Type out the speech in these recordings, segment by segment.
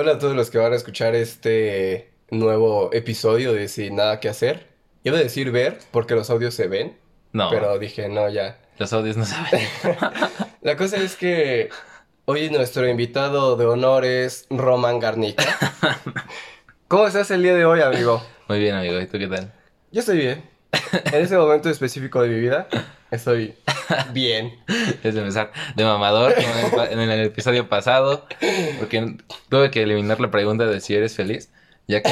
Hola a todos los que van a escuchar este nuevo episodio de Sin Nada que Hacer. Iba a decir ver porque los audios se ven, No, pero dije no ya. los audios no saben. La cosa es que hoy nuestro invitado de honor es Roman Garnica. ¿Cómo estás el día de hoy, amigo? Muy bien, amigo. ¿Y tú qué tal? Yo estoy bien. En ese momento específico de mi vida, estoy bien. Es de empezar de mamador, como en el, en el episodio pasado, porque tuve que eliminar la pregunta de si eres feliz, ya que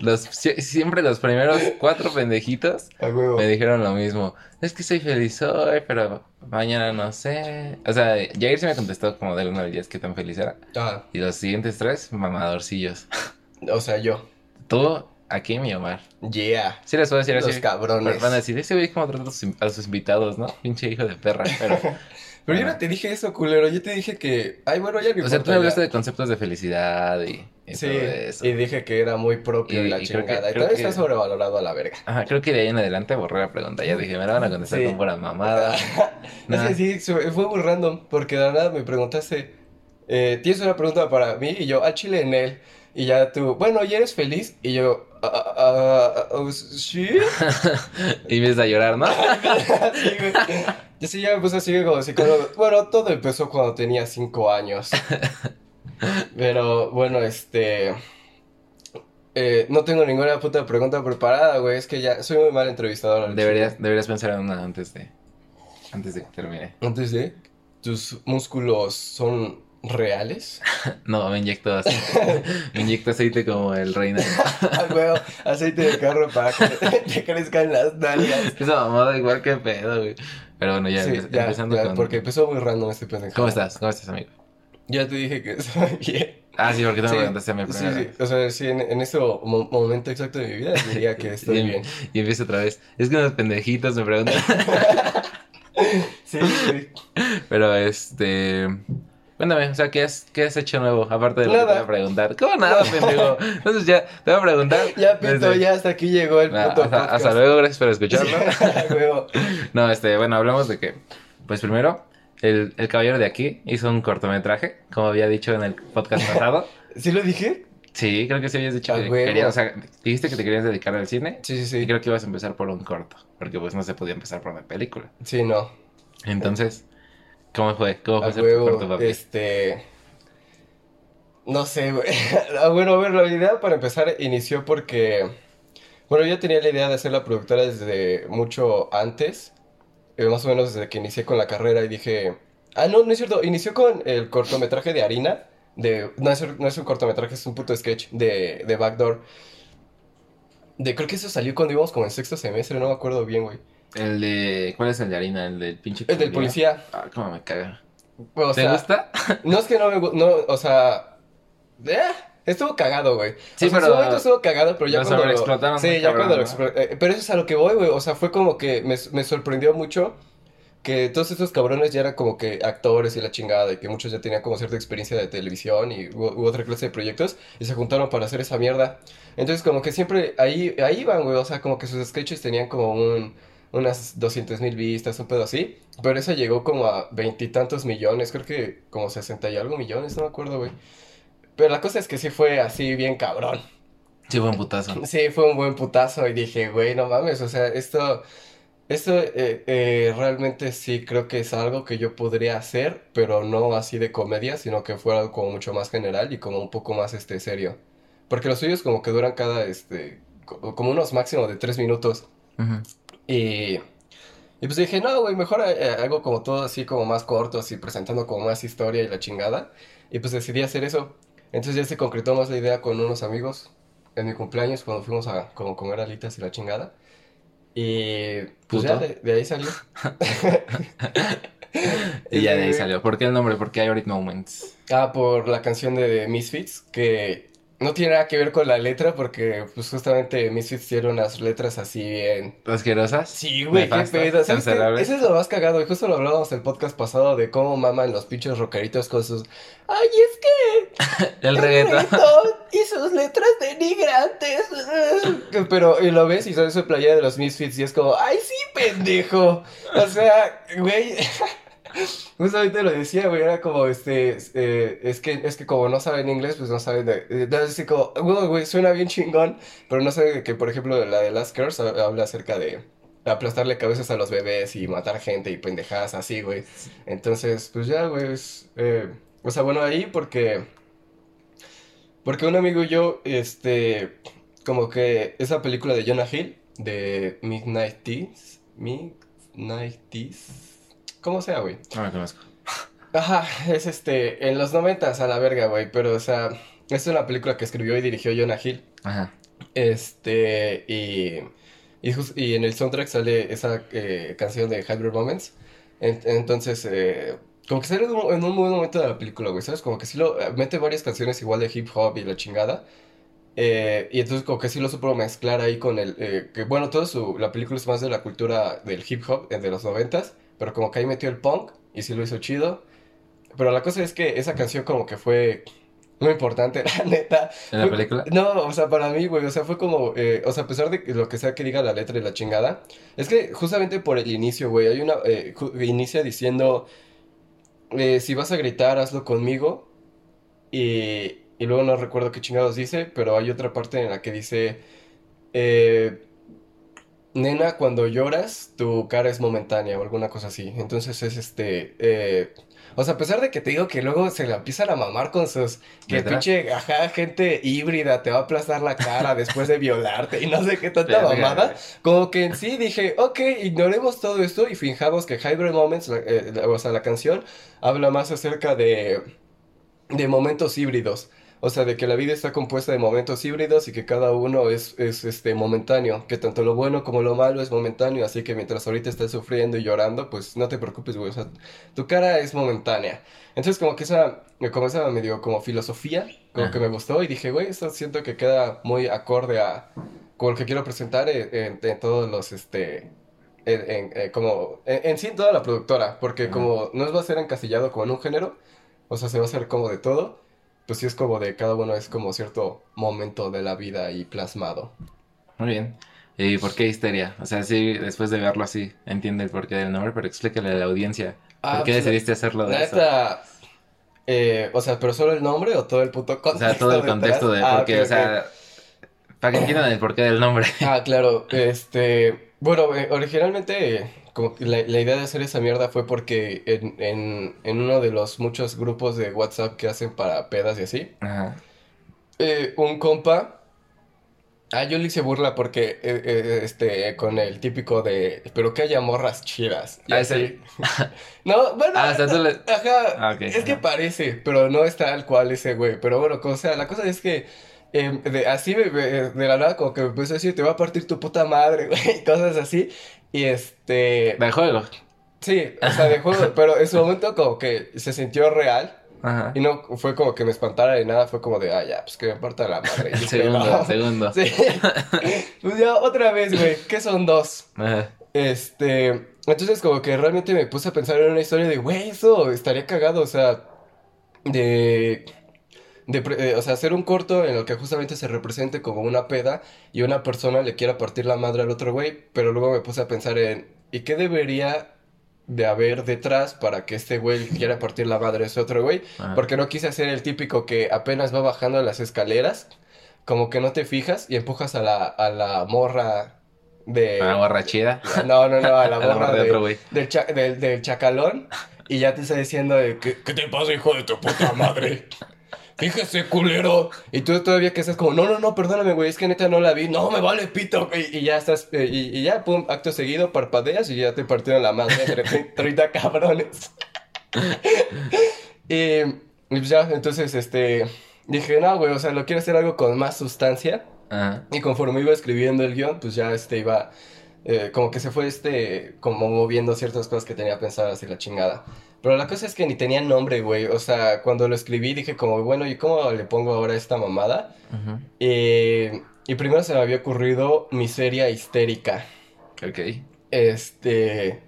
los, sie- siempre los primeros cuatro pendejitos me dijeron lo mismo. Es que soy feliz hoy, pero mañana no sé. O sea, Jair sí me contestó como del 1 al 10 qué tan feliz era. Ah, Y los siguientes tres, mamadorcillos. o sea, yo. Tú, aquí mi Omar. Yeah. Sí les voy a decir Los así. cabrones. Van a decir, ese güey cómo trata a sus, a sus invitados, ¿no? Pinche hijo de perra. Pero, Pero yo no te dije eso, culero. Yo te dije que. Ay, bueno, ya no o sea, tú me hablaste de conceptos de felicidad y, y Sí, todo eso. y dije que era muy propio Y- y la y creo que- chingada. y creo todavía que- está sobrevalorado a la verga. Ajá, creo que de ahí en adelante borré la pregunta. Ya dije, me la van a contestar Sí. con pura mamada. Es Nah. que sí, fue muy random, porque de la nada me preguntaste, eh, ¿tienes una pregunta para mí? Y yo, al chile en él. Y ya tú, bueno, ¿y eres feliz? Y yo, "Ah, ah, ah, ah, ¿sí? y empiezas a llorar, ¿no? Así, güey. Y así ya me puse así como psicólogo. Bueno, todo empezó cuando tenía cinco años. Pero bueno, este... eh, no tengo ninguna puta pregunta preparada, güey. Es que ya soy muy mal entrevistador. Deberías, deberías pensar en una antes de, antes de que termine. Antes de... ¿Tus músculos son reales? No, me inyecto así. me inyecto aceite como el reina. Ah, huevo, aceite de carro para que te crezcan las nalgas. Esa mamada igual que pedo, güey. Pero bueno, ya, Sí, empe- ya, empezando ya, con... porque empezó muy random este pendejo. ¿Cómo estás? ¿Cómo estás, amigo? Ya te dije que estoy bien. Ah, sí, porque tú Sí, me preguntaste a mí sí, primero. sí, o sea, sí, en, en este mo- momento exacto de mi vida diría que estoy y, bien. Y empiezo otra vez. Es que unos pendejitos me preguntan. Sí, sí. Pero este. Cuéntame, o sea, ¿qué has, qué has hecho nuevo? Aparte de lo que te voy a preguntar. ¿Cómo nada, pendejo? Entonces ya, te voy a preguntar. Ya, Pito, desde- ya hasta aquí llegó el Ah, puto hasta, luego, gracias por escucharlo. No, este, bueno, hablamos de que, pues primero, el, el caballero de aquí hizo un cortometraje, como había dicho en el podcast pasado. ¿Sí lo dije? Sí, creo que sí habías dicho que querías, o sea, dijiste que te querías dedicar al cine. Sí, sí, Y sí. creo que ibas a empezar por un corto, porque pues no se podía empezar por una película. Sí, no. Entonces, ¿cómo fue? ¿Cómo fue huevo, corto, papi? este... No sé, güey. Ah, Bueno, a ver, la idea para empezar inició porque... Bueno, yo tenía la idea de hacer la productora desde mucho antes. eh, más o menos desde que inicié con la carrera y dije... Ah, no, no es cierto. Inició con el cortometraje de Harina. De... No es, no es un cortometraje, es un puto sketch de, de Backdoor. De, creo que eso salió cuando íbamos como en sexto semestre, no me acuerdo bien, güey. El de... ¿Cuál es el de harina? El del pinche... El del policía. Ah, cómo me caga. O ¿Te sea, gusta? No es que no me gu- no, o sea, eh, estuvo cagado, güey. Sí, o sea, en pero- su momento estuvo cagado, pero ya lo cuando sobreexplotaron Sí, ya cabrón, cuando lo ¿no? explo- eh, pero eso es a lo que voy, güey. O sea, fue como que me, me sorprendió mucho que todos estos cabrones ya eran como que actores y la chingada, y que muchos ya tenían como cierta experiencia de televisión y u, u otra clase de proyectos, y se juntaron para hacer esa mierda. Entonces, como que siempre ahí, ahí iban, güey. O sea, como que sus sketches tenían como un, unas 200 mil vistas, un pedo así. Pero esa llegó como a veintitantos millones, creo que como 60 y algo millones, no me acuerdo, güey. Pero la cosa es que sí fue así bien cabrón. Sí, buen putazo. Sí, fue un buen putazo y dije, güey, no mames, o sea, esto, esto eh, eh, realmente sí creo que es algo que yo podría hacer, pero no así de comedia, sino que fuera algo como mucho más general y como un poco más, este, serio. Porque los suyos como que duran cada, este, co- como unos máximos de tres minutos. Ujú. Y, y pues dije, no, güey, mejor eh, algo como todo así como más corto, así presentando como más historia y la chingada. Y pues decidí hacer eso. Entonces ya se concretó más la idea con unos amigos en mi cumpleaños cuando fuimos a como comer alitas y la chingada. Y pues ya de, de ahí salió. Y ya de ahí Eh, salió. ¿Por qué el nombre? Porque hay Already Moments. Ah, por la canción de Misfits, que no tiene nada que ver con la letra, porque pues justamente Misfits tiene unas letras así bien... ¿Asquerosas? Sí, güey, qué pedo. ¿Sabes qué? cancelables. Ese es lo más cagado, y justo lo hablábamos en el podcast pasado de cómo maman los pinches rockeritos con sus... Ay, es que El reggaetón. reggaetón y sus letras denigrantes. Pero, y lo ves y sabes su playera de los Misfits y es como, ay, sí, pendejo. O sea, güey, Justamente lo decía, güey, era como, este, eh, es que, es que como no saben inglés, pues no saben de, entonces así como, güey, suena bien chingón, pero no saben que, por ejemplo, la de Last Curse habla acerca de aplastarle cabezas a los bebés y matar gente y pendejadas así, güey. Entonces, pues ya, güey, eh, o sea, bueno, ahí porque, porque un amigo y yo, este, como que esa película de Jonah Hill, de Midnight Teas, Midnight Teas, ¿cómo sea, güey? No me conozco. Ajá, es este, en los noventas a la verga, güey, pero o sea, es una película que escribió y dirigió Jonah Hill. Ajá. Este, y, y, en el soundtrack sale esa eh, canción de Hybrid Moments. En- entonces, eh, como que sale en un, en un buen momento de la película, güey, ¿sabes? Como que sí lo, mete varias canciones igual de hip hop y la chingada. Eh, y entonces como que sí lo supo mezclar ahí con el, eh, que bueno, todo su, la película es más de la cultura del hip hop, de los noventas, pero como que ahí metió el punk y sí lo hizo chido. Pero la cosa es que esa canción como que fue muy importante, la neta. ¿En la Fue- película? No, o sea, para mí, güey, o sea, fue como, eh, o sea, a pesar de lo que sea que diga la letra y la chingada, es que justamente por el inicio, güey, hay una, eh, inicia diciendo, eh, si vas a gritar, hazlo conmigo, y, y luego no recuerdo qué chingados dice, pero hay otra parte en la que dice, eh, nena, cuando lloras, tu cara es momentánea o alguna cosa así, entonces es este, eh, o sea, a pesar de que te digo que luego se la empiezan a mamar con sus que pinche, ajá, gente híbrida te va a aplastar la cara después de violarte y no sé qué tanta mamada. Como que en sí dije, ok, ignoremos todo esto y finjamos que Hybrid Moments, la- eh, la- o sea, la canción, habla más acerca de, de momentos híbridos. O sea, de que la vida está compuesta de momentos híbridos y que cada uno es, es este, momentáneo. Que tanto lo bueno como lo malo es momentáneo. Así que mientras ahorita estés sufriendo y llorando, pues no te preocupes, güey. O sea, tu cara es momentánea. Entonces, como que esa, como esa me dio como filosofía, como que me gustó. Y dije, güey, esto siento que queda muy acorde a con lo que quiero presentar en, en- en todos los, este, en, en- eh, como, en, sí en toda la productora, porque Ajá. como no va a ser encasillado como en un género, o sea, se va a hacer como de todo, pues sí es como de cada uno es como cierto momento de la vida y plasmado. Muy bien. ¿Y por qué histeria? O sea, sí, después de verlo así, entiende el porqué del nombre, pero explícale a la audiencia. Ah, ¿Por qué pues, decidiste hacerlo de La eso? neta, eh, o sea, pero solo el nombre o todo el puto O contexto sea, todo el detrás? contexto de Ah, por qué, o sea, para que entiendan el porqué del nombre. Ah, claro, este, bueno, eh, originalmente como que la, la idea de hacer esa mierda fue porque en, en, en uno de los muchos grupos de WhatsApp que hacen para pedas y así, Ajá. eh, un compa. Ah, yo le hice burla porque, eh, eh, este, con el típico de, pero que haya morras chidas. Y Ah, así. No, bueno, Ah, le- ajá, Ah, es que parece, pero no es tal cual ese güey. Pero bueno, o sea, la cosa es que, em, de, así me- me- de la nada, como que me empezó a decir, te va a partir tu puta madre, güey, y cosas así. Y este, De juego. sí, o sea, de juego, pero en su momento como que se sintió real. Ajá. Y no fue como que me espantara ni nada, fue como de, ah, ya, pues que me parta la madre. Y dije, Segundo, "No". segundo. Sí. Pues ya, otra vez, güey, ¿qué son dos? Ajá. Este, entonces como que realmente me puse a pensar en una historia de, güey, eso estaría cagado, o sea, de, de, eh, o sea, hacer un corto en el que justamente se represente como una peda y una persona le quiera partir la madre al otro güey, pero luego me puse a pensar en, ¿y qué debería de haber detrás para que este güey quiera partir la madre a ese otro güey? Ajá. Porque no quise hacer el típico que apenas va bajando las escaleras, como que no te fijas y empujas a la, a la morra de... Una gorra chida. No, no, no, a la A la morra morra de de- otro güey. del, cha- del, del chacalón y ya te está diciendo de que, ¿qué te pasa, hijo de tu puta madre? Fíjese, culero. Y tú todavía que estás como, no, no, no, perdóname, güey, es que neta no la vi. No, me vale pito. Y, y ya estás, eh, y, y ya, pum, acto seguido, parpadeas y ya te partieron la madre entre 30 cabrones. y, y pues ya, entonces, este, dije, no, güey, o sea, lo quiero hacer algo con más sustancia. Ajá. Y conforme iba escribiendo el guion, pues ya este iba, eh, como que se fue este, como moviendo ciertas cosas que tenía pensadas y la chingada. Pero la cosa es que ni tenía nombre, güey. O sea, cuando lo escribí dije como, bueno, ¿y cómo le pongo ahora esta mamada? Ujú. Eh, y primero se me había ocurrido miseria histérica. Ok. Este...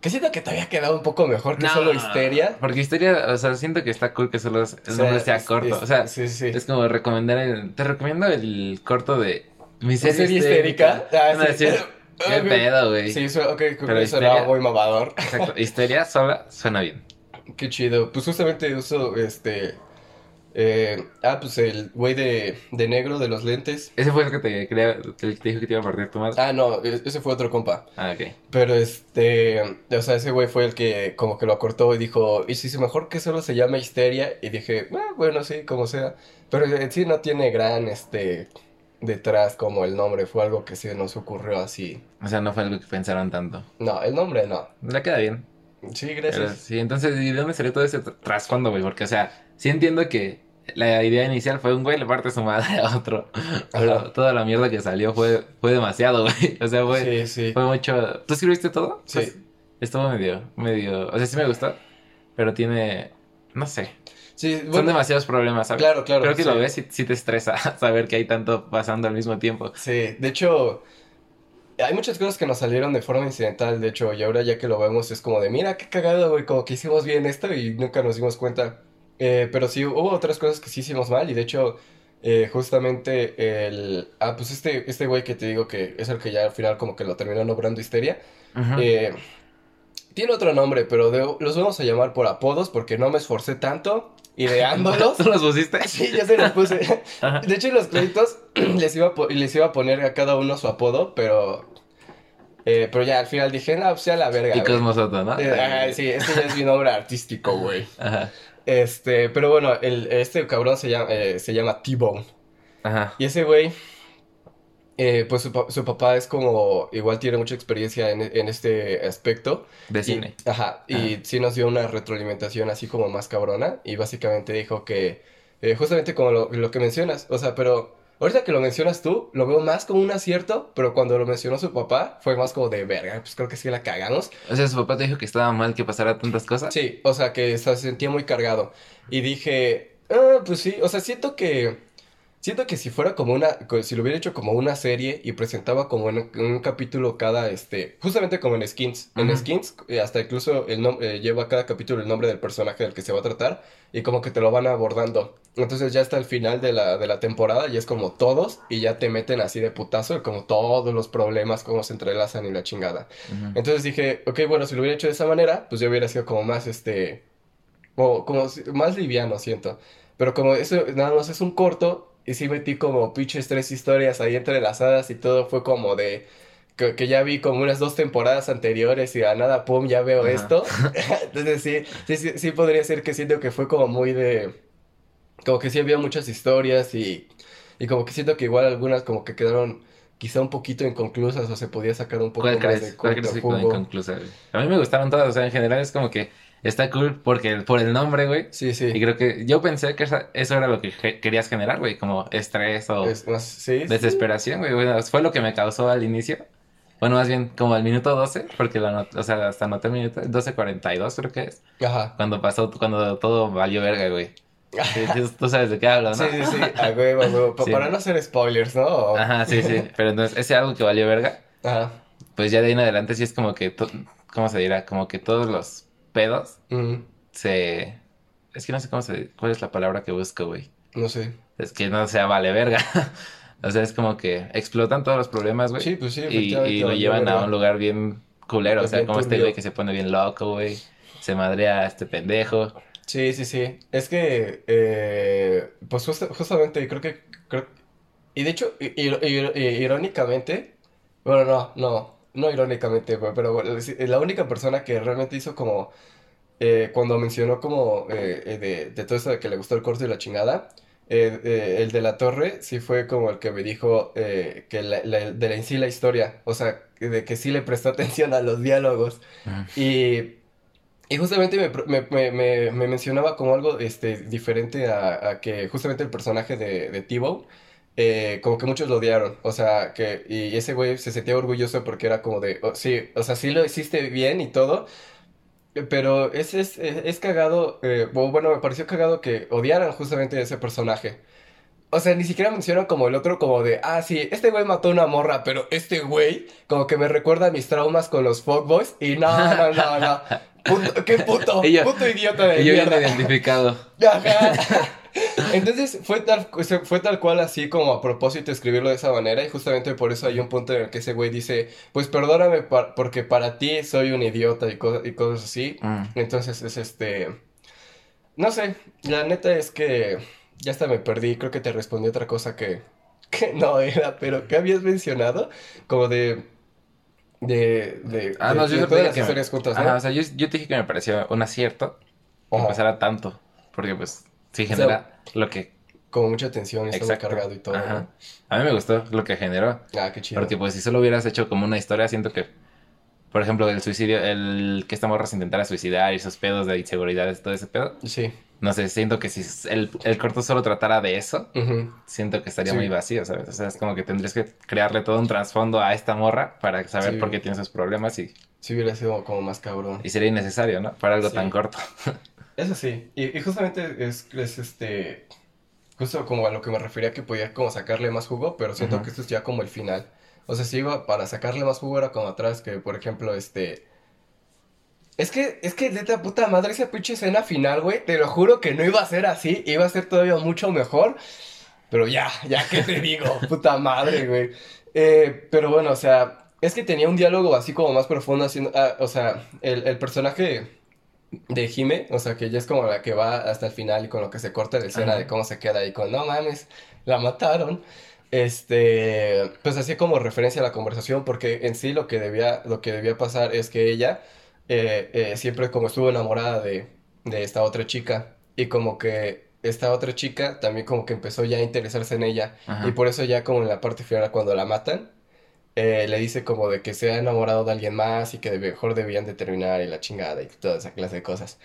Que siento que te había quedado un poco mejor que No, solo histeria. Porque histeria, o sea, siento que está cool que solo el O sea, nombre sea es- corto. es- o sea, sí, sí. es como recomendar el... Te recomiendo el corto de Miseria Miseria histérica. Ah, Van a sí. Qué pedo, güey. Sí, eso, ok, creo Pero que histeria- muy mamador. Exacto. Histeria sola suena bien. Qué chido. Pues justamente uso este. eh, ah, pues el güey de, de negro de los lentes. Ese fue el que te, quería, el que te dijo que te iba a partir tu madre. Ah, no, e- ese fue otro compa. Ah, ok. Pero este. O sea, ese güey fue el que como que lo acortó y dijo: ¿Y si es mejor que solo se llame Histeria? Y dije: ah, bueno, sí, como sea. Pero en sí no tiene gran este. Detrás como el nombre. Fue algo que se nos ocurrió así. O sea, no fue algo que pensaron tanto. No, el nombre no. Le queda bien. Sí, Pero gracias. sí, entonces, ¿y de dónde salió todo ese tr- trasfondo, güey? Porque, o sea, sí entiendo que la idea inicial fue un güey le parte su madre a otro. Pero Ajá. toda la mierda que salió fue, fue demasiado, güey. O sea, fue, Sí, sí. fue mucho. ¿Tú escribiste todo? Sí. Pues, estuvo medio, medio. O sea, sí me gustó. Pero tiene. No sé. Sí, Son demasiados problemas, ¿sabes? claro, claro. Creo que sí. lo ves sí te estresa saber que hay tanto pasando al mismo tiempo. Sí, de hecho, hay muchas cosas que nos salieron de forma incidental, de hecho, y ahora ya que lo vemos es como de, mira, qué cagado, güey, como que hicimos bien esto y nunca nos dimos cuenta. Eh, pero sí, hubo otras cosas que sí hicimos mal, y de hecho, eh, justamente el... Ah, pues este, este güey que te digo que es el que ya al final como que lo terminó nombrando Histeria, eh, tiene otro nombre, pero de- los vamos a llamar por apodos porque no me esforcé tanto ideándolos. ¿Tú los pusiste? Sí, ya se los puse. Ajá. De hecho, en los créditos les iba, a les iba a poner a cada uno su apodo, pero. eh, pero ya al final dije, no, pues ya la verga. Y güey". Cosmo Soto, ¿no? Eh, ay, sí, este ya es mi nombre artístico, güey. Ajá. Este, pero bueno, el, este cabrón se llama, eh, se llama T-Bone. Ajá. Y ese güey, eh, pues su, pa- su papá es como, igual tiene mucha experiencia en, en este aspecto. De Y- cine. ajá, y sí nos dio una retroalimentación así como más cabrona y básicamente dijo que, eh, justamente como lo, lo que mencionas, o sea, pero ahorita que lo mencionas tú, lo veo más como un acierto, pero cuando lo mencionó su papá fue más como de verga, pues creo que sí la cagamos. O sea, su papá te dijo que estaba mal que pasara tantas cosas. Sí, o sea, que se sentía muy cargado y dije, ah, pues sí, o sea, siento que... Siento que si fuera como una, si lo hubiera hecho como una serie y presentaba como en un, en un capítulo cada, este, justamente como en Skins. En. Skins, eh, hasta incluso el eh, lleva cada capítulo el nombre del personaje del que se va a tratar y como que te lo van abordando. Entonces ya hasta el final de la, de la temporada y es como todos y ya te meten así de putazo, como todos los problemas, cómo se entrelazan y la chingada. Entonces dije, ok, bueno, si lo hubiera hecho de esa manera, pues yo hubiera sido como más, este, como, como más liviano, siento. Pero como eso nada más es un corto, y sí metí como pinches tres historias ahí entrelazadas y todo fue como de, que, que ya vi como unas dos temporadas anteriores y a nada, pum, ya veo Ajá. esto. Entonces sí, sí, sí, sí podría ser que siento que fue como muy de, como que sí había muchas historias y, y como que siento que igual algunas como que quedaron quizá un poquito inconclusas o se podía sacar un poco ¿Cuál más crees? de ¿Cuál crees que inconclusa? A mí me gustaron todas, o sea, en general es como que está cool porque por el nombre, güey. Sí, sí. Y creo que yo pensé que eso era lo que ge- querías generar, güey, como estrés o Es sí, sí. desesperación, güey. Bueno, fue lo que me causó al inicio. Bueno, más bien como al minuto 12, porque la not- o sea, hasta anoté el minuto 12.42 creo que es, Ajá. cuando pasó, cuando todo valió verga, güey. Sí, tú, sabes de qué hablo, ¿no? Sí, sí, sí, a huevo, a huevo. Sí. Para no hacer spoilers, ¿no? O- Ajá, sí, sí. Pero entonces, ese algo que valió verga, Ajá. pues ya de ahí en adelante sí es como que, ¿cómo se dirá? Como que todos los pedos Mm, se... Es que no sé cómo se... ¿Cuál es la palabra que busco, güey? no sé. Es que no sea vale verga. O sea, es como que explotan todos los problemas, güey. Sí, pues sí, y, y lo llevan a un lugar bien culero. O sea, como este turbio. güey que se pone bien loco, güey. Se madrea a este pendejo. Sí, sí, sí. Es que, eh, pues justa- justamente creo que, creo- y de hecho, ir- ir- i- irónicamente, bueno, no, no, no irónicamente, pero, pero bueno, sí, la única persona que realmente hizo como, eh, cuando mencionó como eh, eh, de, de todo eso de que le gustó el corto y la chingada, eh, eh, el de la torre sí fue como el que me dijo eh, que la, la- de la, en sí la historia, o sea, de que sí le prestó atención a los diálogos. Y, y justamente me, me, me, me- me mencionaba como algo este, diferente a, a que justamente el personaje de, de T-Bow, eh, como que muchos lo odiaron, o sea, que y ese güey se sentía orgulloso porque era como de, oh, sí, o sea, sí lo hiciste bien y todo, pero es, es, es, cagado, eh, bueno, me pareció cagado que odiaran justamente a ese personaje. O sea, ni siquiera mencionan como el otro, como de, ah, sí, este güey mató a una morra, pero este güey, como que me recuerda a mis traumas con los fuckboys. Y no, no, no, no. Puto- qué puto, yo- puto idiota de yo bien mierda. identificado. Ajá. Entonces fue tal, fue tal cual así como a propósito escribirlo de esa manera y justamente por eso hay un punto en el que ese güey dice, pues perdóname porque para ti soy un idiota y, y cosas así. Mm. Entonces es este... No sé, la neta es que ya hasta me perdí, creo que te respondí otra cosa que, que no era, pero que habías mencionado, como de... De, de, Ah, de- no, yo de todas las que me- juntas, ¿no? Ajá, o sea, yo, yo te dije que me pareció un acierto que pasara tanto. Porque, pues, sí sea, genera lo que. Como mucha tensión está muy cargado y todo. Ajá. A mí me gustó lo que generó. Ah, qué chido. Porque, pues, si solo hubieras hecho como una historia, siento que. Por ejemplo, el suicidio, el que esta morra se intentara suicidar y esos pedos de inseguridades, todo ese pedo. Sí. No sé, siento que si el, el corto solo tratara de eso, siento que estaría Sí. muy vacío, ¿sabes? O sea, es como que tendrías que crearle todo un trasfondo a esta morra para saber Sí. por qué tiene esos problemas y, Sí hubiera sido como más cabrón. y sería innecesario, ¿no? Para algo Sí. tan corto. Eso sí. Y, y justamente es, es este... Justo como a lo que me refería que podía como sacarle más jugo, pero siento que esto es ya como el final. O sea, si iba para sacarle más jugo era como atrás que, por ejemplo, este... Es que, es que, neta, puta madre, esa pinche escena final, güey, te lo juro que no iba a ser así, iba a ser todavía mucho mejor, pero ya, ya, ¿qué te digo? puta madre, güey. Eh, pero bueno, o sea, es que tenía un diálogo así como más profundo, haciendo, ah, o sea, el, el personaje de Jime, o sea, que ella es como la que va hasta el final y con lo que se corta la escena Ajá. de cómo se queda ahí con, no mames, la mataron. Este, pues hacía como referencia a la conversación porque en sí lo que debía, lo que debía pasar es que ella eh, eh, siempre como estuvo enamorada de, de esta otra chica y como que esta otra chica también como que empezó ya a interesarse en ella Ajá. y por eso ya como en la parte final cuando la matan eh, le dice como de que se ha enamorado de alguien más y que de mejor debían de terminar y la chingada y toda esa clase de cosas.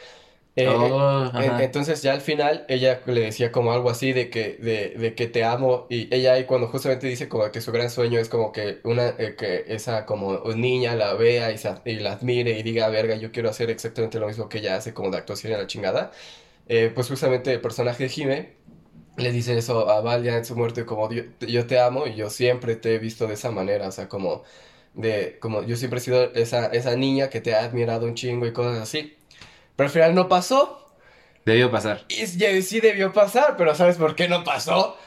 Eh, Oh, en- entonces ya al final ella le decía como algo así de que, de, de que te amo y ella ahí cuando justamente dice como que su gran sueño es como que una, eh, que esa como niña la vea y, se- y la admire y diga, verga, yo quiero hacer exactamente lo mismo que ella hace como de actuación y la chingada. Eh, pues justamente el personaje de Jime le dice eso a Val ya en su muerte como yo, te amo y yo siempre te he visto de esa manera, o sea, como de, como yo siempre he sido esa, esa niña que te ha admirado un chingo y cosas así. Pero al final no pasó. Debió pasar. Y ya sí debió pasar, pero ¿sabes por qué no pasó?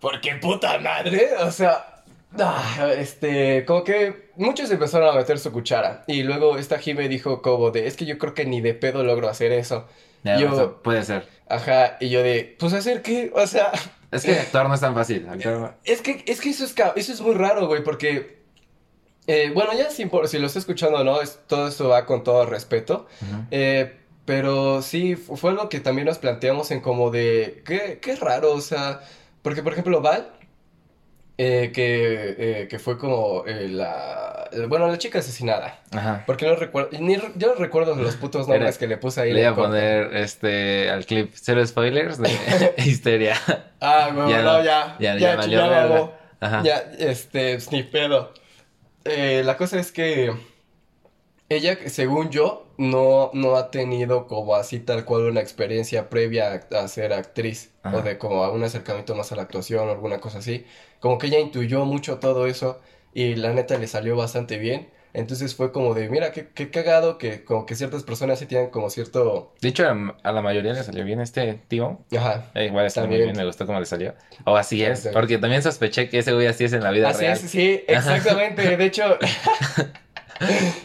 Porque puta madre, o sea, ah, este, como que muchos empezaron a meter su cuchara. Y luego esta Jime dijo como de, es que yo creo que ni de pedo logro hacer eso. Ya, Yo- o sea, puede ser. Ajá, y yo de, pues hacer qué, o sea, Es que actuar no es tan fácil. actuar es que, es que eso es, eso es muy raro, güey, porque, eh, bueno, ya sin por- si lo está escuchando o no, es, todo eso va con todo respeto. Eh, pero sí, fu- fue algo que también nos planteamos en como de, qué, qué raro, o sea, porque por ejemplo Val, eh, que, eh, que fue como eh, la, bueno, la chica asesinada, Ajá. porque no recuerdo, ni re- yo no recuerdo los putos nombres Era- que le puse ahí. Le voy a poner este al clip cero spoilers de Histeria. Ah, güey, Ya no, no, ya, ya- ya, ya ya, valió. Ajá. Ya, este, ni pedo. Eh, la cosa es que ella, según yo, no, no ha tenido como así tal cual una experiencia previa a, a ser actriz Ajá. o de como a un acercamiento más a la actuación o alguna cosa así. Como que ella intuyó mucho todo eso y la neta le salió bastante bien. Entonces fue como de, mira, qué, qué cagado que como que ciertas personas sí tienen como cierto... De hecho, a, a la mayoría le salió bien este tío. Ajá. Eh, igual está muy bien, me gustó cómo le salió. O así es, porque también sospeché que ese güey así es en la vida Así real. es, sí, exactamente. De hecho,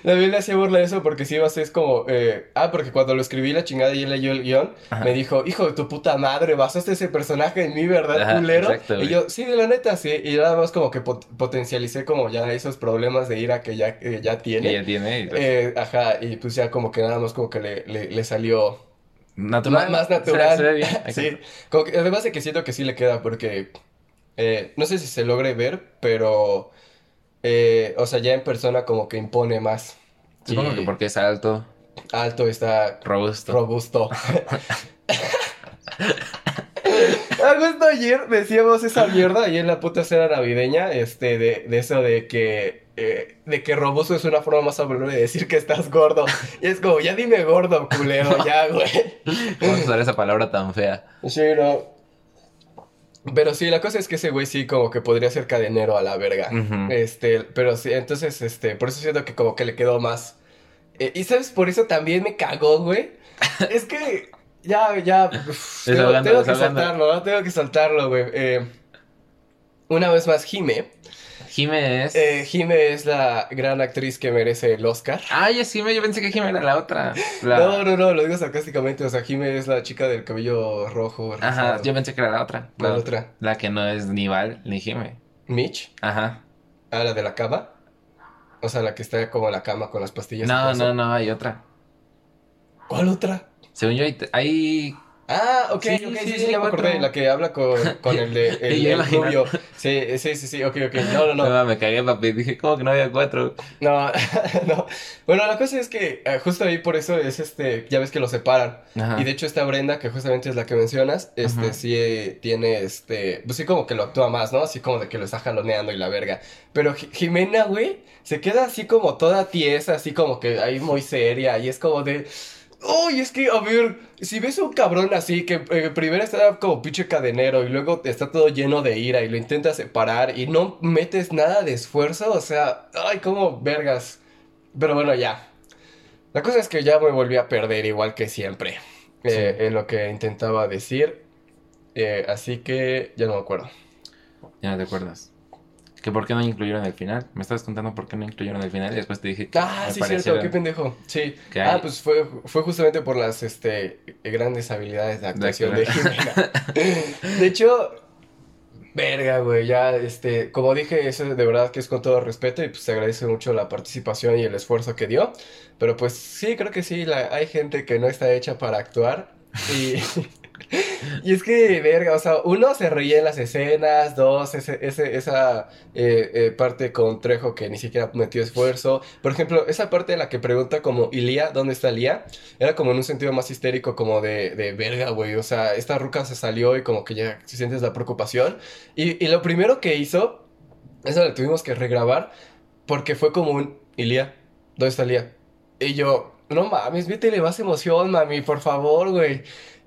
David le hacía burla de eso porque sí, así es como. eh, ah, porque cuando lo escribí la chingada y él leyó el guion, Ajá. me dijo, hijo de tu puta madre, basaste ese personaje en mí, ¿verdad, Ajá, culero? y yo, sí, la neta, sí. Y nada más como que pot- potencialicé como ya esos problemas de ira que ya, ya tiene. Que ya tiene. y- Eh, ajá, y pues ya como que nada más como que le, le, le salió natural. más, más Se- natural. se ve bien, sí, como que, además de que siento que sí le queda porque eh, no sé si se logre ver, pero eh, o sea, ya en persona como que impone más. Supongo Y que porque es alto, alto está robusto. robusto. Ah, justo ayer decíamos esa mierda y en la puta cena navideña, este, de, de eso de que, eh, de que robusto es una forma más amable de decir que estás gordo. Y es como, ya dime gordo, culero, ya, güey. Vamos a usar esa palabra tan fea. Sí, no. Pero sí, la cosa es que ese güey sí como que podría ser cadenero a la verga. Este, pero sí, entonces, este, por eso siento que como que le quedó más. Eh, y sabes, por eso también me cagó, güey. es que Ya, ya. uf, tengo, que desahogando. soltarlo, ¿no? Tengo que soltarlo, güey. Eh, una vez más, Jime. Jime es. Eh, Jime es la gran actriz que merece el Oscar. Ay, es Jime, yo pensé que Jime era la otra. La- No, no, no, lo digo sarcásticamente. O sea, Jime es la chica del cabello rojo. Ajá, yo pensé que era la otra. ¿Cuál La, otra? la que no es ni Val ni Jime. Mitch. Ajá. Ah, la de la cama. O sea, la que está como en la cama con las pastillas. No, no, no, hay otra. ¿Cuál otra? Según yo, hay, hay Ah, ok, Sí, ok, sí, sí, sí, ya me acordé. La que habla con, con el de el, el rubio. Sí, sí, sí, sí, ok, ok. No, no, no. No, me cagué, papi. Dije, ¿cómo que no había cuatro? No, no. Bueno, la cosa es que eh, justo ahí por eso es este, ya ves que lo separan. Ajá. Y de hecho esta Brenda, que justamente es la que mencionas, este Ajá. sí eh, tiene este, pues sí como que lo actúa más, ¿no? Así como de que lo está jaloneando y la verga. Pero Ji- Jimena, güey, se queda así como toda tiesa, así como que ahí muy seria y es como de Uy, es que, a ver, si ves a un cabrón así que eh, primero está como pinche cadenero y luego está todo lleno de ira y lo intentas separar y no metes nada de esfuerzo, o sea, ay, como vergas. Pero bueno, ya. La cosa es que ya me volví a perder igual que siempre eh, en lo que intentaba decir. Eh, así que ya no me acuerdo. Ya no te acuerdas. ¿Que por qué no incluyeron el final? Me estabas contando por qué no incluyeron el final y después te dije Ah, sí, cierto, qué pendejo. Sí. Que Ah, hay- pues fue, fue justamente por las este, grandes habilidades de actuación de. Jimena. De hecho, verga, güey, ya, este, como dije, eso de verdad que es con todo respeto y pues se agradece mucho la participación y el esfuerzo que dio. Pero pues sí, creo que sí, la, hay gente que no está hecha para actuar y... Y es que, verga, o sea, uno se reía en las escenas, dos, ese, ese, esa eh, eh, parte con Trejo que ni siquiera metió esfuerzo. Por ejemplo, esa parte en la que pregunta como, ¿y? ¿Dónde está Lía? Era como en un sentido más histérico, como de, de verga, güey. O sea, esta ruca se salió y como que ya sientes la preocupación. Y, y lo primero que hizo, eso lo tuvimos que regrabar, porque fue como un, ¿y? ¿Dónde está Lía? Y yo, no mames, métele más emoción, mami, por favor, güey.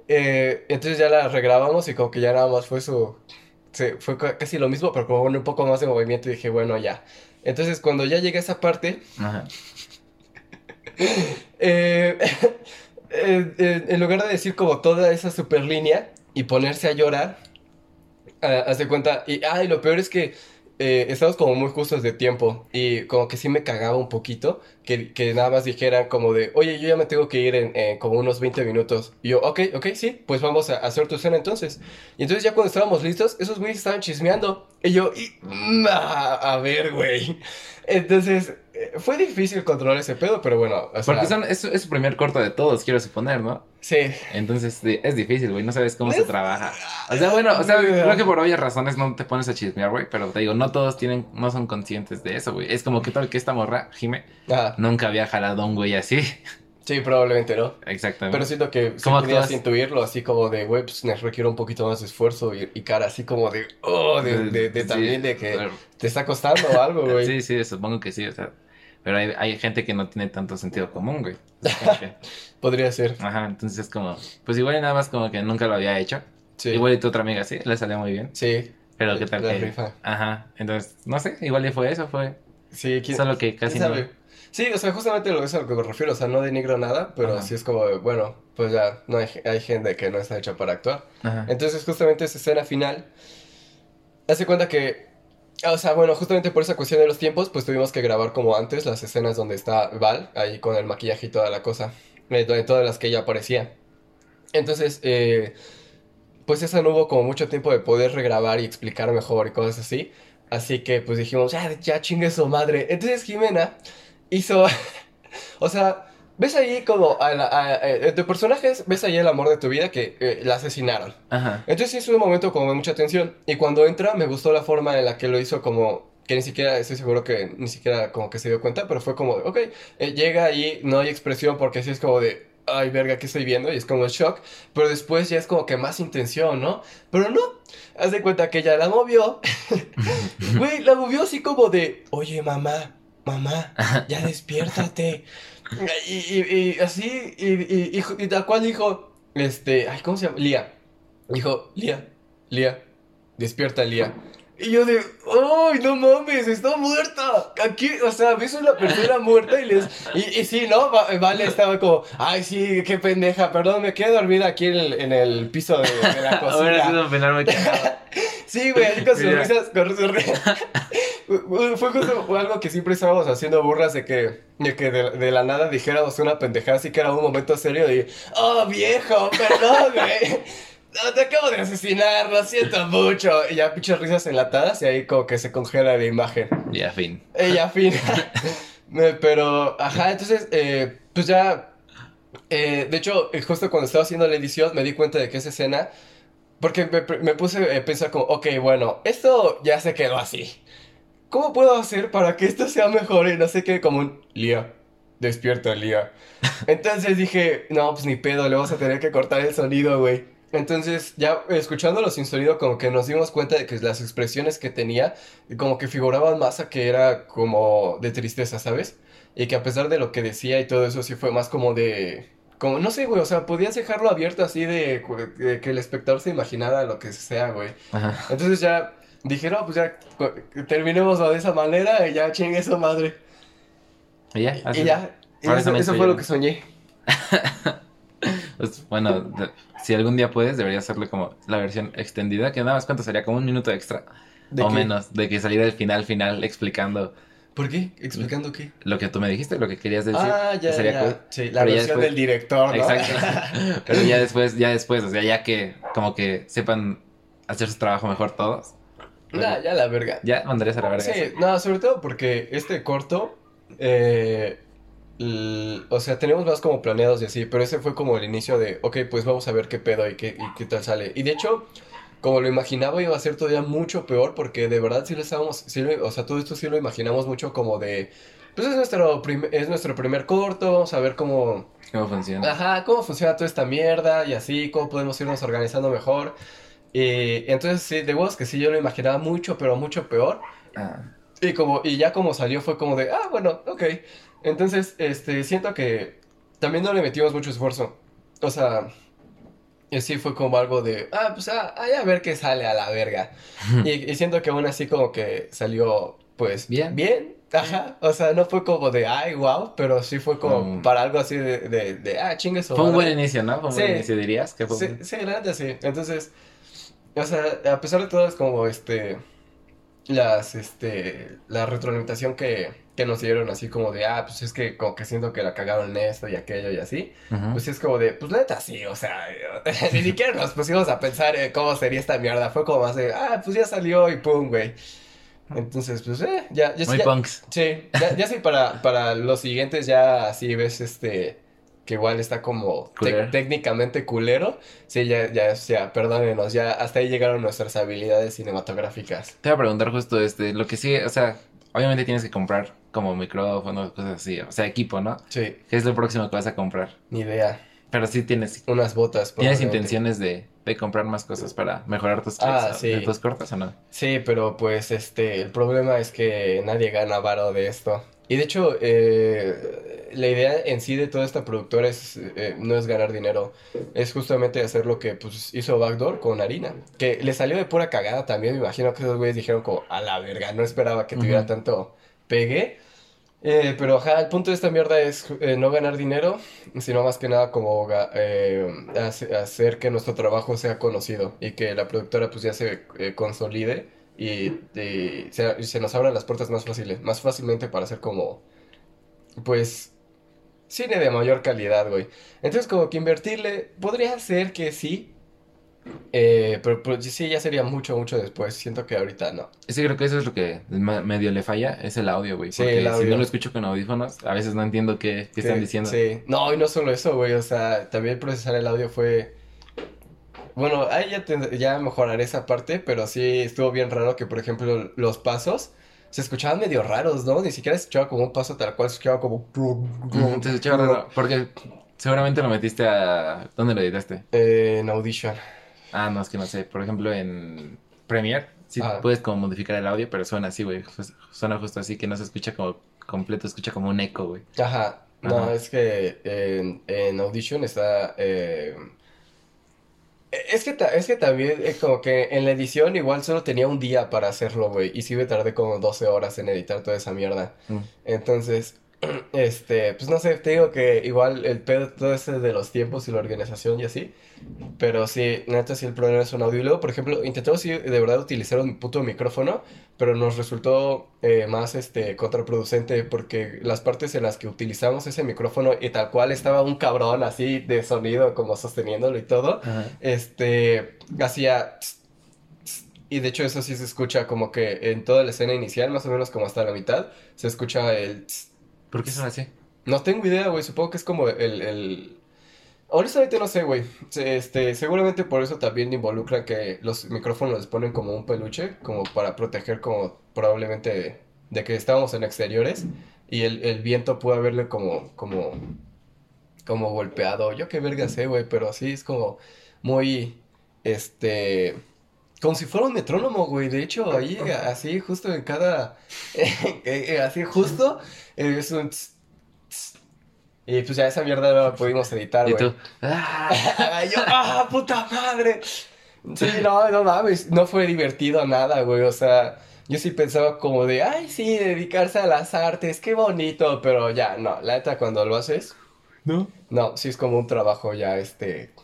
Eh, entonces ya la regrabamos y como que ya nada más fue su... se- fue ca- casi lo mismo, pero como un poco más de movimiento y dije, bueno, ya. Entonces cuando ya llega esa parte, Ajá. eh, eh, en lugar de decir como toda esa super línea y ponerse a llorar, ah, haz de cuenta, y, ah, y lo peor es que eh, estamos como muy justos de tiempo y como que sí me cagaba un poquito que, que nada más dijeran como de, oye, yo ya me tengo que ir en, en como unos 20 minutos. Y yo, ok, ok, sí, pues vamos a hacer tu escena entonces. Y entonces ya cuando estábamos listos, esos güeyes estaban chismeando. Y yo, y, mm, a, ver, güey. Entonces, eh, fue difícil controlar ese pedo, pero bueno, o sea, Porque son, es, es su primer corto de todos, quiero suponer, ¿no? sí. Entonces es difícil, güey, no sabes cómo se trabaja. O sea, bueno, o sea, creo que por obvias razones no te pones a chismear, güey, pero te digo, no todos tienen, no son conscientes de eso, güey. Es como que tal que esta morra, Jime, Ah, nunca había jalado a un güey así. sí, probablemente, ¿no? Exactamente. Pero siento que sí ¿Cómo podías intuirlo así como de, güey, pues requiere un poquito más de esfuerzo y, y cara así como de, oh, de, de, de también de que pero- te está costando algo, güey. Sí, sí, supongo que sí, o sea. Pero hay, hay gente que no tiene tanto sentido común, güey. Que- Podría ser, Ajá, entonces es como, pues igual y nada más como que nunca lo había hecho. sí. Igual y tu otra amiga sí, le salió muy bien. Sí, Pero qué tal la que... rifa. Ajá, entonces, no sé, igual y fue eso, fue Sí, quién, solo que casi quién no... sabe. Sí, o sea, justamente lo es a lo que me refiero, o sea, no denigro nada, pero Ajá. sí es como, bueno, pues ya, no hay, hay gente que no está hecha para actuar. Ajá. Entonces, justamente esa escena final, hace cuenta que, o sea, bueno, justamente por esa cuestión de los tiempos, pues tuvimos que grabar como antes las escenas donde está Val, ahí con el maquillaje y toda la cosa, eh, de todas las que ella aparecía. Entonces, eh, pues esa no hubo como mucho tiempo de poder regrabar y explicar mejor y cosas así. Así que pues dijimos, ya, ya chingue su madre. Entonces Jimena hizo, o sea, ves ahí como a la, a- a- de personajes, ves ahí el amor de tu vida que eh, la asesinaron. Ajá. Entonces sí es un momento como de mucha tensión. Y cuando entra me gustó la forma en la que lo hizo como... Que ni siquiera, estoy seguro que ni siquiera como que se dio cuenta, pero fue como, de, ok, eh, llega ahí, no hay expresión porque sí es como de, ay verga, ¿qué estoy viendo? Y es como el shock, pero después ya es como que más intención, ¿no? Pero no, haz de cuenta que ella la movió, güey, la movió así como de, oye mamá, mamá, ya despiértate. Y, y- y así, y, y, tal cual dijo, este, ay, ¿cómo se llama? Lía. Dijo, Lía, Lía, despierta, Lía. Y yo de, ¡ay, no mames! ¡Está muerta! Aquí, o sea, ves una persona muerta y les. Y, y sí, ¿no? Va- Vale estaba como, ¡ay, sí, qué pendeja! Perdón, me quedé dormida aquí en el, en el piso de, de la Ahora cocina. sido un penal cagado. Sí, güey, ahí con sus risas, con sus risas. Fue justo algo que siempre estábamos haciendo burlas de que, de que de, de la nada dijéramos una pendejada, así que era un momento serio y, ¡oh, viejo! Perdón, güey. No, te acabo de asesinar, lo siento mucho. Y ya pinches risas enlatadas y ahí como que se congela la imagen. Ya, fin. Y ya, fin. Pero, ajá, entonces, eh, pues ya. eh, de hecho, eh, justo cuando estaba haciendo la edición, me di cuenta de que esa escena. Porque me, me puse a pensar como, ok, bueno, esto ya se quedó así. ¿Cómo puedo hacer para que esto sea mejor y no se quede como un Lía? Despierta, Lía. Entonces dije, no, pues ni pedo, le vamos a tener que cortar el sonido, güey. Entonces, ya eh, escuchándolo sin sonido, como que nos dimos cuenta de que las expresiones que tenía, como que figuraban más a que era como de tristeza, ¿sabes? Y que a pesar de lo que decía y todo eso, sí fue más como de... Como, no sé, güey, o sea, podías dejarlo abierto así de, de que el espectador se imaginara lo que sea, güey. Ajá. Entonces ya dije, no, pues ya terminemos de esa manera y ya chingue su madre. Y ya, así. Y ya, y eso, eso fue lo que soñé. Pues, bueno, de- si algún día puedes, deberías hacerle como la versión extendida, que nada más cuánto sería, como un minuto extra. ¿De o qué? menos, de que saliera el final final explicando ¿Por qué? ¿Explicando qué? lo que tú me dijiste, lo que querías decir. Ah, ya, Sería ya. cool. Sí, la Pero versión después- del director, ¿no? Exacto. Pero ya después, ya después, o sea, ya que como que sepan hacer su trabajo mejor todos. Nah, ya la verga. Ya mandarías a la verga. Sí, no, sobre todo porque este corto, eh, o sea, tenemos más como planeados y así, pero ese fue como el inicio de, ok, pues vamos a ver qué pedo y qué, y qué tal sale. Y de hecho, como lo imaginaba, iba a ser todavía mucho peor porque de verdad sí lo estábamos, sí lo- o sea, todo esto sí lo imaginamos mucho como de, pues es nuestro, es nuestro primer corto, vamos a ver cómo, ¿Cómo funciona? Ajá, cómo funciona toda esta mierda y así, cómo podemos irnos organizando mejor. Y entonces sí, de huevos que sí, yo lo imaginaba mucho, pero mucho peor. Ah, Y como, y ya como salió fue como de, ah, bueno, ok. Entonces, este, siento que también no le metimos mucho esfuerzo. O sea, sí fue como algo de, ah, pues ah, ay, a ver qué sale a la verga. Y, y siento que aún así como que salió, pues, Bien. Bien. Ajá, o sea, no fue como de, ay, wow, pero sí fue como Mm. para algo así de, de, de, ah, chingue su Fue un buen inicio, ¿no? Fue un Sí. buen inicio, dirías. Que fue Sí, un- sí, la neta sí. Entonces, o sea, a pesar de todo es como este las este la retroalimentación que, que nos dieron así como de, ah, pues es que como que siento que la cagaron en esto y aquello y así. Pues es como de, pues neta sí, o sea, ni siquiera nos pusimos a pensar en cómo sería esta mierda. Fue como más de, ah, pues ya salió y pum, güey. Entonces, pues, eh, ya, ya, Muy ya- punks. Sí, ya, ya sí, para, para los siguientes ya así ves este, que igual está como técnicamente culero. Sí, ya, ya, ya, perdónenos, ya hasta ahí llegaron nuestras habilidades cinematográficas. Te voy a preguntar justo este, lo que sí, o sea, obviamente tienes que comprar como micrófonos, cosas así, o sea, equipo, ¿no? Sí, ¿Qué es lo próximo que vas a comprar? ni idea. Pero sí tienes, Unas botas. ¿tienes intenciones de, de comprar más cosas para mejorar tus Ah, clips, o- sí. de tus cortos o no? Sí, pero pues este, el problema es que nadie gana varo de esto. Y de hecho, eh, la idea en sí de toda esta productora es, eh, no es ganar dinero, es justamente hacer lo que pues, hizo Backdoor con Harina, que le salió de pura cagada también, me imagino que esos güeyes dijeron como, a la verga, no esperaba que tuviera tanto pegue. Eh, pero ajá, el punto de esta mierda es eh, no ganar dinero, sino más que nada como hacer que nuestro trabajo sea conocido y que la productora pues ya se consolide y, se, nos abran las puertas más fáciles, más fácilmente para hacer como, pues, cine de mayor calidad, güey. Entonces como que invertirle, podría ser que sí, eh, pero, pero sí ya sería mucho, mucho después, siento que ahorita no. Sí, creo que eso es lo que medio le falla, es el audio, güey. Sí, Porque el si audio. no lo escucho con audífonos, a veces no entiendo qué, qué están diciendo. Sí, no, y no solo eso, güey, o sea, también procesar el audio fue... Bueno, ahí ya, tend- ya mejoraré esa parte, pero sí estuvo bien raro que, por ejemplo, los pasos se escuchaban medio raros, ¿no? Ni siquiera se escuchaba como un paso tal cual, se escuchaba como... Te escuchaba raro, porque seguramente lo metiste a... ¿Dónde lo editaste? Eh, en Audition. Ah, no, es que no sé. Por ejemplo, en Premiere, sí Ah. puedes como modificar el audio, pero suena así, güey. Suena justo así, que no se escucha como completo, escucha como un eco, güey. Ajá, no, es que en, en Audition está... eh, Es que, ta- es que también, eh, como que en la edición igual solo tenía un día para hacerlo, güey. Y sí me tardé como 12 horas en editar toda esa mierda. Mm. Entonces, este, pues no sé, te digo que igual el pedo todo ese de los tiempos y la organización y así. Pero sí, neta, sí el problema es un audio. Y luego, por ejemplo, intentamos sí, de verdad utilizar un puto micrófono, pero nos resultó eh, más este contraproducente porque las partes en las que utilizamos ese micrófono y tal cual estaba un cabrón así de sonido como sosteniéndolo y todo, Ajá. este, hacía... tss, Y de hecho eso sí se escucha como que en toda la escena inicial, más o menos como hasta la mitad, se escucha el... tss. ¿Por qué son así? No tengo idea, güey, supongo que es como el... el... Honestamente no sé, güey. Este, seguramente por eso también involucran que los micrófonos les ponen como un peluche, como para proteger como probablemente de que estábamos en exteriores y el, el viento puede haberle como, como, como golpeado. Yo qué verga sé, güey, pero sí es como muy, este, como si fuera un metrónomo, güey. De hecho, ahí, así, justo en cada, eh, así, justo, eh, es un... tss, tss. Y pues ya esa mierda no la pudimos editar, Y güey. tú, ¡ah! Yo, ¡ah, puta madre! Sí, no, no mames, no fue divertido nada, güey, o sea, yo sí pensaba como de, ay, sí, dedicarse a las artes, qué bonito, pero ya, no, la neta, cuando lo haces, ¿No? no, sí es como un trabajo ya, este,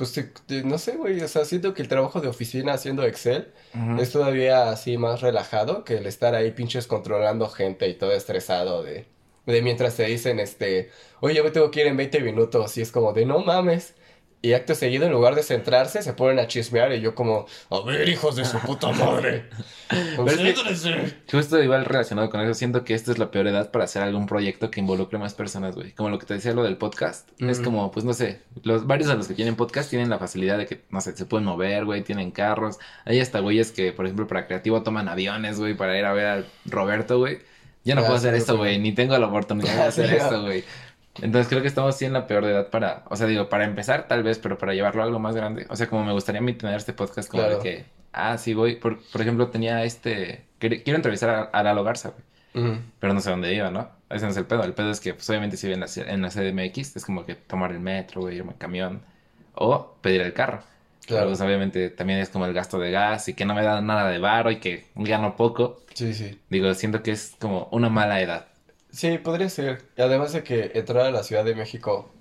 pues, te- te- no sé, güey, o sea, siento que el trabajo de oficina haciendo Excel es todavía así más relajado que el estar ahí pinches controlando gente y todo estresado de, de mientras te dicen, este, oye, yo me tengo que ir en 20 minutos y es como de, no mames. Y acto seguido, en lugar de centrarse, se ponen a chismear y yo como, a ver, hijos de su puta madre. Concéntrense. Justo igual relacionado con eso, siento que esta es la peor edad para hacer algún proyecto que involucre más personas, güey. Como lo que te decía lo del podcast. Es como, pues no sé, los varios de los que tienen podcast tienen la facilidad de que, no sé, se pueden mover, güey, tienen carros. Hay hasta güeyes que, por ejemplo, para creativo toman aviones, güey, para ir a ver a Roberto, güey. Yo no Ah, puedo hacer sí, esto, sí. güey, ni tengo la oportunidad de hacer sí, esto, güey. Entonces creo que estamos sí en la peor edad para, o sea, digo, para empezar tal vez, pero para llevarlo a algo más grande. O sea, como me gustaría a mí tener este podcast como Claro. de que, ah, sí voy, por, por ejemplo, tenía este, quiero entrevistar a, a Lalo Garza, güey, pero no sé dónde iba, ¿no? Ese no es el pedo, el pedo es que, pues obviamente si vive en la, ci- en la CDMX, es como que tomar el metro, güey, irme en camión, o pedir el carro. Claro. pues obviamente también es como el gasto de gas y que no me da nada de varo y que gano poco. Sí, sí. Digo, siento que es como una mala edad. Sí, podría ser. Y además de que entrar a la Ciudad de México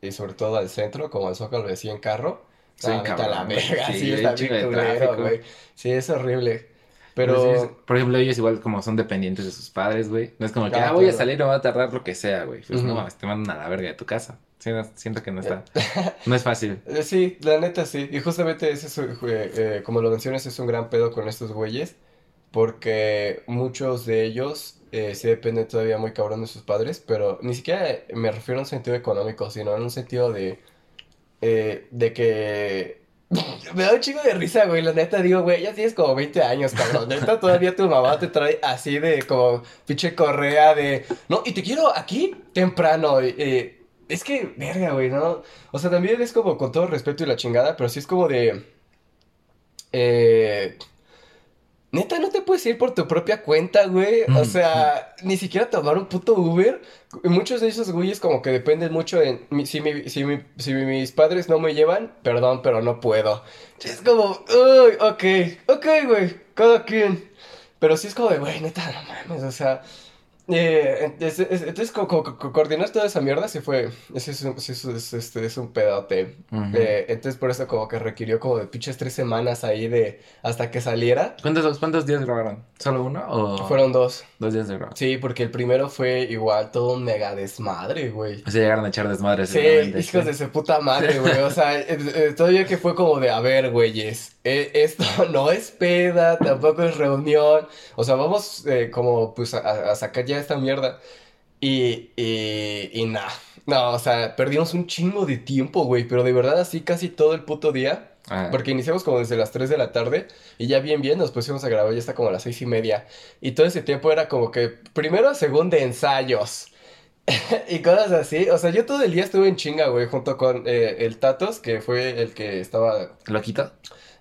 y sobre todo al centro, como al Zócalo decía en carro, Sí, ah, vete a la cabrón, güey. verga, Sí, sí, hay está un chingo bien de culero, tráfico. güey. Sí, es horrible. Pero, Pero, sí, por ejemplo, ellos igual como son dependientes de sus padres, güey. No es como que, Ah, ah, voy a claro. salir, me va a tardar lo que sea, güey. Pues no Ujú. mames, te mandan a la verga de tu casa. Sí, no- siento que no está, no es fácil. Eh, Sí, la neta sí. Y justamente ese es, eh, eh, como lo mencionas, es un gran pedo con estos güeyes. Porque muchos de ellos eh, sí dependen todavía muy cabrón de sus padres. Pero ni siquiera me refiero a un sentido económico, sino en un sentido de. eh, de que. Me da un chingo de risa, güey. La neta digo, güey, ya tienes como 20 años, cabrón. Neta, todavía tu mamá te trae así de como pinche correa de. No, y te quiero aquí temprano. eh, es que, verga, güey, ¿no? O sea, también es como con todo respeto y la chingada, pero sí es como de. Eh. Neta, no te puedes ir por tu propia cuenta, güey. O Mm. sea, ni siquiera tomar un puto Uber. Muchos de esos güeyes como que dependen mucho mi- Si, mi- si, mi- si mis padres no me llevan, perdón, pero no puedo. Es como, uy, ok, ok, güey, cada quien. Pero sí es como de, güey, neta, no mames, o sea... eh, entonces, es- entonces co- co- co- coordinar toda esa mierda sí fue... Ese es un, sí es, es- este, es un pedote. Eh, entonces por eso como que requirió como de pinches tres semanas ahí de... Hasta que saliera. ¿Cuántos, ¿Cuántos días grabaron? ¿Solo uno o Fueron dos. dos días de grabación? Sí, porque el primero fue igual todo un mega desmadre, güey. O sea, llegaron a echar desmadres. Sí, hijos sí. de su puta madre, güey. O sea, eh, eh, todavía que fue como de, a ver, güeyes, eh, esto no es peda, tampoco es reunión. O sea, vamos como pues a, a sacar ya esta mierda. Y, y, y nada. No, o sea, perdimos un chingo de tiempo, güey. Pero de verdad así casi todo el puto día. Ah, Porque iniciamos como desde las 3 de la tarde y ya bien bien nos pusimos a grabar ya está como a las seis y media. Y todo ese tiempo era como que primero según de ensayos y cosas así. O sea, yo todo el día estuve en chinga, güey, junto con eh, el Tatos, que fue el que estaba... ¿Loquito?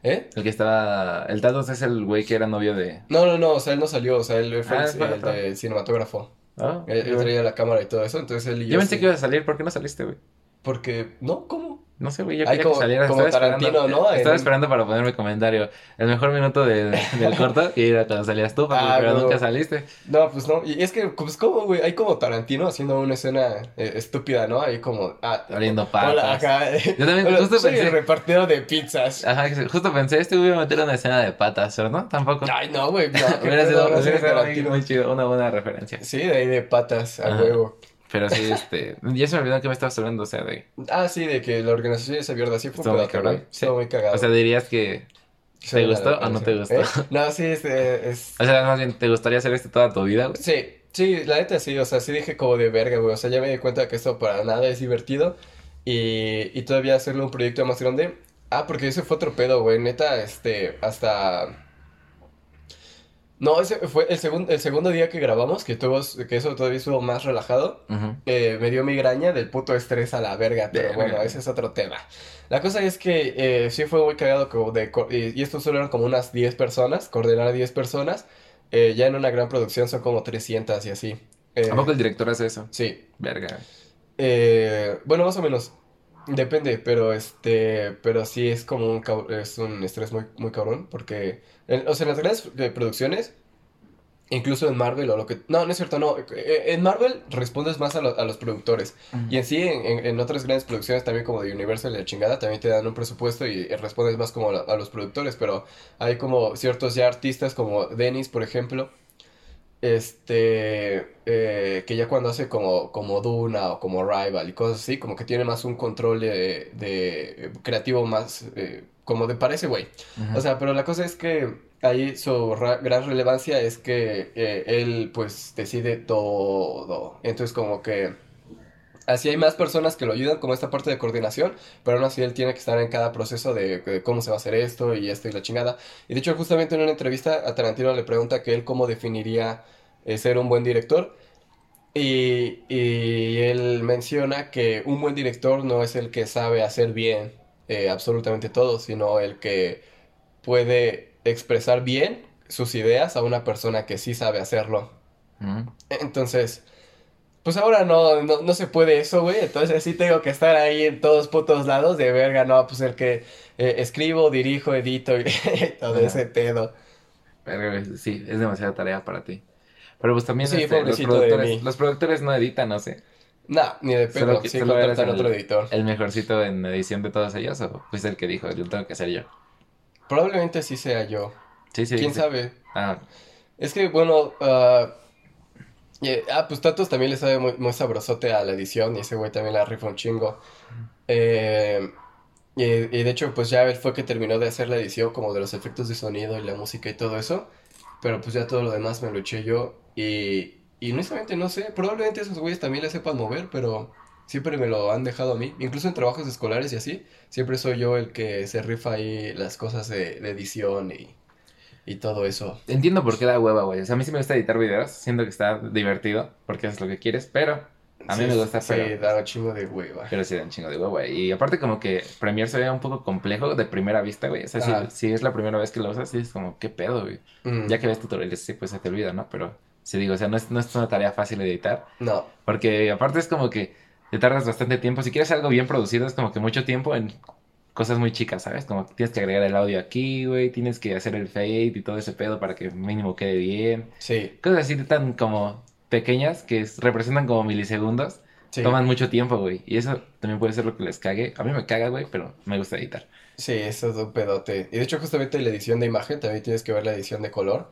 ¿Eh? El que estaba... El Tatos es el güey que era novio de... No, no, no, o sea, él no salió, o sea, él fue Ah, el, de cinematógrafo. Ah, Él, él traía la cámara y todo eso, entonces él y yo... Yo pensé sí. que iba a salir, ¿por qué no saliste, güey? Porque, no, ¿cómo? No sé, güey, yo Hay quería como- que saliera. como estaba Tarantino, esperando, ¿no? Estaba En- esperando para ponerme comentario. El mejor minuto del, del corto y era cuando salías tú, Ah, pero no. nunca saliste. No, pues no. Y es que, pues, como, güey, hay como Tarantino haciendo una escena eh, estúpida, ¿no? Ahí como, ah, hola, patas. ajá. Yo también Hola, justo soy pensé- el repartidor de pizzas. Ajá, justo pensé, este iba a meter una escena de patas, pero no, tampoco. Ay, no, güey, no. hubiera sido, no sido muy, muy chido, una buena referencia. Sí, de ahí de patas, a Ajá. huevo. Pero sí, este, ya se me olvidó que me estabas hablando, o sea, de, Ah, sí, de que la organización de esa mierda sí fue un Estuvo muy cabrón. güey. Estuvo muy cagado. o sea, dirías que, ¿te gustó o no te gustó? ¿Eh? No, sí, este, es... o sea, más bien, ¿te gustaría hacer esto toda tu vida, güey? Sí, sí, la neta sí, o sea, sí dije como de verga, güey, o sea, ya me di cuenta que esto para nada es divertido y, y todavía hacerle un proyecto más grande. Ah, porque ese fue otro pedo, güey, neta, este, hasta... No, ese fue el, segun- el segundo día que grabamos, que, tuvo, que eso todavía estuvo más relajado. Eh, me dio migraña del puto estrés a la verga, pero Verga. bueno, ese es otro tema. La cosa es que eh, sí fue muy cagado como de... Y, esto solo eran como unas 10 personas, coordinar a 10 personas. Eh, ya en una gran producción son como 300 y así. ¿A poco el director hace eso? Sí. Verga. Eh, bueno, más o menos. Depende, pero este... Pero sí es como un, es un estrés muy, muy cabrón, porque... en- o sea, en las grandes producciones... Incluso en Marvel o lo que... No, no es cierto, no. Eh, En Marvel respondes más a, lo- a los productores. Y en sí, en, en- otras grandes producciones también como de Universal y la chingada, también te dan un presupuesto y, respondes más como a, a los productores, pero hay como ciertos ya artistas como Dennis, por ejemplo, este, eh, que ya cuando hace como, como Duna o como Rival y cosas así, como que tiene más un control de, de creativo más, eh, como de parece, güey. O sea, pero la cosa es que ahí su ra- gran relevancia es que eh, él pues decide todo. Entonces como que así hay más personas que lo ayudan como esta parte de coordinación, pero aún así él tiene que estar en cada proceso de, de cómo se va a hacer esto y esto y la chingada. Y de hecho justamente en una entrevista a Tarantino le pregunta que él cómo definiría eh, ser un buen director. Y, y él menciona que un buen director no es el que sabe hacer bien eh, absolutamente todo, sino el que puede expresar bien sus ideas a una persona que sí sabe hacerlo. Ujú. Entonces, pues ahora no, no, no se puede eso, güey. Entonces sí tengo que estar ahí en todos putos lados de verga, no, pues el que eh, escribo, dirijo, edito y todo Ajá. ese pedo. Verga, sí, es demasiada tarea para ti. Pero pues también Sí, este, los, productores, los productores no editan, no sé. No, ni de Solo pedo, que- sí solo eres contratan otro el- editor. El mejorcito en edición de todos ellos, o fuiste el que dijo, yo tengo que hacer yo. Probablemente sí sea yo. Sí, sí. ¿Quién sí. sabe? Ah, Es que, bueno, ah, eh, ah, pues Tatos también le sabe muy, muy sabrosote a la edición y ese güey también la rifa un chingo. Eh, y, de hecho, pues ya él fue que terminó de hacer la edición como de los efectos de sonido y la música y todo eso. Pero pues ya todo lo demás me lo eché yo y, y honestamente no sé, probablemente esos güeyes también le sepan mover, pero siempre me lo han dejado a mí. Incluso en trabajos escolares y así, siempre soy yo el que se rifa ahí las cosas de edición y, y todo eso. entiendo por qué da hueva, güey. O sea, a mí sí me gusta editar videos, siento que está divertido, porque haces lo que quieres, pero a mí Sí, me gusta, Sí, pero, da un chingo de hueva. pero sí da un chingo de hueva, güey. Y aparte como que Premiere se ve un poco complejo de primera vista, güey. O sea, si, si es la primera vez que lo usas, sí es como, ¿qué pedo, güey? Mm, Ya que ves tutoriales, sí, pues se te olvida, ¿no? Pero sí digo, o sea, no es, no es una tarea fácil de editar. No, Porque aparte es como que te tardas bastante tiempo. Si quieres algo bien producido, es como que mucho tiempo en cosas muy chicas, ¿sabes? Como tienes que agregar el audio aquí, güey. Tienes que hacer el fade y todo ese pedo para que mínimo quede bien. sí, Cosas así tan como pequeñas que es- representan como milisegundos. sí. Toman mucho tiempo, güey. Y eso también puede ser lo que les cague. A mí me caga, güey, pero me gusta editar. Sí, eso es un pedote. Y de hecho, justamente la edición de imagen también tienes que ver la edición de color.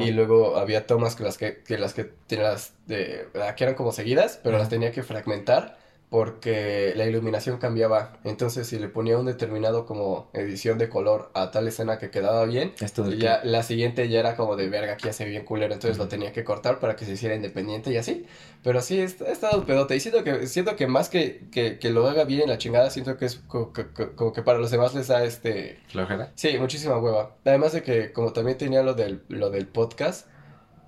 Y luego había tomas que las que, que las que tenía las de, ah, que eran como seguidas, pero las tenía que fragmentar porque la iluminación cambiaba. Entonces, si le ponía un determinado como edición de color a tal escena que quedaba bien, Esto y ya la siguiente ya era como de verga, aquí hace bien culero, entonces lo Ujú. tenía que cortar para que se hiciera independiente y así. Pero sí, es- ha estado pedote. Y siento que, siento que más que, que, que lo haga bien en la chingada, siento que es co- co- co- como, que para los demás les da este... flojera. Sí, muchísima hueva. Además de que como también tenía lo del, lo del podcast,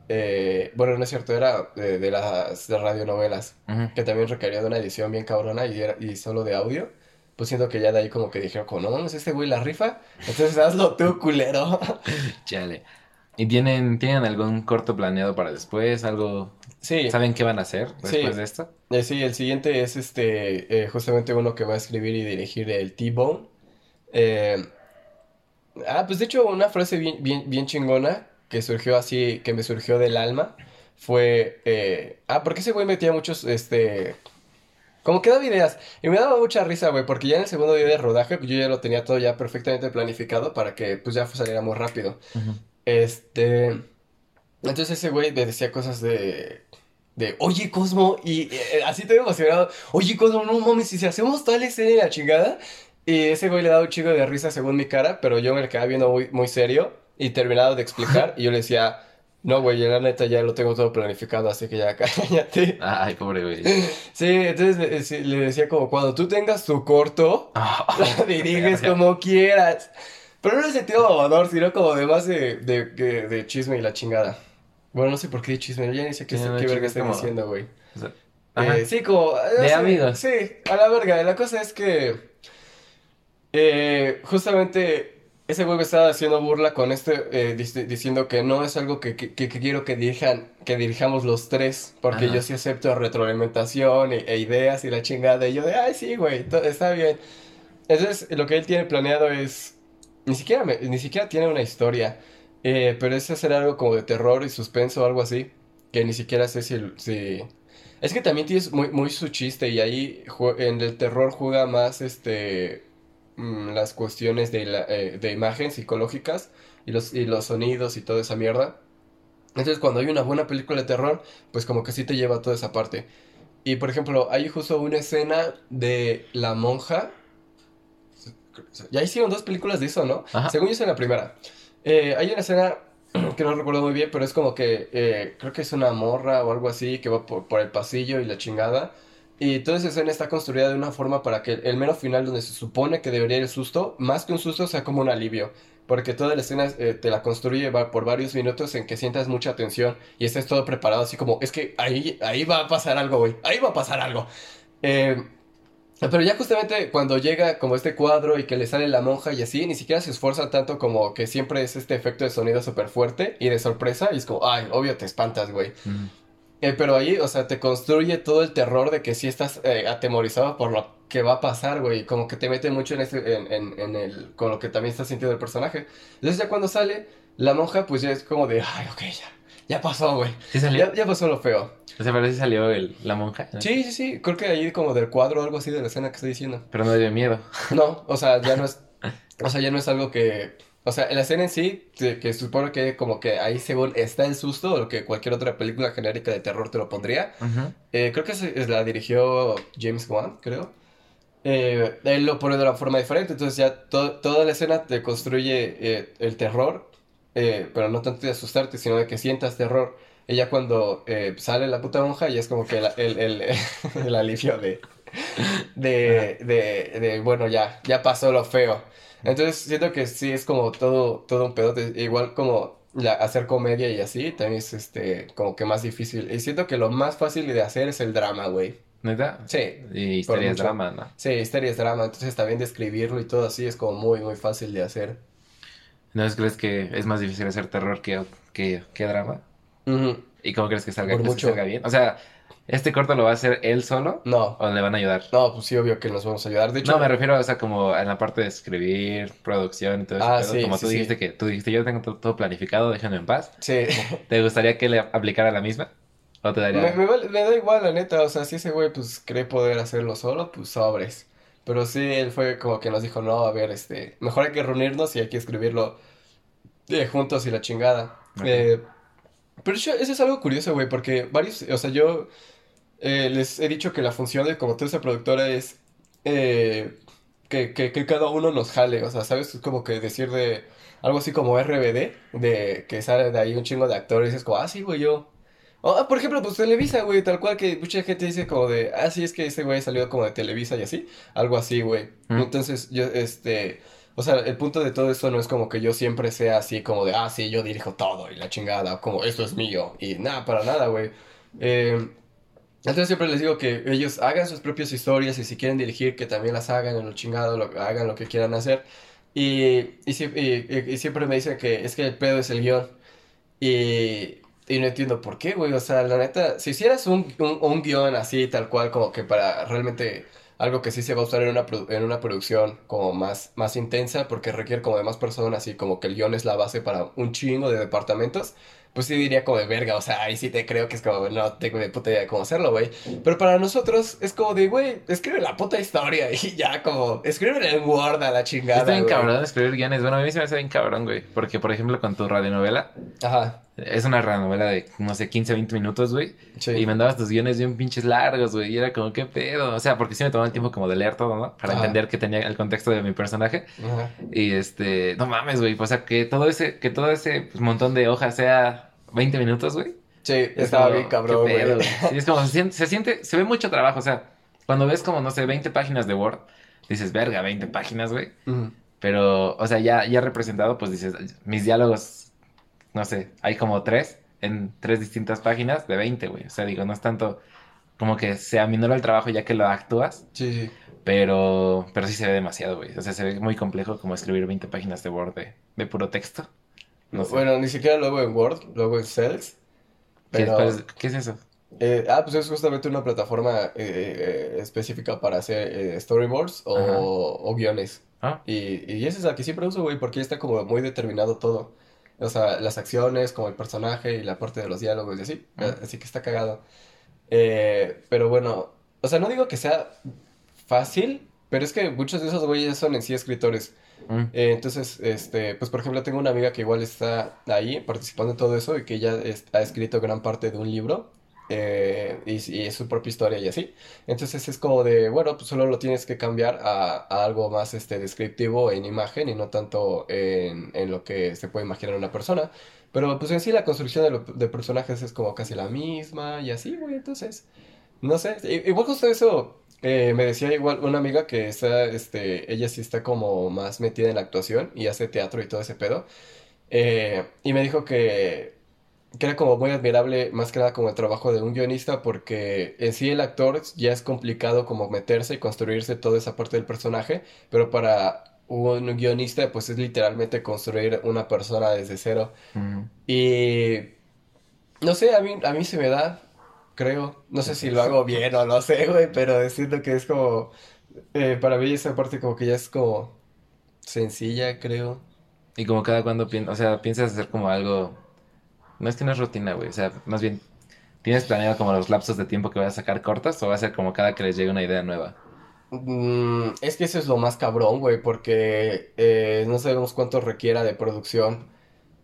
eh, bueno, no es cierto, era de, de las de radionovelas, que también requería de una edición bien cabrona y, era, y solo de audio. Pues siento que ya de ahí como que dijeron, como no mames, este güey la rifa, entonces hazlo tú, culero. Chale. ¿Y tienen, tienen algún corto planeado para después? ¿Algo? Sí. ¿Saben qué van a hacer después Sí. de esto? Eh, sí, el siguiente es este, eh, justamente uno que va a escribir y dirigir el T-Bone. Ah, pues de hecho una frase bien, bien, bien chingona que surgió así, que me surgió del alma, fue, eh, ah, porque ese güey metía muchos, este, como que daba ideas, y me daba mucha risa, güey, porque ya en el segundo día de rodaje, yo ya lo tenía todo ya perfectamente planificado para que, pues ya saliera muy rápido. Este, entonces ese güey me decía cosas de, de, oye Cosmo, y eh, así estoy emocionado, oye Cosmo, no mames, si hacemos tal escena y la chingada, y ese güey le daba un chico de risa según mi cara, pero yo me le quedaba viendo muy, muy serio, y terminado de explicar, y yo le decía, no güey, la neta ya lo tengo todo planificado, así que ya cállate. Ay, pobre güey. Sí, entonces le, le decía como, cuando tú tengas tu corto, la diriges como quieras. Pero no en el sentido mamador, sino como de más de, de, de, de chisme y la chingada. Bueno, no sé por qué chisme, ya ni sé qué, Sí, no, qué verga estoy como- diciendo, güey. O sea. Eh, sí, como... eh, De sí, amigos. Sí, a la verga. La cosa es que... eh, justamente ese güey me estaba haciendo burla con este, eh, dic- diciendo que no es algo que, que, que quiero que dirijan, que dirijamos los tres, porque Ajá. yo sí acepto retroalimentación e, e ideas y la chingada. Y yo de, ay, sí, güey, está bien. Entonces, lo que él tiene planeado es... Ni siquiera, me- ni siquiera tiene una historia, eh, pero es hacer algo como de terror y suspenso o algo así, que ni siquiera sé si... si... Es que también tienes muy, muy su chiste y ahí en el terror juega más este mm, las cuestiones de, la, eh, de imagen psicológicas y los, y los sonidos y toda esa mierda. Entonces cuando hay una buena película de terror, pues como que sí te lleva a toda esa parte. Y por ejemplo, hay justo una escena de la monja. Ya hicieron dos películas de eso, ¿no? Ajá. Según yo es en la primera. Eh, hay una escena que no recuerdo muy bien, pero es como que eh, creo que es una morra o algo así que va por, por el pasillo y la chingada. Y toda esa escena está construida de una forma para que el mero final donde se supone que debería ir el susto, más que un susto, sea como un alivio. Porque toda la escena eh, te la construye por varios minutos en que sientas mucha tensión y estés todo preparado así como, es que ahí, ahí va a pasar algo, güey, ahí va a pasar algo. Eh, pero ya justamente cuando llega como este cuadro y que le sale la monja y así, ni siquiera se esfuerza tanto como que siempre es este efecto de sonido súper fuerte y de sorpresa y es como, ay, obvio te espantas, güey. Mm. Eh, pero ahí, o sea, te construye todo el terror de que sí estás eh, atemorizado por lo que va a pasar, güey. Como que te mete mucho en, ese, en, en, en el, con lo que también está sintiendo el personaje. Entonces ya cuando sale, la monja pues ya es como de, ay, ok, ya, ya pasó, güey. Ya, ya pasó lo feo. O sea, pero sí salió el, la monja. ¿no? Sí, sí, sí, creo que ahí como del cuadro o algo así de la escena que estoy diciendo. Pero no dio miedo. No, o sea, ya no es, o sea, ya no es algo que, o sea, la escena en sí, que, supone que como que ahí según está el susto, o lo que cualquier otra película genérica de terror te lo pondría. Ujú. Eh, creo que es, es la dirigió James Wan, creo. Eh, él lo pone de una forma diferente, entonces ya to- toda la escena te construye eh, el terror, eh, pero no tanto de asustarte, sino de que sientas terror. Y ya cuando eh, sale la puta monja, ya es como que la- el, el, el alivio de, de, de, de, bueno, ya, ya pasó lo feo. Entonces siento que sí es como todo, todo un pedote, igual como la, hacer comedia y así, también es este, como que más difícil. Y siento que lo más fácil de hacer es el drama, güey. ¿Neta? Sí, Y historias mucho. drama, ¿no? sí, historia es drama, entonces también describirlo y todo así es como muy, muy fácil de hacer. ¿No crees que es más difícil hacer terror que, que, que drama? ¿Y cómo crees que salga, Por que mucho. salga bien? O sea, ¿este corto lo va a hacer él solo No, o le van a ayudar? no, pues sí, obvio que nos vamos a ayudar. De hecho, No, me refiero, o sea, como en la parte de escribir, producción y todo eso. Ah, sí, como sí, tú sí. dijiste que tú dijiste, yo tengo to- todo, planificado, déjame en paz. sí. ¿Te gustaría que le aplicara la misma? ¿O te daría...? Me, me vale- me da igual, la neta, o sea, si ese güey pues cree poder hacerlo solo, pues sobres. Pero sí, él fue como que nos dijo, no, a ver, este, mejor hay que reunirnos y hay que escribirlo eh, juntos y la chingada. Ok. Eh, pero eso, eso es algo curioso, güey, porque varios, o sea, yo eh, les he dicho que la función de como tú esa productora es eh, que, que, que cada uno nos jale, o sea, ¿sabes? Es como que decir de algo así como RBD, de que sale de ahí un chingo de actores, y es como, ah, sí, güey, yo. O, ah, por ejemplo, pues Televisa, güey, tal cual que mucha gente dice como de, ah, sí, es que ese güey salió como de Televisa y así, algo así, güey. Mm. Entonces, yo, este, o sea, el punto de todo esto no es como que yo siempre sea así como de, ah, sí, yo dirijo todo y la chingada, como esto es mío, y nada, para nada, güey. Eh, entonces siempre les digo que ellos hagan sus propias historias y si quieren dirigir, que también las hagan en lo chingado, lo, hagan lo que quieran hacer. Y, y, y- siempre me dicen que es que el pedo es el guion. Y, y no entiendo por qué, güey. O sea, la neta, si hicieras un, un, un guion así, tal cual, como que para realmente algo que sí se va a usar en una, en una producción como más, más intensa, porque requiere como de más personas y como que el guion es la base para un chingo de departamentos, pues sí diría como de verga, o sea, ahí sí te creo que es como, no tengo de puta idea de cómo hacerlo, güey. Pero para nosotros es como de, güey, escribe la puta historia y ya como, escribe en Word a la chingada, Está bien cabrón escribir guiones. Bueno, a mí se me hace bien cabrón, güey. Porque, por ejemplo, con tu radionovela, Ajá, es una radionovela de, no sé, 15, 20 minutos, güey. sí. Y mandabas tus guiones bien pinches largos, güey. Y era como, ¿qué pedo? O sea, porque sí me tomaba el tiempo como de leer todo, ¿no? Para Ajá. entender que tenía el contexto de mi personaje. Ajá. Y este, no mames, güey. O sea, que todo ese, que todo ese pues, montón de hojas sea 20 minutos, güey. Sí, Es estaba como, bien cabrón, ¿qué pedo, güey. Sí, es como, se siente, se siente, se ve mucho trabajo. O sea, cuando ves como, no sé, 20 páginas de Word, dices, verga, 20 páginas, güey. Pero, o sea, ya, ya representado, pues dices, mis diálogos, no sé, hay como tres en tres distintas páginas de 20, güey. O sea, digo, no es tanto como que se aminora el trabajo ya que lo actúas, Sí, sí. pero, pero sí se ve demasiado, güey. O sea, se ve muy complejo como escribir 20 páginas de Word de, de puro texto. No sé. Bueno, ni siquiera luego en Word, luego en Cells. ¿Qué, Pero, es, qué es eso? eh, ah, pues es justamente una plataforma eh, eh, específica para hacer eh, storyboards o, o guiones. Ah, Y, y esa es la que siempre uso, güey, porque ya está como muy determinado todo. O sea, las acciones, como el personaje y la parte de los diálogos y así. Mm. Así que está cagado. Eh, pero bueno, o sea, no digo que sea fácil, pero es que muchos de esos güeyes son en sí escritores. mm, Eh, entonces, este, pues por ejemplo, tengo una amiga que igual está ahí participando en todo eso y que ya es- ha escrito gran parte de un libro eh, y, su propia historia y así. Entonces es como de, bueno, pues solo lo tienes que cambiar a, algo más este, descriptivo en imagen y no tanto en, lo que se puede imaginar una persona. Pero pues en sí la construcción de, personajes es como casi la misma y así, güey, entonces, no sé, igual justo eso. Eh, me decía igual una amiga que está, este, ella sí está como más metida en la actuación y hace teatro y todo ese pedo. Eh, y me dijo que, que era como muy admirable, más que nada como el trabajo de un guionista, porque en sí el actor ya es complicado como meterse y construirse toda esa parte del personaje, pero para un guionista pues es literalmente construir una persona desde cero. mm. Y no sé, a mí, a mí se me da, creo. No sé si lo hago bien o no sé, güey, pero siento que es como. eh, para mí esa parte como que ya es como sencilla, creo. Y como cada cuando o sea, piensas hacer como algo, no es que no es rutina, güey, o sea, más bien, ¿tienes planeado como los lapsos de tiempo que vas a sacar cortas o va a ser como cada que les llegue una idea nueva? Mm, es que eso es lo más cabrón, güey, porque eh, no sabemos cuánto requiera de producción.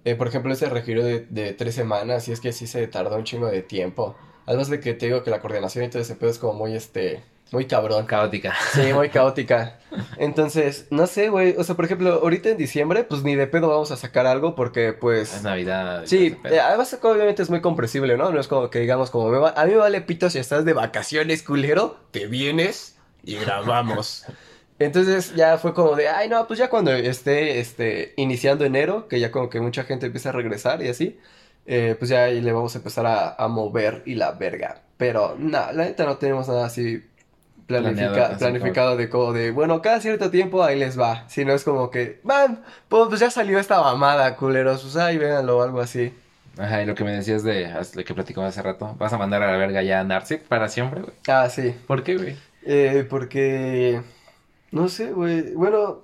Eh, por ejemplo, ese requirió de, de tres semanas y es que sí se tardó un chingo de tiempo. Además de que te digo que la coordinación y todo ese pedo es como muy, este, muy cabrón. Caótica. Sí, muy caótica. Entonces, no sé, güey. O sea, por ejemplo, ahorita en diciembre, pues ni de pedo vamos a sacar algo porque, Es pues. Navidad. y Sí, eh, además obviamente es muy comprensible, ¿no? No es como que digamos, como me va- a mí me vale pito si estás de vacaciones, culero, te vienes y grabamos. Entonces ya fue como de, ay, no, pues ya cuando esté este, iniciando enero, que ya como que mucha gente empieza a regresar y así, eh, pues ya ahí le vamos a empezar a, a mover y la verga. Pero no, la neta no tenemos nada así planifica- Planeado, planificado de como de, bueno, cada cierto tiempo ahí les va. Si no es como que, man, pues, pues ya salió esta mamada, culeros, pues ahí véanlo o algo así. Ajá, y lo que me decías de lo que platicamos hace rato, ¿vas a mandar a la verga ya a Narcic para siempre, güey? Ah, sí. ¿Por qué, güey? Eh, porque, no sé, güey. Bueno,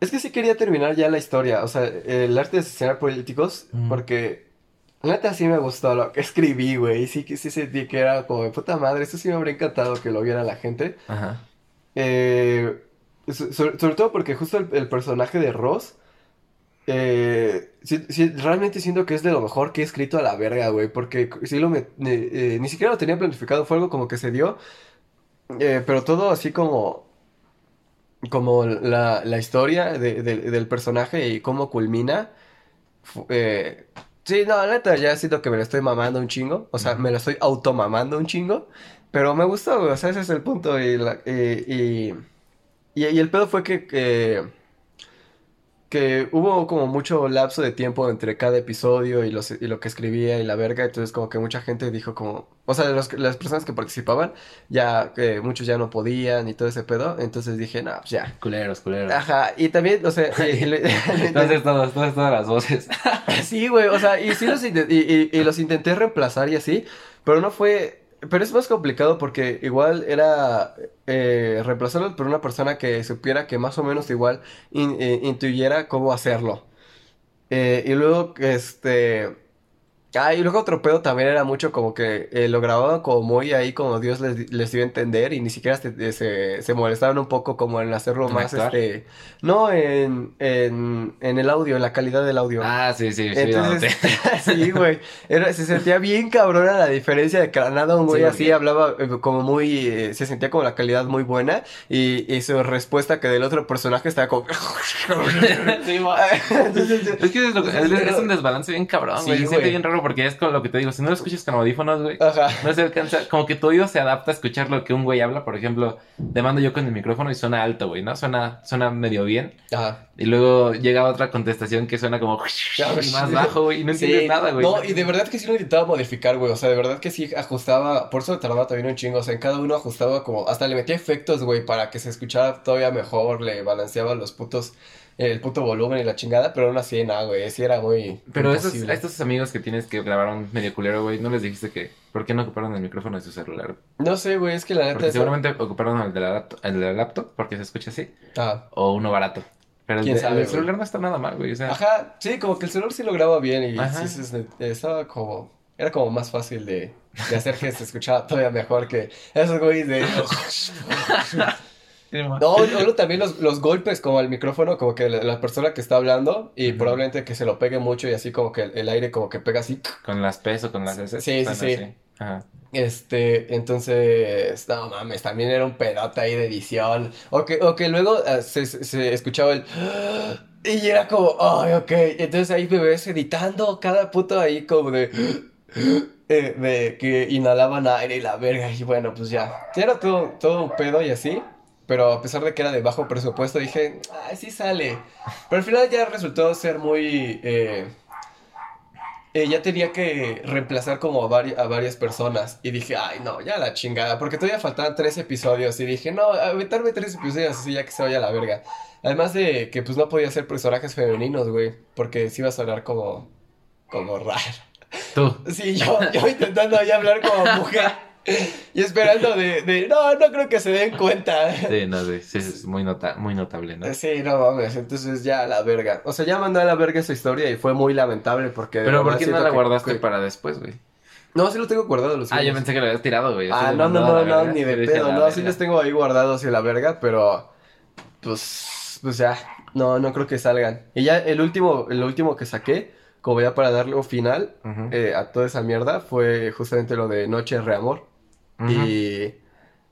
es que sí quería terminar ya la historia. O sea, el arte de asesinar políticos. Porque, neta sí me gustó lo que escribí, güey. Sí sí sentí que era como de puta madre. Esto sí me habría encantado que lo viera la gente. Ajá. Eh, so- sobre, todo porque justo el, el personaje de Ross. Eh, sí- sí, realmente siento que es de lo mejor que he escrito a la verga, güey. Porque sí lo me- eh, eh, ni siquiera lo tenía planificado. Fue algo como que se dio. Eh, pero todo así como, como la, la historia de- de- del personaje y cómo culmina. eh, sí, no, la neta, ya siento que me lo estoy mamando un chingo. O sea, me lo estoy automamando un chingo. Pero me gustó, güey, O sea, ese es el punto. Y, la- y, y, y- y el pedo fue que, que, que hubo como mucho lapso de tiempo entre cada episodio y, los, y lo que escribía y la verga, entonces como que mucha gente dijo como, o sea, los- las personas que participaban, ya que muchos ya no podían y todo ese pedo, entonces dije, no, pues ya. Culeros, culeros. Ajá, y también, o sea, y- y le- Entonces todas, todas, todas las voces. sí, güey, o sea, y sí los, y- y los intenté reemplazar y así, pero no fue, pero es más complicado porque igual era eh, reemplazarlos por una persona que supiera que más o menos igual eh, intuyera cómo hacerlo. Eh, y luego, este... Ah, y luego otro pedo también era mucho como que eh, lo grababan como muy ahí, como Dios les, les dio a entender, y ni siquiera se, se, se molestaban un poco como en hacerlo ¿En más, actuar? este... No, en, en, en el audio, en la calidad del audio. Ah, sí, sí, sí. Entonces, sí, güey. Era- se sentía bien cabrona la diferencia de que nada un güey Sí, así hablaba eh, como muy. eh, se sentía como la calidad muy buena. Y, y su respuesta que del otro personaje estaba como. Entonces, Es que es, lo que- es- es un desbalance bien cabrón, Sí, güey. Se siente güey. bien raro porque es con lo que te digo. Si no lo escuchas con audífonos, güey, Ajá. no se alcanza. Como que tu oído se adapta a escuchar lo que un güey habla. Por ejemplo, te mando yo con el micrófono y suena alto, güey, ¿no? Suena, suena medio bien. Ajá. Y luego llega otra contestación que suena como y más bajo, güey, y no entiendes Sí, nada, güey. No, y de verdad que sí lo intentaba modificar, güey. O sea, de verdad que sí ajustaba. Por eso tardaba también un chingo. O sea, en cada uno ajustaba como. Hasta le metía efectos, güey, para que se escuchara todavía mejor. Le balanceaba los putos. El puto volumen y la chingada. Pero aún así, nada, güey. Sí era muy. Pero esos, a estos amigos que tienes que grabaron medio culero, güey, ¿no les dijiste que por qué no ocuparon el micrófono de su celular? No sé, güey. Es que la neta. Porque es- seguramente ocuparon el de la laptop, el de la laptop porque se escucha así, Ah. o uno barato. Pero el, celular no está nada mal, güey, o sea, Ajá, sí, como que el celular sí lo graba bien y sí, sí, sí, estaba como, era como más fácil de, de hacer que se escuchara todavía mejor que esos güeyes de... No, luego también los, los golpes como al micrófono, como que la, la persona que está hablando y probablemente que se lo pegue mucho y así como que el, el aire como que pega así. con las P's o con las S. Sí, sí, sí. Ajá. Este, entonces, no mames, también era un pedote ahí de edición. O que, o que luego ah, se, se- escuchaba el... Y era como, ay, ok. Entonces ahí me ves editando cada puto ahí como de... eh, de que inhalaban aire y la verga. Y bueno, pues ya. Ya era todo, todo un pedo y así. Pero a pesar de que era de bajo presupuesto, dije, ay, sí sale. Pero al final ya resultó ser muy... eh, eh, ya tenía que reemplazar como a, vari- a varias personas. Y dije, ay, no, ya la chingada. Porque todavía faltaban tres episodios. Y dije, no, aventarme tres episodios así ya que se vaya a la verga. Además de que pues no podía ser personajes femeninos, güey. Porque sí iba a sonar como, como raro. Tú. Sí, yo, yo intentando ahí hablar como mujer. Y esperando de, de, no, no creo que se den cuenta. Sí, no, sí, sí, es muy, nota muy notable, ¿no? Sí, no mames, entonces ya a la verga. O sea, ya mandé a la verga esa historia y fue muy lamentable porque... Pero ¿por qué no la guardaste que- para después, güey? No, sí lo tengo guardado los Ah, yo pensé que lo habías tirado, güey. Ah, no, no, no, no, ni de pedo, no, sí los tengo ahí guardados y la verga, pero pues, pues ya, no, no creo que salgan. Y ya el último, el último que saqué, como ya para darle un final eh, a toda esa mierda, fue justamente lo de Noche de Reamor. Y,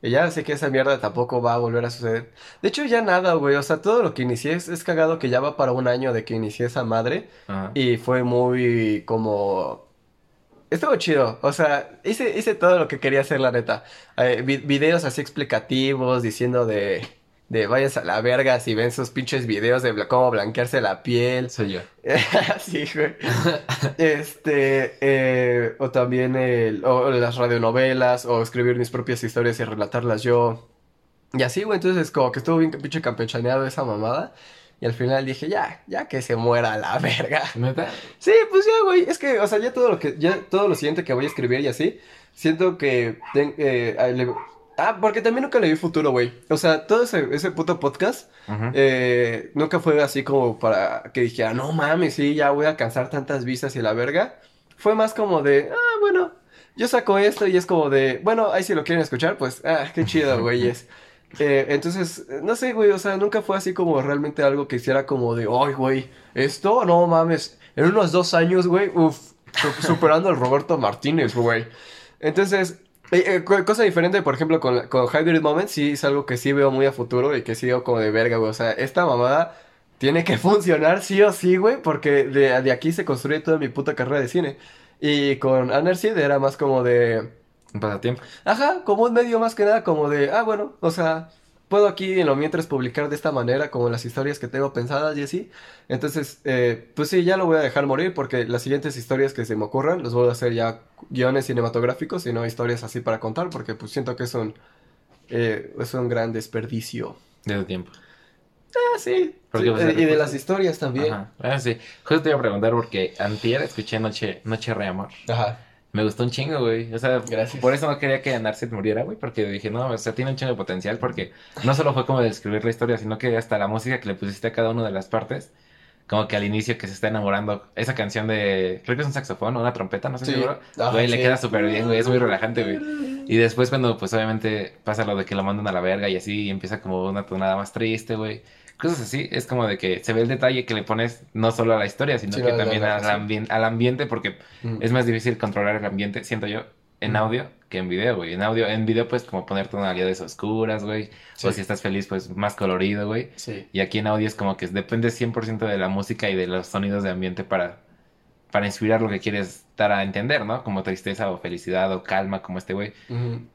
y ya sé que esa mierda tampoco va a volver a suceder. De hecho, ya nada, güey, o sea, todo lo que inicié es, es cagado que ya va para un año de que inicié esa madre. Ajá. Y fue muy como... Estuvo chido, o sea, hice, hice todo lo que quería hacer, la neta. Eh, vi- videos así explicativos, diciendo de, de vayas a la verga si ven sus pinches videos de cómo blanquearse la piel. Soy yo. sí, güey. Este, eh, o también el, o las radionovelas, o escribir mis propias historias y relatarlas yo. Y así, güey, entonces como que estuvo bien pinche campechaneado esa mamada. Y al final dije, ya, ya que se muera la verga. ¿Neta? Sí, pues ya, güey. Es que, o sea, ya todo lo que, ya todo lo siguiente que voy a escribir y así, siento que ten- eh, le- ah, porque también nunca le vi futuro, güey. O sea, todo ese, ese puto podcast eh, nunca fue así como para que dijera, no mames, sí, ya voy a alcanzar tantas vistas y la verga. Fue más como de, ah, bueno, yo saco esto y es como de, bueno, ahí si lo quieren escuchar, pues, ah, qué chido, güeyes. Eh, entonces, no sé, güey, o sea, nunca fue así como realmente algo que hiciera como de, ay, güey, esto, no mames, en unos dos años, güey, uff, superando al Roberto Martínez, güey. Entonces, eh, eh, co- cosa diferente, por ejemplo, con, con Hybrid Moment, sí es algo que sí veo muy a futuro y que sí veo como de verga, güey. O sea, esta mamada tiene que funcionar sí o sí, güey, porque de, de aquí se construye toda mi puta carrera de cine. Y con Anerseed era más como de... Un pasatiempo. Ajá, como un medio más que nada, como de, ah, bueno, o sea, puedo aquí en lo mientras publicar de esta manera, como las historias que tengo pensadas y así. Entonces, eh, pues sí, ya lo voy a dejar morir porque las siguientes historias que se me ocurran los voy a hacer ya guiones cinematográficos y no historias así para contar porque pues siento que es un, eh, es un gran desperdicio. De tiempo. Ah, sí. Pues, eh, y de las historias también. Ajá. Ah, sí. Justo te iba a preguntar porque antier escuché Noche, Noche Reamor. Ajá. Me gustó un chingo, güey. O sea, Gracias. por eso no quería que Narset muriera, güey. Porque dije, no, o sea, tiene un chingo de potencial. Porque no solo fue como describir la historia, sino que hasta la música que le pusiste a cada una de las partes. Como que al inicio que se está enamorando. Esa canción de. Creo que es un saxofón o una trompeta, no sé Sí. seguro. Ajá, Güey, le queda súper bien, güey. Es muy relajante, güey. Y después, cuando, pues obviamente pasa lo de que lo mandan a la verga y así, y empieza como una tonada más triste, güey. Cosas así, es como de que se ve el detalle que le pones no solo a la historia, sino Sí, que la también al, ambien- al ambiente, porque Mm. es más difícil controlar el ambiente, siento yo, en Mm. audio que en video, güey. En audio, en video puedes como poner tonalidades oscuras, güey. Sí. O si estás feliz, pues más colorido, güey. Sí. Y aquí en audio es como que depende 100% de la música y de los sonidos de ambiente para, para inspirar lo que quieres dar a entender, ¿no? Como tristeza o felicidad o calma, como este güey.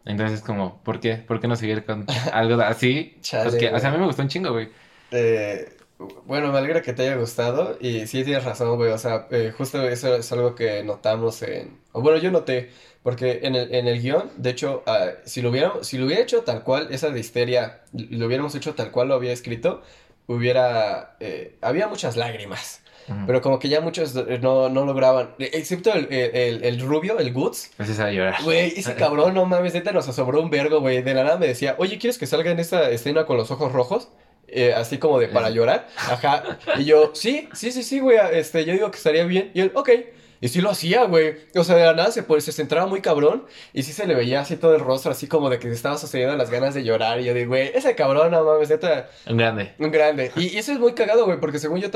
Entonces, como, ¿por qué? ¿Por qué no seguir con algo así? Chale, Pues que, o sea, a mí me gustó un chingo, güey. Eh, bueno, me alegra que te haya gustado y sí tienes razón, güey, o sea, eh, justo eso es algo que notamos en... O bueno, yo noté, porque en el, en el guion, de hecho, ah, si lo hubiéramos, si lo hubiera hecho tal cual, esa de histeria, lo hubiéramos hecho tal cual lo había escrito, hubiera... eh, había muchas lágrimas, pero como que ya muchos no, no lograban, eh, excepto el, el, rubio, el Goods. Esa de llorar. Güey, ese cabrón, no mames, neta nos asombró un vergo, güey. De la nada me decía, oye, ¿quieres que salga en esta escena con los ojos rojos? Eh, así como de para llorar. Ajá. Y yo, sí, sí, sí, sí, güey. Este, yo digo que estaría bien. Y él, ok. Y sí lo hacía, güey. O sea, de la nada se, pues, se centraba muy cabrón. Y sí se le veía así todo el rostro, así como de que se estaba sucediendo las ganas de llorar. Y yo digo, güey, ese cabrón, no mames, neta, Un grande. un grande. Y, y eso es muy cagado, güey, porque según yo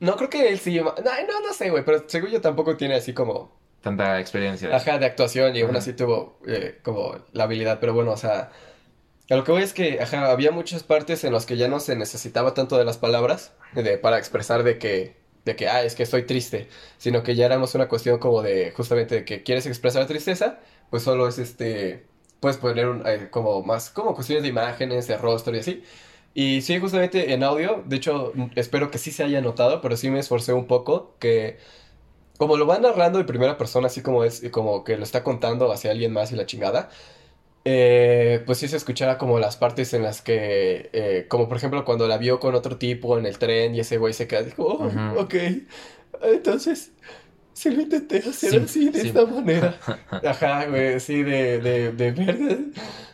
No creo que él sí. No, no, no sé, güey, pero según yo tampoco tiene así como Tanta experiencia. Ajá, de actuación y aún así tuvo eh, como la habilidad, pero bueno, o sea, a lo que voy es que, ajá, había muchas partes en las que ya no se necesitaba tanto de las palabras de, para expresar de que, de que, ah, es que estoy triste, sino que ya éramos una cuestión como de, justamente, de que quieres expresar tristeza, pues solo es este, puedes poner un, eh, como más, como cuestiones de imágenes, de rostro y así. Y sí, justamente en audio, de hecho, m- espero que sí se haya notado, pero sí me esforcé un poco, que como lo va narrando en primera persona, así como es, como que lo está contando hacia alguien más y la chingada, eh, pues sí se escuchaba como las partes en las que, eh, como por ejemplo cuando la vio con otro tipo en el tren y ese güey se queda, dijo, oh, ok, entonces, sí lo intenté hacer Sí, así, de sí. esta manera. Ajá, güey, sí, de, de, de verga.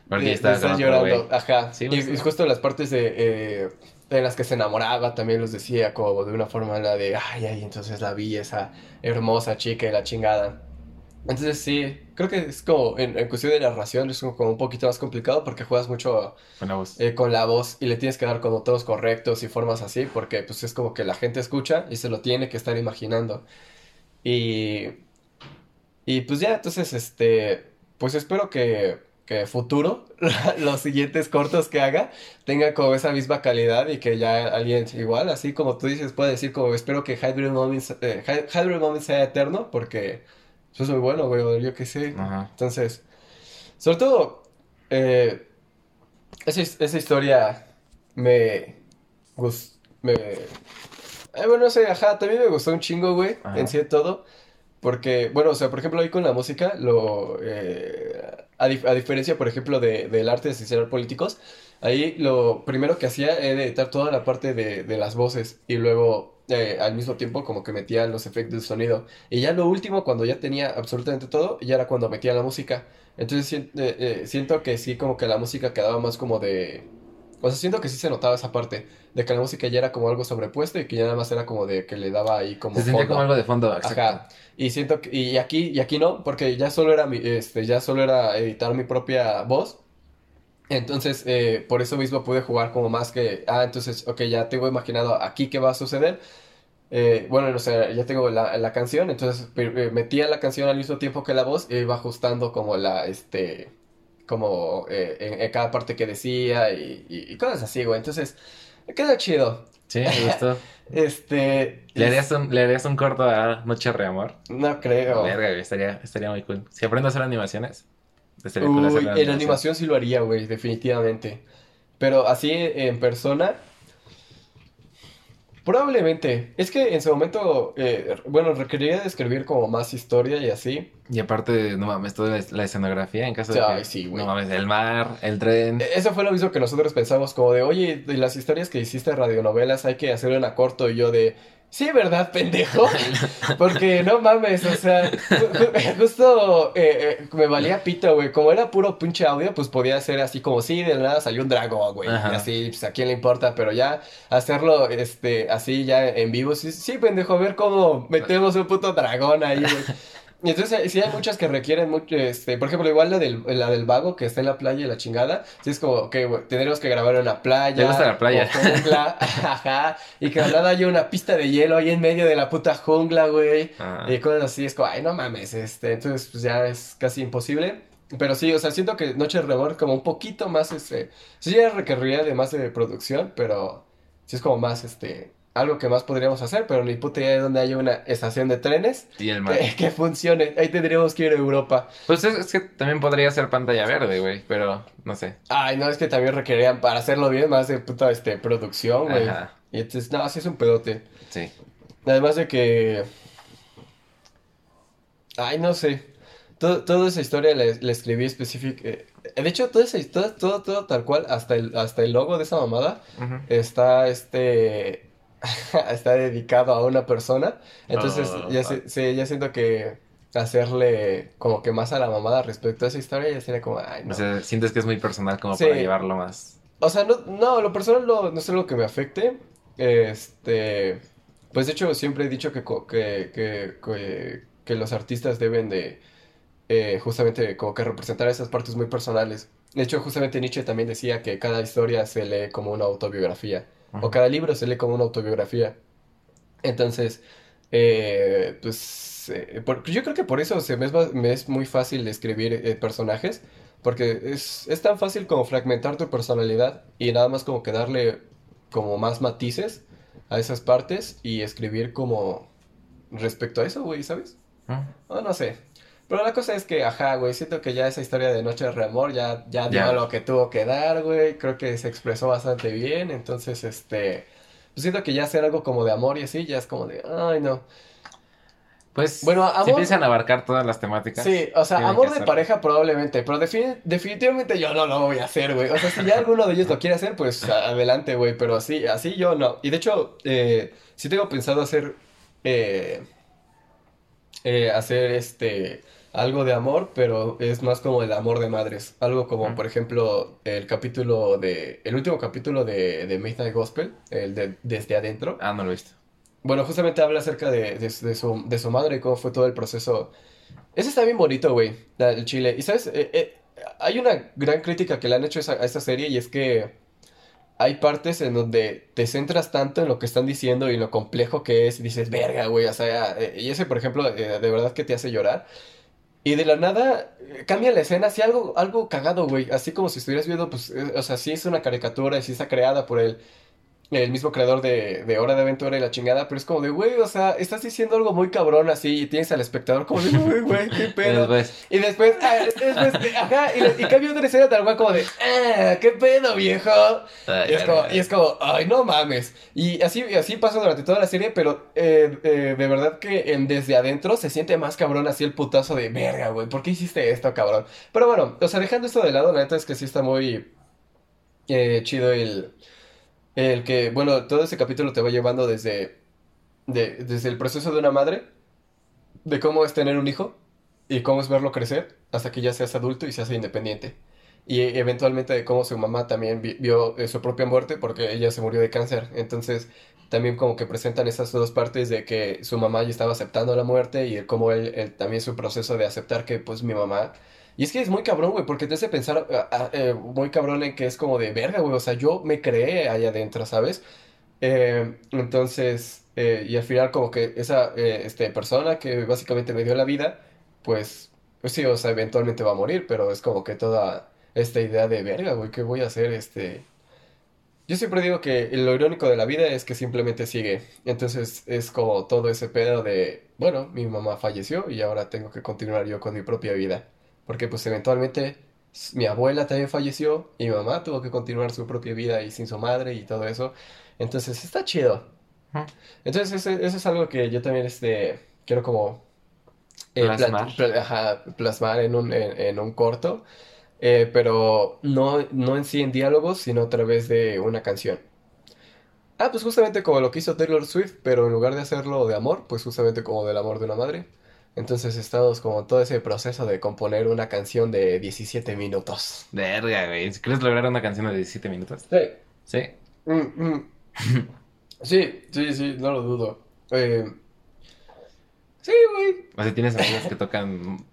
Porque con otro llorando, güey. ajá. Sí, y, y justo las partes de, eh, en las que se enamoraba también los decía como de una forma la de, ay, ay, entonces la vi, esa hermosa chica y la chingada. Entonces sí, creo que es como, en, en cuestión de narración es como un poquito más complicado porque juegas mucho Con la voz. eh, con la voz y le tienes que dar como tonos correctos y formas así porque pues es como que la gente escucha y se lo tiene que estar imaginando. Y, y pues ya, entonces, este, pues espero que, que futuro, los siguientes cortos que haga, tengan como esa misma calidad y que ya alguien igual, así como tú dices, puede decir como espero que Hybrid Moments, eh, Hy- Hybrid Moments sea eterno porque eso es muy bueno, güey, o yo qué sé. Ajá. Entonces, sobre todo, eh, esa, esa historia me gustó, me... eh, bueno, no sé, ajá, también me gustó un chingo, güey, Ajá. en sí de todo, porque, bueno, o sea, por ejemplo, ahí con la música, lo, eh, a, dif- a diferencia, por ejemplo, de, del arte de asesorar políticos, ahí lo primero que hacía era editar toda la parte de, de las voces y luego... eh, al mismo tiempo como que metía los efectos de sonido y ya lo último, cuando ya tenía absolutamente todo, ya era cuando metía la música. Entonces eh, eh, siento que sí, como que la música quedaba más como de... O sea, siento que sí se notaba esa parte, de que la música ya era como algo sobrepuesto y que ya nada más era como de que le daba ahí como Se sentía fondo. como algo de fondo, exacto. Ajá. Y siento que, y aquí, y aquí no, porque ya solo era mi, este, ya solo era editar mi propia voz. Entonces, eh, por eso mismo pude jugar como más que, ah, entonces, ok, ya tengo imaginado aquí qué va a suceder. Eh, bueno, o sea, ya tengo la, la canción, entonces eh, metía la canción al mismo tiempo que la voz e iba ajustando como la, este, como en, en cada parte que decía y, y- y cosas así, güey. Entonces, queda chido. Sí, me gustó. Este, ¿Le harías un, le harías un corto a Noche Reamor? no creo. Verga, estaría, estaría muy cool. Si aprendo a hacer animaciones, Uy, en animación sí lo haría, güey, definitivamente. Pero así en persona, probablemente. Es que en su momento, eh, bueno, requeriría de escribir como más historia y así. Y aparte, no mames, toda la, la escenografía en caso de Ay, que- sí, güey. No mames, el mar, el tren. E- Eso fue lo mismo que nosotros pensamos, como de, oye, de las historias que hiciste radionovelas hay que hacer una corto. Y yo de, sí, ¿verdad, pendejo? Porque no mames, o sea, ju- ju- justo eh, eh, me valía pito, güey. Como era puro pinche audio, pues podía ser así como, sí, de la nada salió un dragón, güey. Ajá. Y así, pues a quién le importa, pero ya hacerlo, este, así ya en vivo, sí, sí, pendejo, a ver cómo metemos un puto dragón ahí, güey. Y entonces sí hay muchas que requieren mucho, este, por ejemplo, igual la del, la del vago que está en la playa y la chingada, sí es como, ok, güey, tendremos que grabar en una playa. ¿Te gusta la playa? jungla, ajá, y que al lado haya una pista de hielo ahí en medio de la puta jungla, güey, Ah. y cosas así, es como, ay, no mames, este, entonces pues ya es casi imposible. Pero sí, o sea, siento que Noche de Remor como un poquito más, este, sí ya requeriría de más de producción, pero sí es como más, este, algo que más podríamos hacer, pero ni puta idea de dónde haya una estación de trenes Y el mar. que, que funcione. Ahí tendríamos que ir a Europa. Pues es, es que también podría ser pantalla verde, güey, pero no sé. Ay, no, es que también requerirían, para hacerlo bien, más de puta, este, producción, güey. Ajá. Y entonces, no, así es un pedote. Sí. Además de que... Ay, no sé. Todo, toda esa historia la, la escribí específica. De hecho, toda esa historia, todo, todo tal cual, hasta el, hasta el logo de esa mamada, está este está dedicado a una persona. Entonces, ya, sé- sí, ya siento que hacerle como que más a la mamada respecto a esa historia ya sería como, ay, no. O sea, sientes que es muy personal como Sí. para llevarlo más. O sea, no, no, lo personal no, no es algo que me afecte. Este, pues de hecho siempre he dicho que, que, que, que, que los artistas deben de eh, justamente como que representar esas partes muy personales. De hecho, justamente Nietzsche también decía que cada historia se lee como una autobiografía. O cada libro se lee como una autobiografía. Entonces, eh, pues eh, por- yo creo que por eso se me es, va- me es muy fácil escribir eh, personajes, porque es, es tan fácil como fragmentar tu personalidad y nada más como que darle como más matices a esas partes y escribir como respecto a eso, güey, ¿sabes? No, no sé. Pero la cosa es que, ajá, güey, siento que ya esa historia de Noche de Reamor ya, ya dio lo que tuvo que dar, güey. Creo que se expresó bastante bien. Entonces, este. Pues siento que ya hacer algo como de amor y así, ya es como de, ay, no. Pues, Bueno, si empiezan a abarcar todas las temáticas. Sí, o sea, amor de pareja probablemente, pero defini- definitivamente yo no lo voy a hacer, güey. O sea, si ya alguno de ellos lo quiere hacer, pues adelante, güey. Pero así, así yo no. Y de hecho, eh, sí tengo pensado hacer, eh, eh, hacer este, algo de amor, pero es más como el amor de madres. Algo como, por ejemplo, el capítulo de, el último capítulo de, de Midnight Gospel, el de Desde Adentro. Ah, no lo he visto. Bueno, justamente habla acerca de, de, de su, de su madre y cómo fue todo el proceso. Ese está bien bonito, güey, el Chile. Y sabes, Eh, eh, hay una gran crítica que le han hecho a esa- a esta serie y es que hay partes en donde te centras tanto en lo que están diciendo y en lo complejo que es y dices, verga, güey, o sea, eh, y ese, por ejemplo, eh, de verdad que te hace llorar. Y de la nada eh, cambia la escena, así algo, algo cagado, güey, así como si estuvieras viendo, pues, o sea, sí es una caricatura y sí está creada por el, el mismo creador de, de Hora de Aventura y la chingada, pero es como de, güey, o sea, estás diciendo algo muy cabrón así y tienes al espectador como de, güey, güey, qué pedo. después, Y después, ah, después, ajá, y, le- y cambia otra escena tal cual como de, ah, qué pedo, viejo. ay, Y es, como, verga. y es como, ay, no mames. Y así, y así pasa durante toda la serie, pero eh, eh, de verdad que en desde adentro se siente más cabrón así el putazo de verga, güey. ¿Por qué hiciste esto, cabrón? Pero bueno, o sea, dejando esto de lado, la neta es que sí está muy eh, chido el, el que, bueno, todo ese capítulo te va llevando desde, de- desde el proceso de una madre, de cómo es tener un hijo y cómo es verlo crecer hasta que ya seas adulto y se hace independiente. Y eventualmente de cómo su mamá también vi- vio eh, su propia muerte porque ella se murió de cáncer. Entonces también como que presentan esas dos partes de que su mamá ya estaba aceptando la muerte y cómo él, él también su proceso de aceptar que pues mi mamá... Y es que es muy cabrón, güey, porque te hace pensar ah, ah, eh, muy cabrón en que es como de verga, güey. O sea, yo me creé allá adentro, ¿sabes? Eh, entonces, eh, y al final como que esa eh, este, persona que básicamente me dio la vida, pues, pues sí, o sea, eventualmente va a morir, pero es como que toda esta idea de verga, güey, ¿qué voy a hacer? Este... Yo siempre digo que lo irónico de la vida es que simplemente sigue. Entonces es como todo ese pedo de, bueno, mi mamá falleció y ahora tengo que continuar yo con mi propia vida. Porque pues eventualmente mi abuela también falleció y mi mamá tuvo que continuar su propia vida y sin su madre y todo eso. Entonces está chido. Entonces eso, eso es algo que yo también este, quiero como eh, pla- Plasmar. ajá, plasmar en un, en, en un corto, eh, pero no, no en sí en diálogos, sino a través de una canción. Ah, pues justamente como lo que hizo Taylor Swift, pero en lugar de hacerlo de amor, pues justamente como del amor de una madre. Entonces estamos como todo ese proceso de componer una canción de 17 minutos. Verga, güey. ¿Quieres lograr una canción de 17 minutos? Sí. Sí. Mm, mm. Sí, sí, sí, no lo dudo. Eh, Sí, güey. O sea, tienes amigos que tocan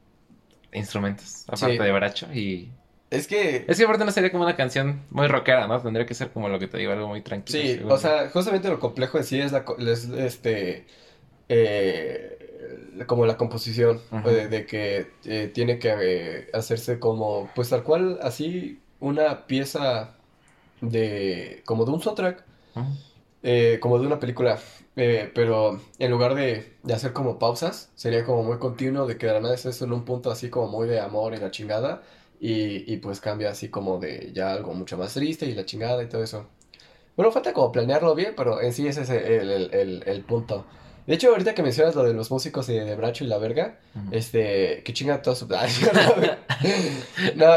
instrumentos, aparte Sí. de bracho, y... Es que... Es que aparte no sería como una canción muy rockera, ¿no? Tendría que ser como lo que te digo, algo muy tranquilo. Sí, o sea, justamente lo complejo en sí es la, es, este, eh, como la composición, Ujú. de, de que eh, tiene que eh, hacerse como, pues tal cual, así, una pieza de, como de un soundtrack, eh, como de una película, eh, pero en lugar de, de hacer como pausas, sería como muy continuo, de que de la nada estés en un punto así como muy de amor y la chingada, y, y pues cambia así como de ya algo mucho más triste y la chingada y todo eso. Bueno, falta como planearlo bien, pero en sí ese es el, el, el, el punto. De hecho, ahorita que mencionas lo de los músicos de, de Bracho y la verga, este, que chinga todo su... No,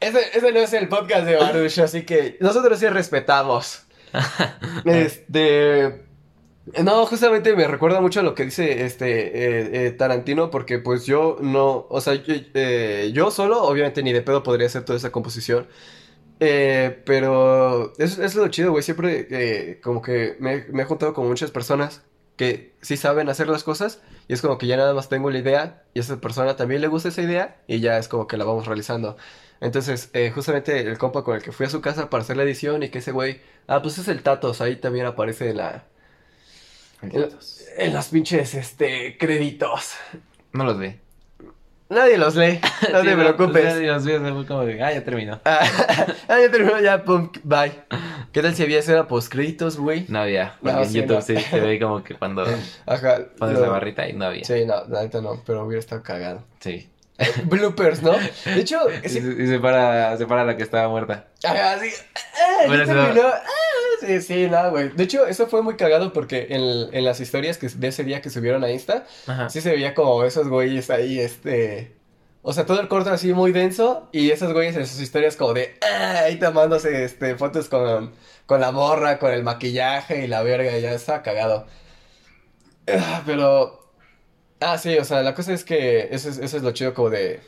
ese, ese no es el podcast de Baruch, así que nosotros sí respetamos. Este... No, justamente me recuerda mucho a lo que dice este eh, eh, Tarantino, porque pues yo no, o sea, yo, eh, yo solo, obviamente ni de pedo podría hacer toda esa composición, eh, pero eso es lo chido, güey, siempre como que me, me he juntado con muchas personas que sí saben hacer las cosas y es como que ya nada más tengo la idea y a esa persona también le gusta esa idea y ya es como que la vamos realizando. Entonces, eh, justamente el compa con el que fui a su casa para hacer la edición y que ese güey, ah, pues es el Tatos, ahí también aparece en la... En, en las pinches, este, créditos. No los vi. Nadie los lee, no Sí, te preocupes. sí, los fue como de, ah, ya terminó. Ah, ya terminó, ya, pum, bye. ¿Qué tal si había escena post créditos, güey? No había, No, en sí, YouTube no. sí se ve como que cuando Ajá. pones lo- la barrita y no había. Sí, no, la neta no, pero hubiera estado cagado. Sí. Bloopers, ¿no? De hecho, Y, sí, se- y se para, se para la que estaba muerta. sí. Ah, ya Hubiera sido- terminó. Ah, sí, sí, nada, güey. De hecho, eso fue muy cagado porque en, en las historias que, de ese día que subieron a Insta, Ajá. sí se veía como esos güeyes ahí, este... O sea, todo el corto así muy denso y esos güeyes en sus historias como de... Ah, ahí tomándose, este, fotos con, con la morra, con el maquillaje y la verga, ya estaba cagado. Ah, pero... Ah, sí, o sea, la cosa es que eso es, eso es lo chido como de...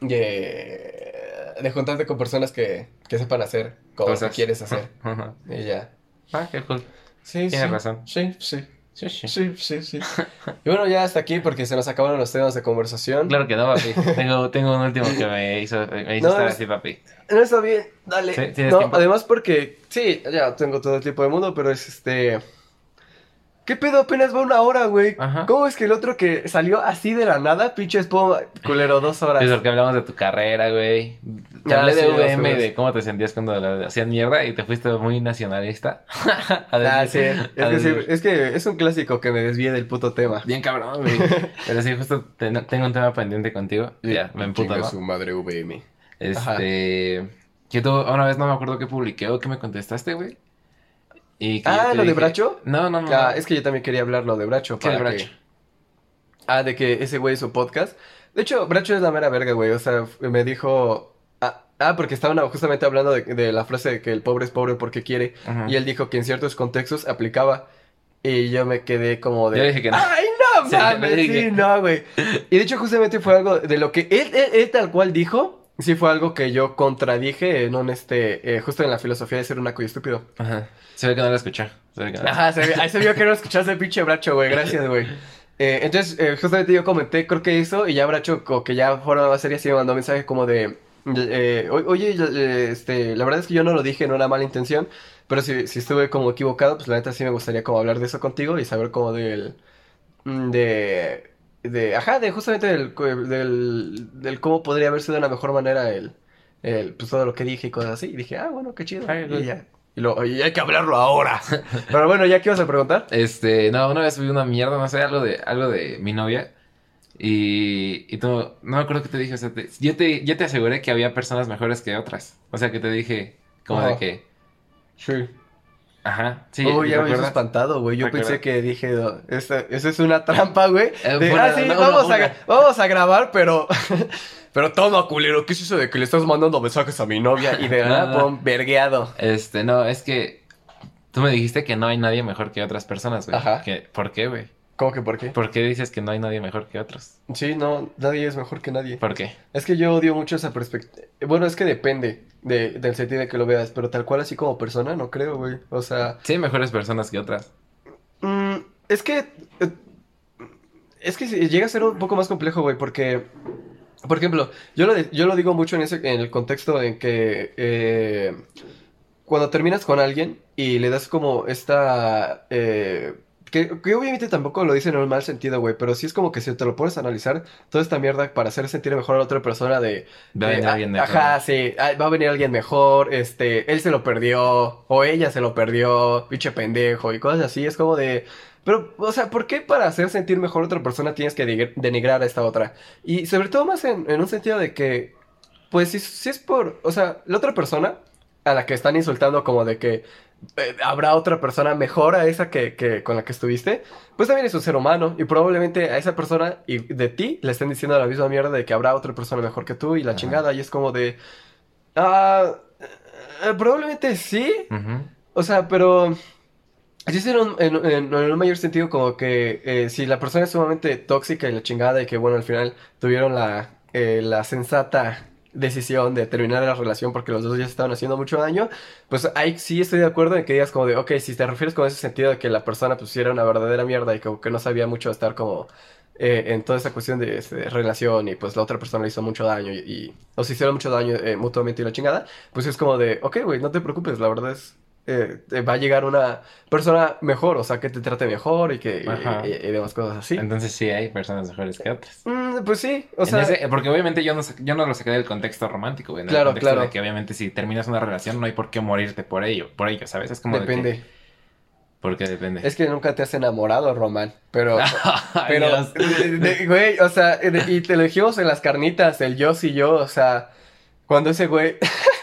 De, de juntarte con personas que, que sepan hacer lo que Cosas. quieres hacer. Ajá. Y ya. Ah, qué cool. Sí, Tienes sí. razón. Sí, sí. Sí, sí. Sí, sí, sí. Y bueno, ya hasta aquí porque se nos acabaron los temas de conversación. Claro que no, papi. Tengo, tengo un último que me hizo, me hizo No, estar es- así, papi. No está bien, dale. Sí, ¿tienes no, tiempo? además porque, sí, ya tengo todo el tiempo del mundo, pero es este... ¿Qué pedo? Apenas va una hora, güey. Ajá. ¿Cómo es que el otro que salió así de la nada, pinche espuma, culero, dos horas? Es porque hablamos de tu carrera, güey. Te Ah, hablé de sí, VM y de cómo te sentías cuando la- hacían mierda y te fuiste muy nacionalista. Ah, sí. Es que, sí, es que es un clásico que me desvíe del puto tema. Bien cabrón, güey. Pero sí, justo ten- tengo un tema pendiente contigo. Ya, me emputo, Chinga ¿no? su madre VM. Este... Que tú, una vez no me acuerdo qué publiqué o qué me contestaste, güey. Y Ah, ¿lo de Bracho? No, no, no. Ah, es que yo también quería hablar lo de Bracho. ¿Qué de para Bracho? que- Ah, de que ese güey hizo podcast. De hecho, Bracho es la mera verga, güey. O sea, me dijo... Ah, ah, porque estaban justamente hablando de, de la frase de que el pobre es pobre porque quiere. Y él dijo que en ciertos contextos aplicaba. Y yo me quedé como de... Yo dije que no. ¡Ay, no mames! Sí, no, güey. Y de hecho, justamente fue algo de lo que él, él, él tal cual dijo. Sí fue algo que yo contradije en un, este... eh, justo en la filosofía de ser un y estúpido. Ajá. Se ve que no lo escuché. Se ve que no. Ajá, se, ve- ahí se vio que no escuchaste el pinche Bracho, güey. Gracias, güey. Eh, entonces, eh, justamente yo comenté, creo que eso, y ya Bracho, que ya fuera más seria, sí me mandó un mensaje como de. eh, "O- oye, eh, este, la verdad es que yo no lo dije en una mala intención, pero si, si estuve como equivocado, pues la neta sí me gustaría como hablar de eso contigo y saber como del. mm, de. De ajá, de justamente del, del, del cómo podría haber sido de una mejor manera el, el, pues todo lo que dije y cosas así. Y dije, ah, bueno, qué chido. Ay, y ya. Y, lo, y hay que hablarlo ahora. Pero bueno, ¿ya qué ibas a preguntar? Este, no, una vez subí una mierda, no sé, algo de, algo de mi novia. Y, y tú, no me acuerdo qué te dije, o sea, te- yo, te, yo te aseguré que había personas mejores que otras. O sea, que te dije, como de que, Sí. Ajá, sí, oh, ya me hizo espantado, güey. Yo pensé que dije, esa, esa es una trampa, güey. Eh, De, ah, sí, vamos, a, vamos a grabar, pero. pero toma, culero. ¿Qué es eso de que le estás mandando mensajes a mi novia? Y de nada, no. vergueado. Este, no, es que tú me dijiste que no hay nadie mejor que otras personas, güey. Ajá. Que- ¿Por qué, güey? ¿Cómo que por qué? ¿Por qué dices que no hay nadie mejor que otros? Sí, no, nadie es mejor que nadie. ¿Por qué? Es que yo odio mucho esa perspectiva. Bueno, es que depende de, del sentido de que lo veas, pero tal cual así como persona, no creo, güey. O sea, Sí hay mejores personas que otras. mm, es que. eh, Es que llega a ser un poco más complejo, güey, porque. Por ejemplo, yo lo, de- yo lo digo mucho en, ese, en el contexto en que. eh, cuando terminas con alguien y le das como esta. eh, que, que obviamente tampoco lo dicen en un mal sentido, güey, pero sí es como que si te lo pones a analizar, toda esta mierda para hacer sentir mejor a la otra persona de. Va a venir a- alguien mejor. Ajá, sí, ah, va a venir alguien mejor, este, él se lo perdió, o ella se lo perdió, pinche pendejo, y cosas así, es como de... Pero, o sea, ¿por qué para hacer sentir mejor a otra persona tienes que denigrar a esta otra? Y sobre todo más en, en un sentido de que, pues si, si es por, o sea, la otra persona a la que están insultando como de que eh, habrá otra persona mejor a esa que, que con la que estuviste, pues también es un ser humano y probablemente a esa persona y de ti le estén diciendo la misma mierda de que habrá otra persona mejor que tú y la Ajá. chingada y es como de ah eh, probablemente sí, o sea, pero así es en un, en, en- en un mayor sentido como que eh, si la persona es sumamente tóxica y la chingada y que bueno al final tuvieron la la sensata decisión de terminar la relación porque los dos ya estaban haciendo mucho daño, pues ahí sí estoy de acuerdo en que digas como de, ok, si te refieres con ese sentido de que la persona pues era una verdadera mierda y como que no sabía mucho estar como eh, en toda esta cuestión de, este, relación y pues la otra persona le hizo mucho daño y, y- o se hicieron mucho daño eh, mutuamente y la chingada, pues es como de, ok, güey, no te preocupes, la verdad es, eh, va a llegar una persona mejor, o sea, que te trate mejor y que y- y, y demás cosas así. Entonces sí hay personas mejores que otras. Mm, pues sí, o En sea, ese- porque obviamente yo no, yo no lo saqué del contexto romántico, güey. En el Claro, contexto claro. de que obviamente si terminas una relación no hay por qué morirte por ello, por ello, ¿sabes? Es como de que- depende. porque depende. Es que nunca te has enamorado, Román, pero... Pero, güey, o sea, de- y te lo dijimos en las carnitas, el yo sí yo, o sea, cuando ese güey,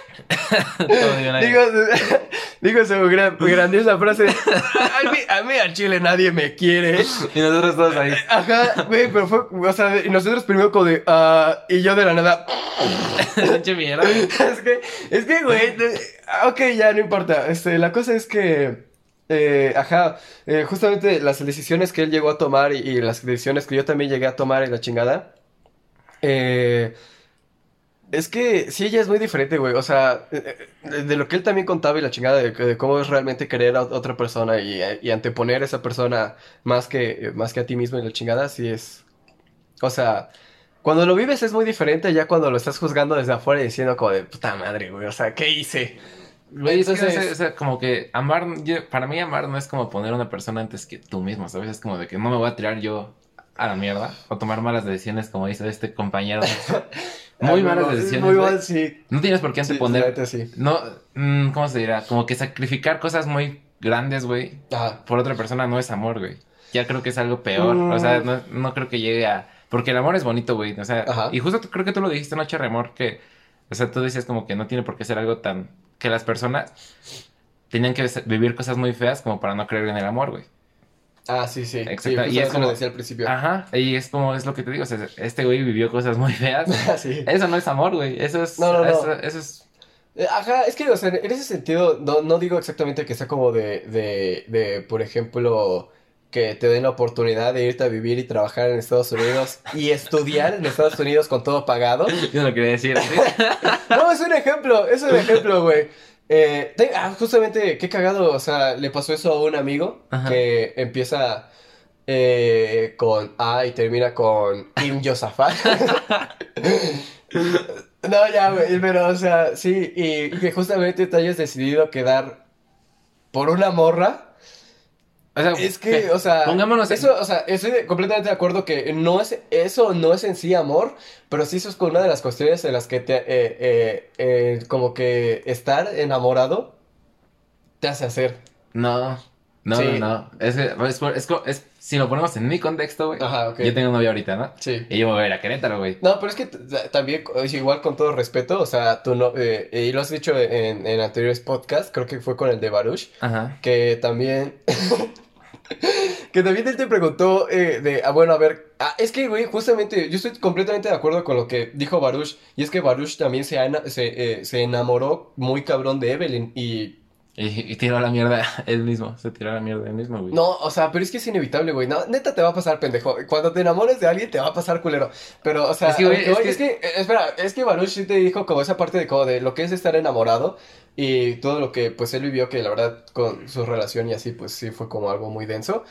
Digo, digo su gran- grandiosa frase, a mí, a mí al chile nadie me quiere. Y nosotros todos ahí. Ajá, güey, pero fue, o sea, y nosotros primero como de, ah, y yo de la nada, mierda. es que, es que, güey, ah, ok, ya no importa, este, la cosa es que, eh, ajá, eh, justamente las decisiones que él llegó a tomar y, y las decisiones que yo también llegué a tomar en la chingada, eh, es que sí, ella es muy diferente, güey, o sea, eh, eh, de lo que él también contaba y la chingada de, de cómo es realmente querer a otra persona y, y anteponer a esa persona más que, más que a ti mismo y la chingada, sí es, o sea... Cuando lo vives es muy diferente ya cuando lo estás juzgando desde afuera y diciendo como de puta madre, güey, o sea, ¿qué hice? Güey, Entonces- o sea, como que amar, yo- para mí amar no es como poner a una persona antes que tú mismo, ¿sabes? Es como de que no me voy a tirar yo a la mierda o tomar malas decisiones como hizo este compañero. Muy malas no, decisiones. Muy mal, sí. No tienes por qué anteponer. sí. No, mm, ¿cómo se dirá? Como que sacrificar cosas muy grandes, güey, por otra persona no es amor, güey. Ya creo que es algo peor. O sea, Mm. no, no creo que llegue a. Porque el amor es bonito, güey. O sea, Ajá. y justo creo que tú lo dijiste noche de amor que. O sea, tú decías como que no tiene por qué ser algo tan. Que las personas tenían que vivir cosas muy feas como para no creer en el amor, güey. Ah, sí, sí. Exacto, Sí, y es como- lo decía al principio. Ajá. Y es como, es lo que te digo. O sea, este güey vivió cosas muy feas. Ah, sí. Eso no es amor, güey. Eso es. No, no, no. Eso, eso es. Eh, Ajá, es que, o sea, en ese sentido, no, no digo exactamente que sea como de, de, de, por ejemplo, que te den la oportunidad de irte a vivir y trabajar en Estados Unidos y estudiar en Estados Unidos con todo pagado. Yo no quería decir así. No, es un ejemplo, es un ejemplo, güey. Eh, ah, justamente, qué cagado, o sea, le pasó eso a un amigo Ajá. que empieza eh, con A y termina con Im Josafat. no, ya, güey, pero, o sea, sí, y, y que justamente te hayas decidido quedar por una morra. O sea, Es que, o sea, Pongámonos en- eso, o sea, estoy completamente de acuerdo que no es, eso no es en sí amor, pero sí eso es una de las cuestiones en las que te, eh, eh, eh, como que estar enamorado te hace hacer. No, no, Sí. no, no. Es, que- es, es es- si lo ponemos en mi contexto, güey. Ajá, ok. Yo tengo novia ahorita, ¿no? Sí. Y yo voy a ver a Querétaro, güey. No, pero es que también, igual con todo respeto, o sea, tú no, eh, y lo has dicho en, en anteriores podcasts, creo que fue con el de Baruch, Ajá. que también, que también él te preguntó eh, de, ah, bueno, a ver, ah, es que, güey, justamente, yo estoy completamente de acuerdo con lo que dijo Baruch, y es que Baruch también se, se, eh, se enamoró muy cabrón de Evelyn, y Y, y tiró a la mierda él mismo. Se tiró a la mierda él mismo, güey. No, o sea, pero es que es inevitable, güey. No, neta te va a pasar, pendejo. Cuando te enamores de alguien, te va a pasar culero. Pero, o sea, Es que, güey, es que- eh, espera, es que Baruch sí te dijo como esa parte de como de lo que es estar enamorado y todo lo que, pues, él vivió, que la verdad, con su relación y así, pues, sí fue como algo muy denso.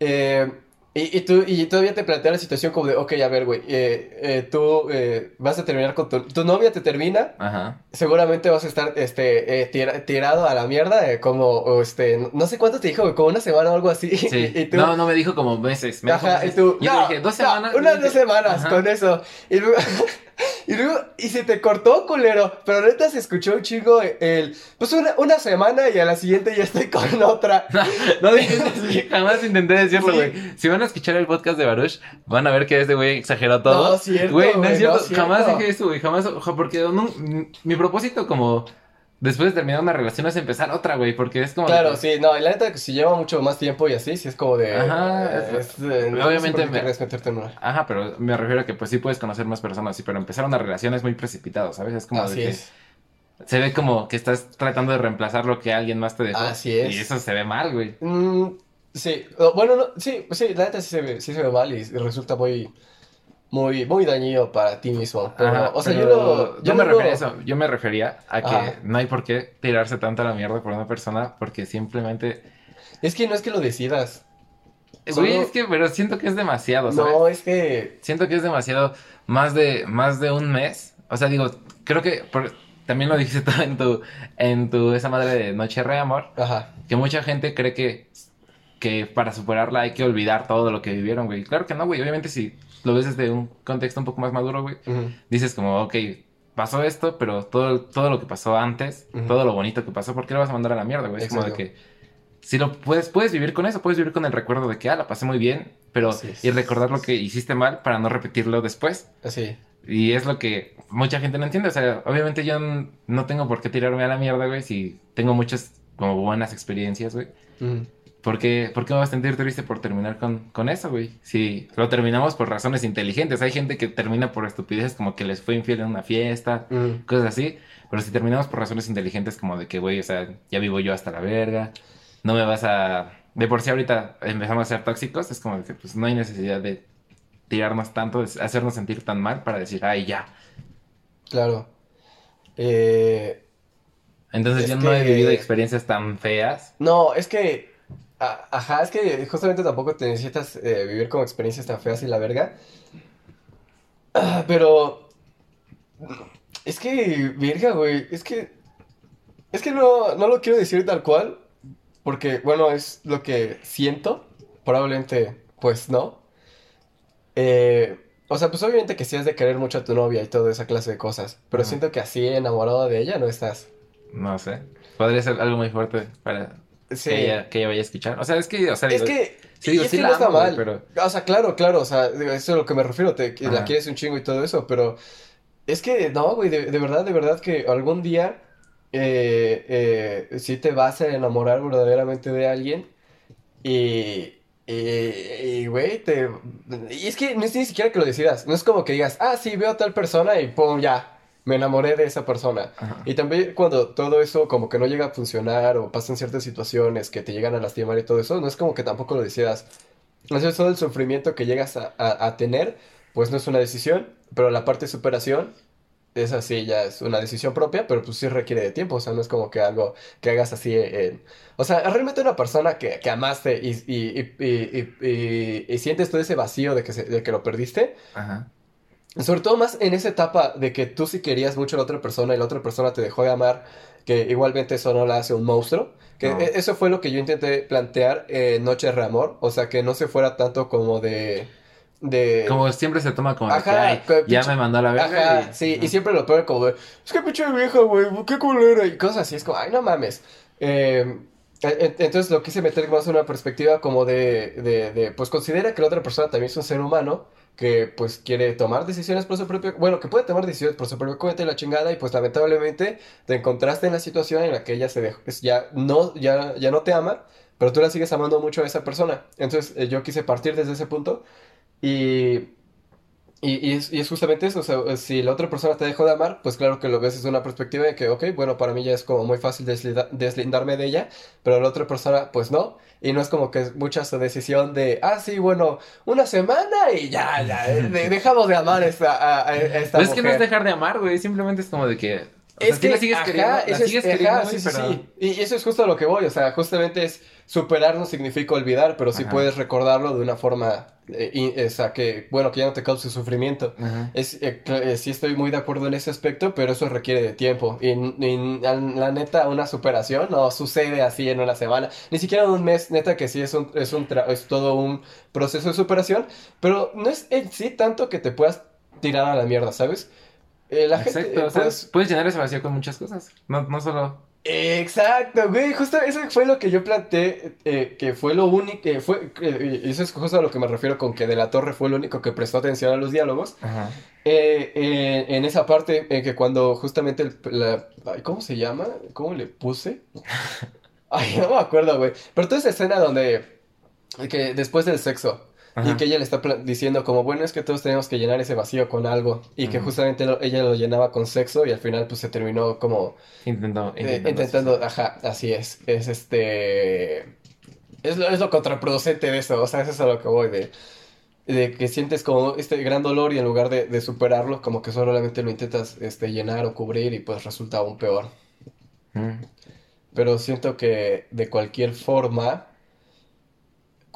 Eh, y, y tú, y todavía te plantea la situación como de, ok, a ver, güey, eh, eh, tú eh, vas a terminar con tu, tu novia, te termina, Ajá. Seguramente vas a estar este, eh, tira- tirado a la mierda, eh, como, este, no- no sé cuánto te dijo, güey, como una semana o algo así. Sí. Y tú, No, no me dijo como meses. Me dijo ajá, y meses. tú, Yo no, te dije, dos no, semanas. unas Y dos semanas ajá. con eso. Y luego, y luego, y se te cortó, culero, pero neta se escuchó un chingo el, pues una, una semana y a la siguiente ya estoy con otra. No dije así, jamás intenté decirlo, Sí. güey. Si van a escuchar el podcast de Baruch, van a ver que este güey exageró todo. No, cierto, Güey, no güey, es cierto. no, cierto. Jamás dije eso, güey. Jamás, porque no- mi propósito como después de terminar una relación es empezar otra, güey, porque es como... Claro, sí, no, y la neta que si lleva mucho más tiempo y así, sí es como de... Ajá, eh, es- es, eh, no obviamente me- meterte en una. Ajá, pero me refiero a que pues sí puedes conocer más personas, sí, pero empezar una relación es muy precipitado, ¿sabes? Es como de que es. se ve como que estás tratando de reemplazar lo que alguien más te dejó. Así es. Y eso se ve mal, güey. Mm, sí, bueno, no, sí, sí, la neta sí se ve, sí se ve mal y resulta muy, muy, muy dañino para ti mismo. Pero, Ajá, o sea, yo lo, yo me lo- refería a eso. Yo me refería a que Ajá. no hay por qué tirarse tanto a la mierda por una persona porque simplemente... Es que no es que lo decidas. Güey, Solo- es que, pero siento que es demasiado, ¿sabes? No, es que, Siento que es demasiado más de, más de un mes. O sea, digo, creo que por- también lo dijiste tú en tu, en tu, esa madre de Noche Re Amor, ajá, que mucha gente cree que, que para superarla hay que olvidar todo lo que vivieron, güey. Claro que no, güey. Obviamente si lo ves desde un contexto un poco más maduro, güey, ujú, dices como, ok, pasó esto, pero todo, todo lo que pasó antes, Ujú. todo lo bonito que pasó, ¿por qué lo vas a mandar a la mierda, güey? Es como de que si lo puedes, puedes vivir con eso, puedes vivir con el recuerdo de que, ah, la pasé muy bien, pero es. y recordar lo que hiciste mal para no repetirlo después. así, Y es lo que mucha gente no entiende. O sea, obviamente yo no tengo por qué tirarme a la mierda, güey, si tengo muchas como buenas experiencias, güey. ujú, ¿Por qué, por qué me vas a sentir triste por terminar con, con eso, güey? Si lo terminamos por razones inteligentes. Hay gente que termina por estupideces como que les fue infiel en una fiesta, ujú. cosas así. Pero si terminamos por razones inteligentes como de que, güey, o sea, ya vivo yo hasta la verga, no me vas a... De por sí ahorita empezamos a ser tóxicos, es como de que pues no hay necesidad de tirarnos tanto, de hacernos sentir tan mal para decir, ay, ya. claro. Eh, Entonces Es yo no he vivido experiencias tan feas. no, es que, a- ajá, es que justamente tampoco te necesitas eh, vivir con experiencias tan feas y la verga. Ah, pero, es que, verga, güey, es que, es que no, no lo quiero decir tal cual, porque, bueno, es lo que siento, probablemente, pues no. Eh, o sea, pues obviamente que sí has de querer mucho a tu novia y toda esa clase de cosas, pero siento que así enamorado de ella no estás. No sé. Podría ser algo muy fuerte para Sí. que, ella, que ella vaya a escuchar. O sea, es que, o sea, Es digo, que, sí, digo, es sí que la no está amo, mal. pero- O sea, claro, claro, o sea, digo, eso es lo que me refiero, te, la quieres un chingo y todo eso, pero es que, no, güey, de, de verdad, de verdad que algún día eh, eh, sí te vas a enamorar verdaderamente de alguien y, y, y, güey, te... Y es que no es ni siquiera que lo decidas, no es como que digas, ah, sí, veo a tal persona y pum, ya, me enamoré de esa persona. Ajá. Y también cuando todo eso como que no llega a funcionar o pasan ciertas situaciones que te llegan a lastimar y todo eso, no es como que tampoco lo decidas. Entonces todo el sufrimiento que llegas a, a- a tener, pues no es una decisión, pero la parte de superación, esa sí ya es una decisión propia, pero pues sí requiere de tiempo, o sea, no es como que algo que hagas así en... O sea, realmente una persona que, que amaste y, y, y, y- y- y sientes todo ese vacío de que, se- de que lo perdiste, Ajá. Sobre todo más en esa etapa de que tú sí querías mucho a la otra persona y la otra persona te dejó de amar, que igualmente eso no la hace un monstruo. Que No. e- eso fue lo que yo intenté plantear en Noche de Amor. O sea, que no se fuera tanto como de... de... Como siempre se toma como de que, ay, ya me mandó a la verga. Ajá, y- sí, y siempre lo peor como de, es que pinche vieja, güey, qué culera, y cosas así, es como, ay, no mames. Eh, E- e- Entonces lo quise meter más en una perspectiva como de, de, de, pues considera que la otra persona también es un ser humano que pues quiere tomar decisiones por su propio, bueno, que puede tomar decisiones por su propio cuenta y la chingada y pues lamentablemente te encontraste en la situación en la que ella se dejó, ya no, ya, ya no te ama, pero tú la sigues amando mucho a esa persona. Entonces eh, yo quise partir desde ese punto y... Y, y es, y es justamente eso, o sea, si la otra persona te dejó de amar, pues claro que lo ves desde una perspectiva de que, ok, bueno, para mí ya es como muy fácil deslinda- deslindarme de ella, pero la otra persona, pues no, y no es como que es mucha su decisión de, ah, sí, bueno, una semana y ya, ya, eh, de- dejamos de amar esta, a, a- esta Pero es que no es dejar de amar, güey. Simplemente es como de que. O sea, Es sí que, la sigues ajá, queriendo. La es- sigues ajá, queriendo, sí, sí, pero. sí. Y eso es justo a lo que voy, o sea, justamente es superar no significa olvidar, pero sí Ajá. puedes recordarlo de una forma, eh, y- o sea, que, bueno, que ya no te cause sufrimiento. Es, eh, eh, sí estoy muy de acuerdo en ese aspecto, pero eso requiere de tiempo. Y, y la, la neta, una superación no sucede así en una semana, ni siquiera en un mes, neta que sí es un, es un tra- es todo un proceso de superación, pero no es en sí tanto que te puedas tirar a la mierda, ¿sabes? Eh, la gente, Exacto, eh, o sea, puedes- puedes llenar ese vacío con muchas cosas. No, no solo. Exacto, güey, justo eso fue lo que yo planteé, eh, que fue lo único, que fue, y eso es justo a lo que me refiero con que De la Torre fue el único que prestó atención a los diálogos. Ajá. En esa parte en que cuando justamente el- la, ¿cómo se llama? ¿Cómo le puse? Ay, no me acuerdo, güey. Pero toda esa escena donde que después del sexo y que ella le está diciendo como bueno es que todos tenemos que llenar ese vacío con algo y que justamente lo- ella lo llenaba con sexo y al final pues se terminó como Intentó, eh, intentando. intentando, ajá, así es, es este, es lo, es lo contraproducente de eso, o sea, eso es a lo que voy, de, de que sientes como este gran dolor y en lugar de, de superarlo, como que solamente lo intentas, este, llenar o cubrir y pues resulta aún peor. Pero siento que de cualquier forma,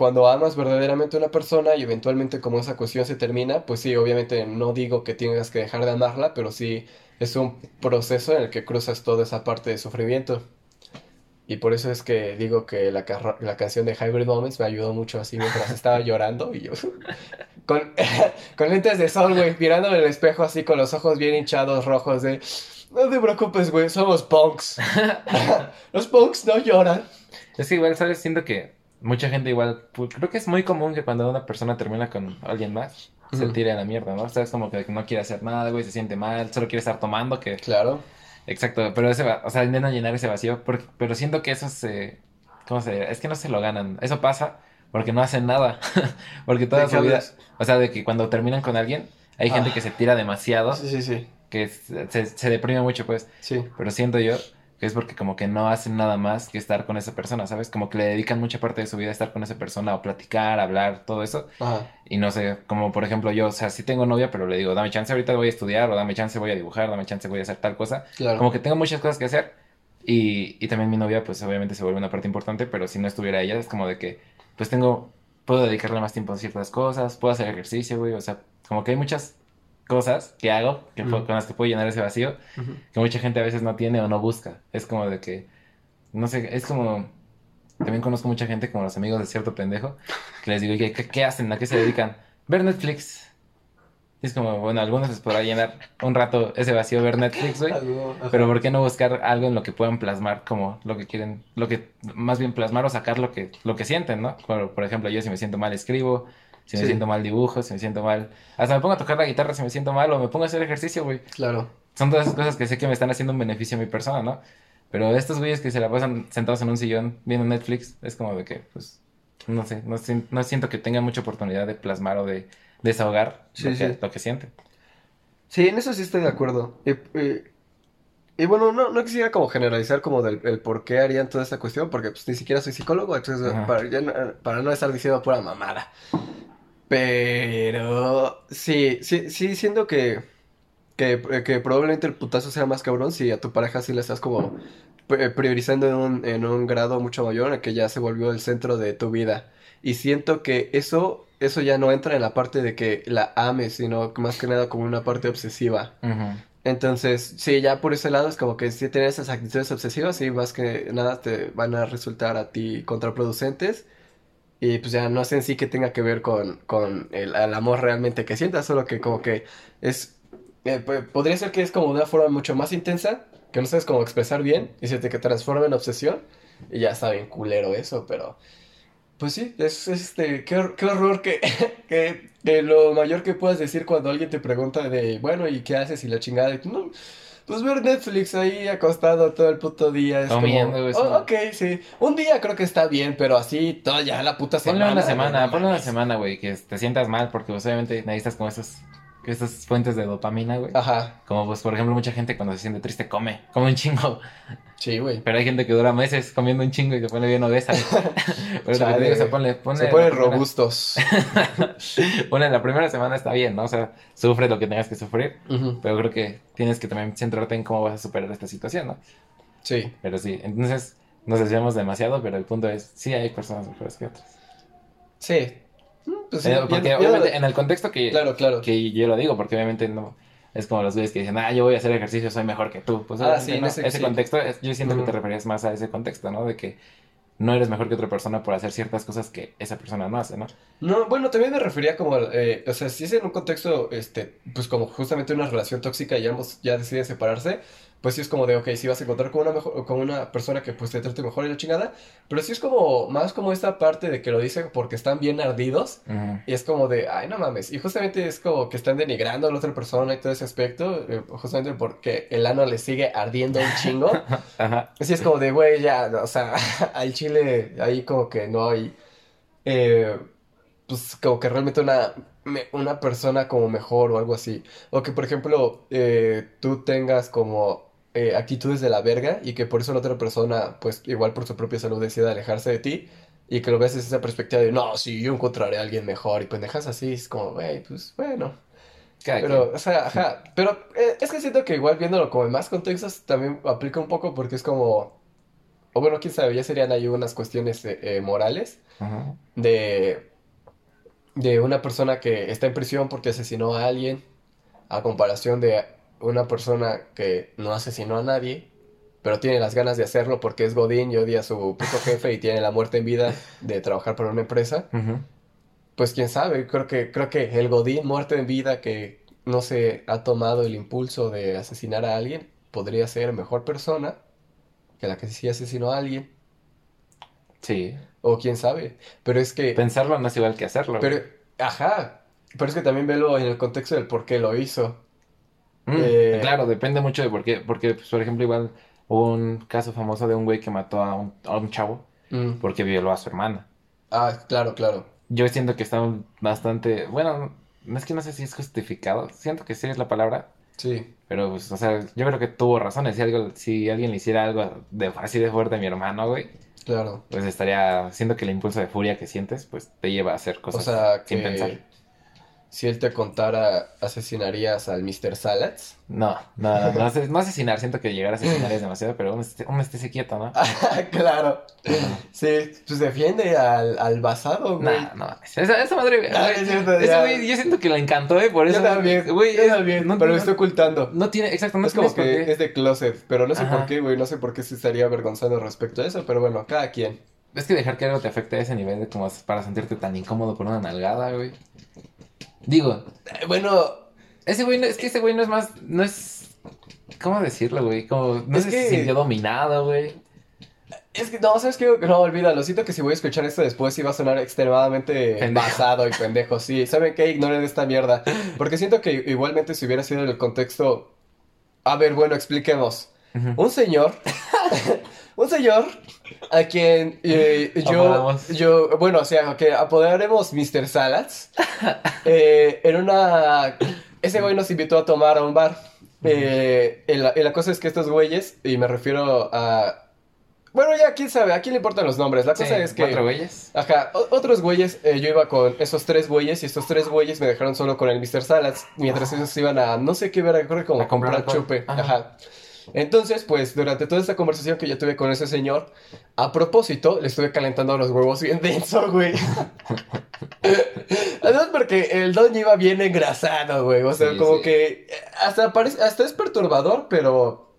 cuando amas verdaderamente a una persona y eventualmente como esa cuestión se termina, pues sí, obviamente no digo que tengas que dejar de amarla, pero sí es un proceso en el que cruzas toda esa parte de sufrimiento. Y por eso es que digo que la, carra- la canción de Hybrid Moments me ayudó mucho así mientras estaba llorando y yo con, con lentes de sol, güey, mirándome en el espejo así con los ojos bien hinchados, rojos de... No te preocupes, güey, somos punks. Los punks no lloran. Es que igual, ¿sabes? Siento que mucha gente igual, pues, creo que es muy común que cuando una persona termina con alguien más, se tire a la mierda, ¿no? O sea, es como que no quiere hacer nada, güey, se siente mal, solo quiere estar tomando, que... Claro. Exacto, pero ese, va- o sea, intentan llenar ese vacío, porque- pero siento que eso se... ¿Cómo se dirá? Es que no se lo ganan. Eso pasa porque no hacen nada. porque toda ¿De qué su vida... hablas? O sea, de que cuando terminan con alguien, hay gente Ah. que se tira demasiado, Sí, sí, sí. que se, se, deprime mucho, pues. Sí. Pero siento yo es porque como que no hacen nada más que estar con esa persona, ¿sabes? Como que le dedican mucha parte de su vida a estar con esa persona o platicar, hablar, todo eso. Ajá. Y no sé, como por ejemplo yo, o sea, sí tengo novia, pero le digo, dame chance, ahorita voy a estudiar, o dame chance, voy a dibujar, dame chance, voy a hacer tal cosa. Claro. Como que tengo muchas cosas que hacer. Y, y también mi novia, pues obviamente se vuelve una parte importante, pero si no estuviera ella, es como de que, pues tengo, puedo dedicarle más tiempo a ciertas cosas, puedo hacer ejercicio, güey, o sea, como que hay muchas cosas que hago que puedo- Ujú. con las que puedo llenar ese vacío Ujú. que mucha gente a veces no tiene o no busca. Es como de que, no sé, es como, también conozco mucha gente como los amigos de cierto pendejo, que les digo, ¿qué, qué, hacen? ¿A qué se dedican? Ver Netflix. Y es como, bueno, algunos les podrá llenar un rato ese vacío ver Netflix, güey. Pero ¿por qué no buscar algo en lo que puedan plasmar como lo que quieren, lo que más bien plasmar o sacar lo que, lo que sienten, ¿no? Por, por ejemplo, yo si me siento mal escribo, si me Sí. siento mal dibujo, si me siento mal, hasta me pongo a tocar la guitarra si me siento mal o me pongo a hacer ejercicio, güey. Claro. Son todas esas cosas que sé que me están haciendo un beneficio a mi persona, ¿no? Pero estos güeyes que se la pasan sentados en un sillón viendo Netflix, es como de que, pues, no sé, no, sien- no siento que tengan mucha oportunidad de plasmar o de desahogar Sí, lo, que, lo que sienten. Sí, en eso sí estoy de acuerdo. Y, y- y bueno, no, no quisiera como generalizar como del el por qué harían toda esta cuestión, porque pues ni siquiera soy psicólogo, entonces ya para no estar diciendo pura mamada. Pero sí, sí, sí siento que, que, que probablemente el putazo sea más cabrón si a tu pareja sí le estás como pri- priorizando en un, en un grado mucho mayor, en el que ya se volvió el centro de tu vida. Y siento que eso, eso ya no entra en la parte de que la ames, sino más que nada como una parte obsesiva. Entonces, sí, ya por ese lado es como que si tienes esas actitudes obsesivas, sí, más que nada te van a resultar a ti contraproducentes. Y pues ya no sé en sí que tenga que ver con, con el, amor realmente que sientas, solo que como que es... eh, po- podría ser que es como de una forma mucho más intensa, que no sabes cómo expresar bien, y se te que transforma en obsesión. Y ya está bien culero eso, pero... Pues sí, es, es este, qué, qué horror que, que, que lo mayor que puedas decir cuando alguien te pregunta de, bueno, ¿y qué haces? Y la chingada, tú, no, pues ver Netflix ahí acostado todo el puto día, es Comiendo, como, "Oh, ok, sí, un día creo que está bien, pero así toda ya la puta Ponle semana. una güey, semana, ponle una mames". semana, güey, que te sientas mal, porque pues, obviamente necesitas como esas, esas fuentes de dopamina, güey. Ajá, Como pues, por ejemplo, mucha gente cuando se siente triste come, come un chingo. sí, güey. Pero hay gente que dura meses comiendo un chingo y se pone bien obesa. Pero que Chale, te digo, Se ponen primera- robustos. ponle la primera semana está bien, ¿no? O sea, sufre lo que tengas que sufrir. Pero creo que tienes que también centrarte en cómo vas a superar esta situación, ¿no? Sí, Pero sí, entonces nos desviamos demasiado, pero el punto es, sí hay personas mejores que otras. sí. Mm, pues sí, Eh, ya- porque ya- obviamente en el contexto que, Claro, claro. que yo lo digo, porque obviamente no es como los güeyes que dicen, ah, yo voy a hacer ejercicio, soy mejor que tú. Pues Ah, sí, no. ese- ese, sí. contexto, yo siento que te referías más a ese contexto, ¿no? De que no eres mejor que otra persona por hacer ciertas cosas que esa persona no hace, ¿no? No, bueno, también me refería como, eh, o sea, si es en un contexto, este, pues como justamente una relación tóxica y ambos ya deciden separarse, pues sí es como de, ok, sí vas a encontrar con una mejor, con una persona que pues te trate mejor y la chingada, pero sí es como, más como esta parte de que lo dicen porque están bien ardidos y es como de, ay, no mames, y justamente es como que están denigrando a la otra persona y todo ese aspecto, eh, justamente porque el ano le sigue ardiendo un chingo. Ajá. Así es como de, güey, ya, o sea, al chile ahí como que no hay, eh, pues como que realmente una, una persona como mejor o algo así. O que, por ejemplo, eh, tú tengas como eh, actitudes de la verga y que por eso la otra persona, pues igual por su propia salud decida alejarse de ti y que lo ves desde esa perspectiva de, no, sí, yo encontraré a alguien mejor y pendejas así, es como, güey, pues bueno. Cada Pero, quien. o sea, ajá. Pero eh, es que siento que igual viéndolo como en más contextos también aplica un poco porque es como. O bueno, quién sabe, ya serían ahí unas cuestiones eh, morales de. De una persona que está en prisión porque asesinó a alguien, a comparación de una persona que no asesinó a nadie, pero tiene las ganas de hacerlo porque es Godín y odia a su puto jefe y tiene la muerte en vida de trabajar para una empresa. Pues quién sabe, creo que, creo que el Godín muerto en vida que no se ha tomado el impulso de asesinar a alguien podría ser mejor persona que la que sí asesinó a alguien. Sí. O quién sabe. Pero es que, Pensarlo no es igual que hacerlo. pero, ajá. Pero es que también velo en el contexto del por qué lo hizo. Mm, Eh, Claro, depende mucho de por qué. Porque, pues, por ejemplo, igual hubo un caso famoso de un güey que mató a un, a un chavo Mm. porque violó a su hermana. Ah, claro, claro. Yo siento que está bastante. Bueno, no es que no sé si es justificado. Siento que sí es la palabra. Sí. Pero, pues, o sea, yo creo que tuvo razones. Si, algo, si alguien le hiciera algo de así de fuerte a mi hermano, güey, Claro. pues estaría. Siento que el impulso de furia que sientes, pues te lleva a hacer O cosas sin pensar. Si él te contara, asesinarías al Mr. Salads. No, no, no, no, ases- no asesinar. Siento que llegar a asesinar es demasiado, pero uno esté, estése quieto, ¿no? Claro. Sí, pues defiende al, al basado, güey. No, no, esa, esa madre, Ah, es cierto, güey, yo siento que le encantó, ¿eh? Por Yo eso, también, güey, yo es- también, no, pero lo estoy ocultando. no tiene, exacto, no es como que qué. es de closet, pero no sé Ajá. por qué, güey, no sé por qué se estaría avergonzando respecto a eso, pero bueno, cada quien. Es que dejar que algo te afecte a ese nivel de como para sentirte tan incómodo por una nalgada, güey. Digo, Eh, Bueno, ese güey, no, es que ese güey no es más, no es, ¿cómo decirlo, güey? Como, no Es sé que- si se sintió dominado, güey. es que no, ¿sabes qué? No, olvídalo, siento que si voy a escuchar esto después sí va a sonar extremadamente Pendejo. basado y pendejo, sí. ¿Saben qué? Ignoren esta mierda. Porque siento que igualmente si hubiera sido en el contexto... A ver, bueno, expliquemos. Un señor, un señor a quien eh, yo, yo, bueno, o sea, que apodaremos Mr. Salads, eh, en una, ese güey nos invitó a tomar a un bar. Eh, y la, y la cosa es que estos güeyes, y me refiero a, bueno, ya, quién sabe, a quién le importan los nombres. La Sí, cosa es que, cuatro güeyes. Ajá, o- otros güeyes, eh, yo iba con esos tres güeyes y estos tres güeyes me dejaron solo con el Mr. Salads mientras ellos iban a, no sé qué ver, creo como A comprar comprar chupe. Ajá. Ajá. Entonces, pues, durante toda esta conversación que yo tuve con ese señor, a propósito, le estuve calentando los huevos bien denso, güey. Además, porque el don iba bien engrasado, güey. O sea, Sí, como sí. que hasta, parece, hasta es perturbador, pero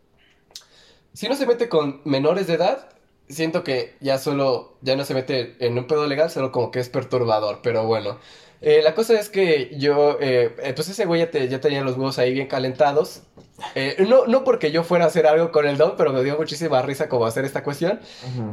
si no se mete con menores de edad, siento que ya solo, ya no se mete en un pedo legal, solo como que es perturbador, pero bueno. Eh, la cosa es que yo, eh, eh, pues ese güey ya, te- ya tenía los huevos ahí bien calentados. Eh, no, no porque yo fuera a hacer algo con el don, pero me dio muchísima risa como hacer esta cuestión.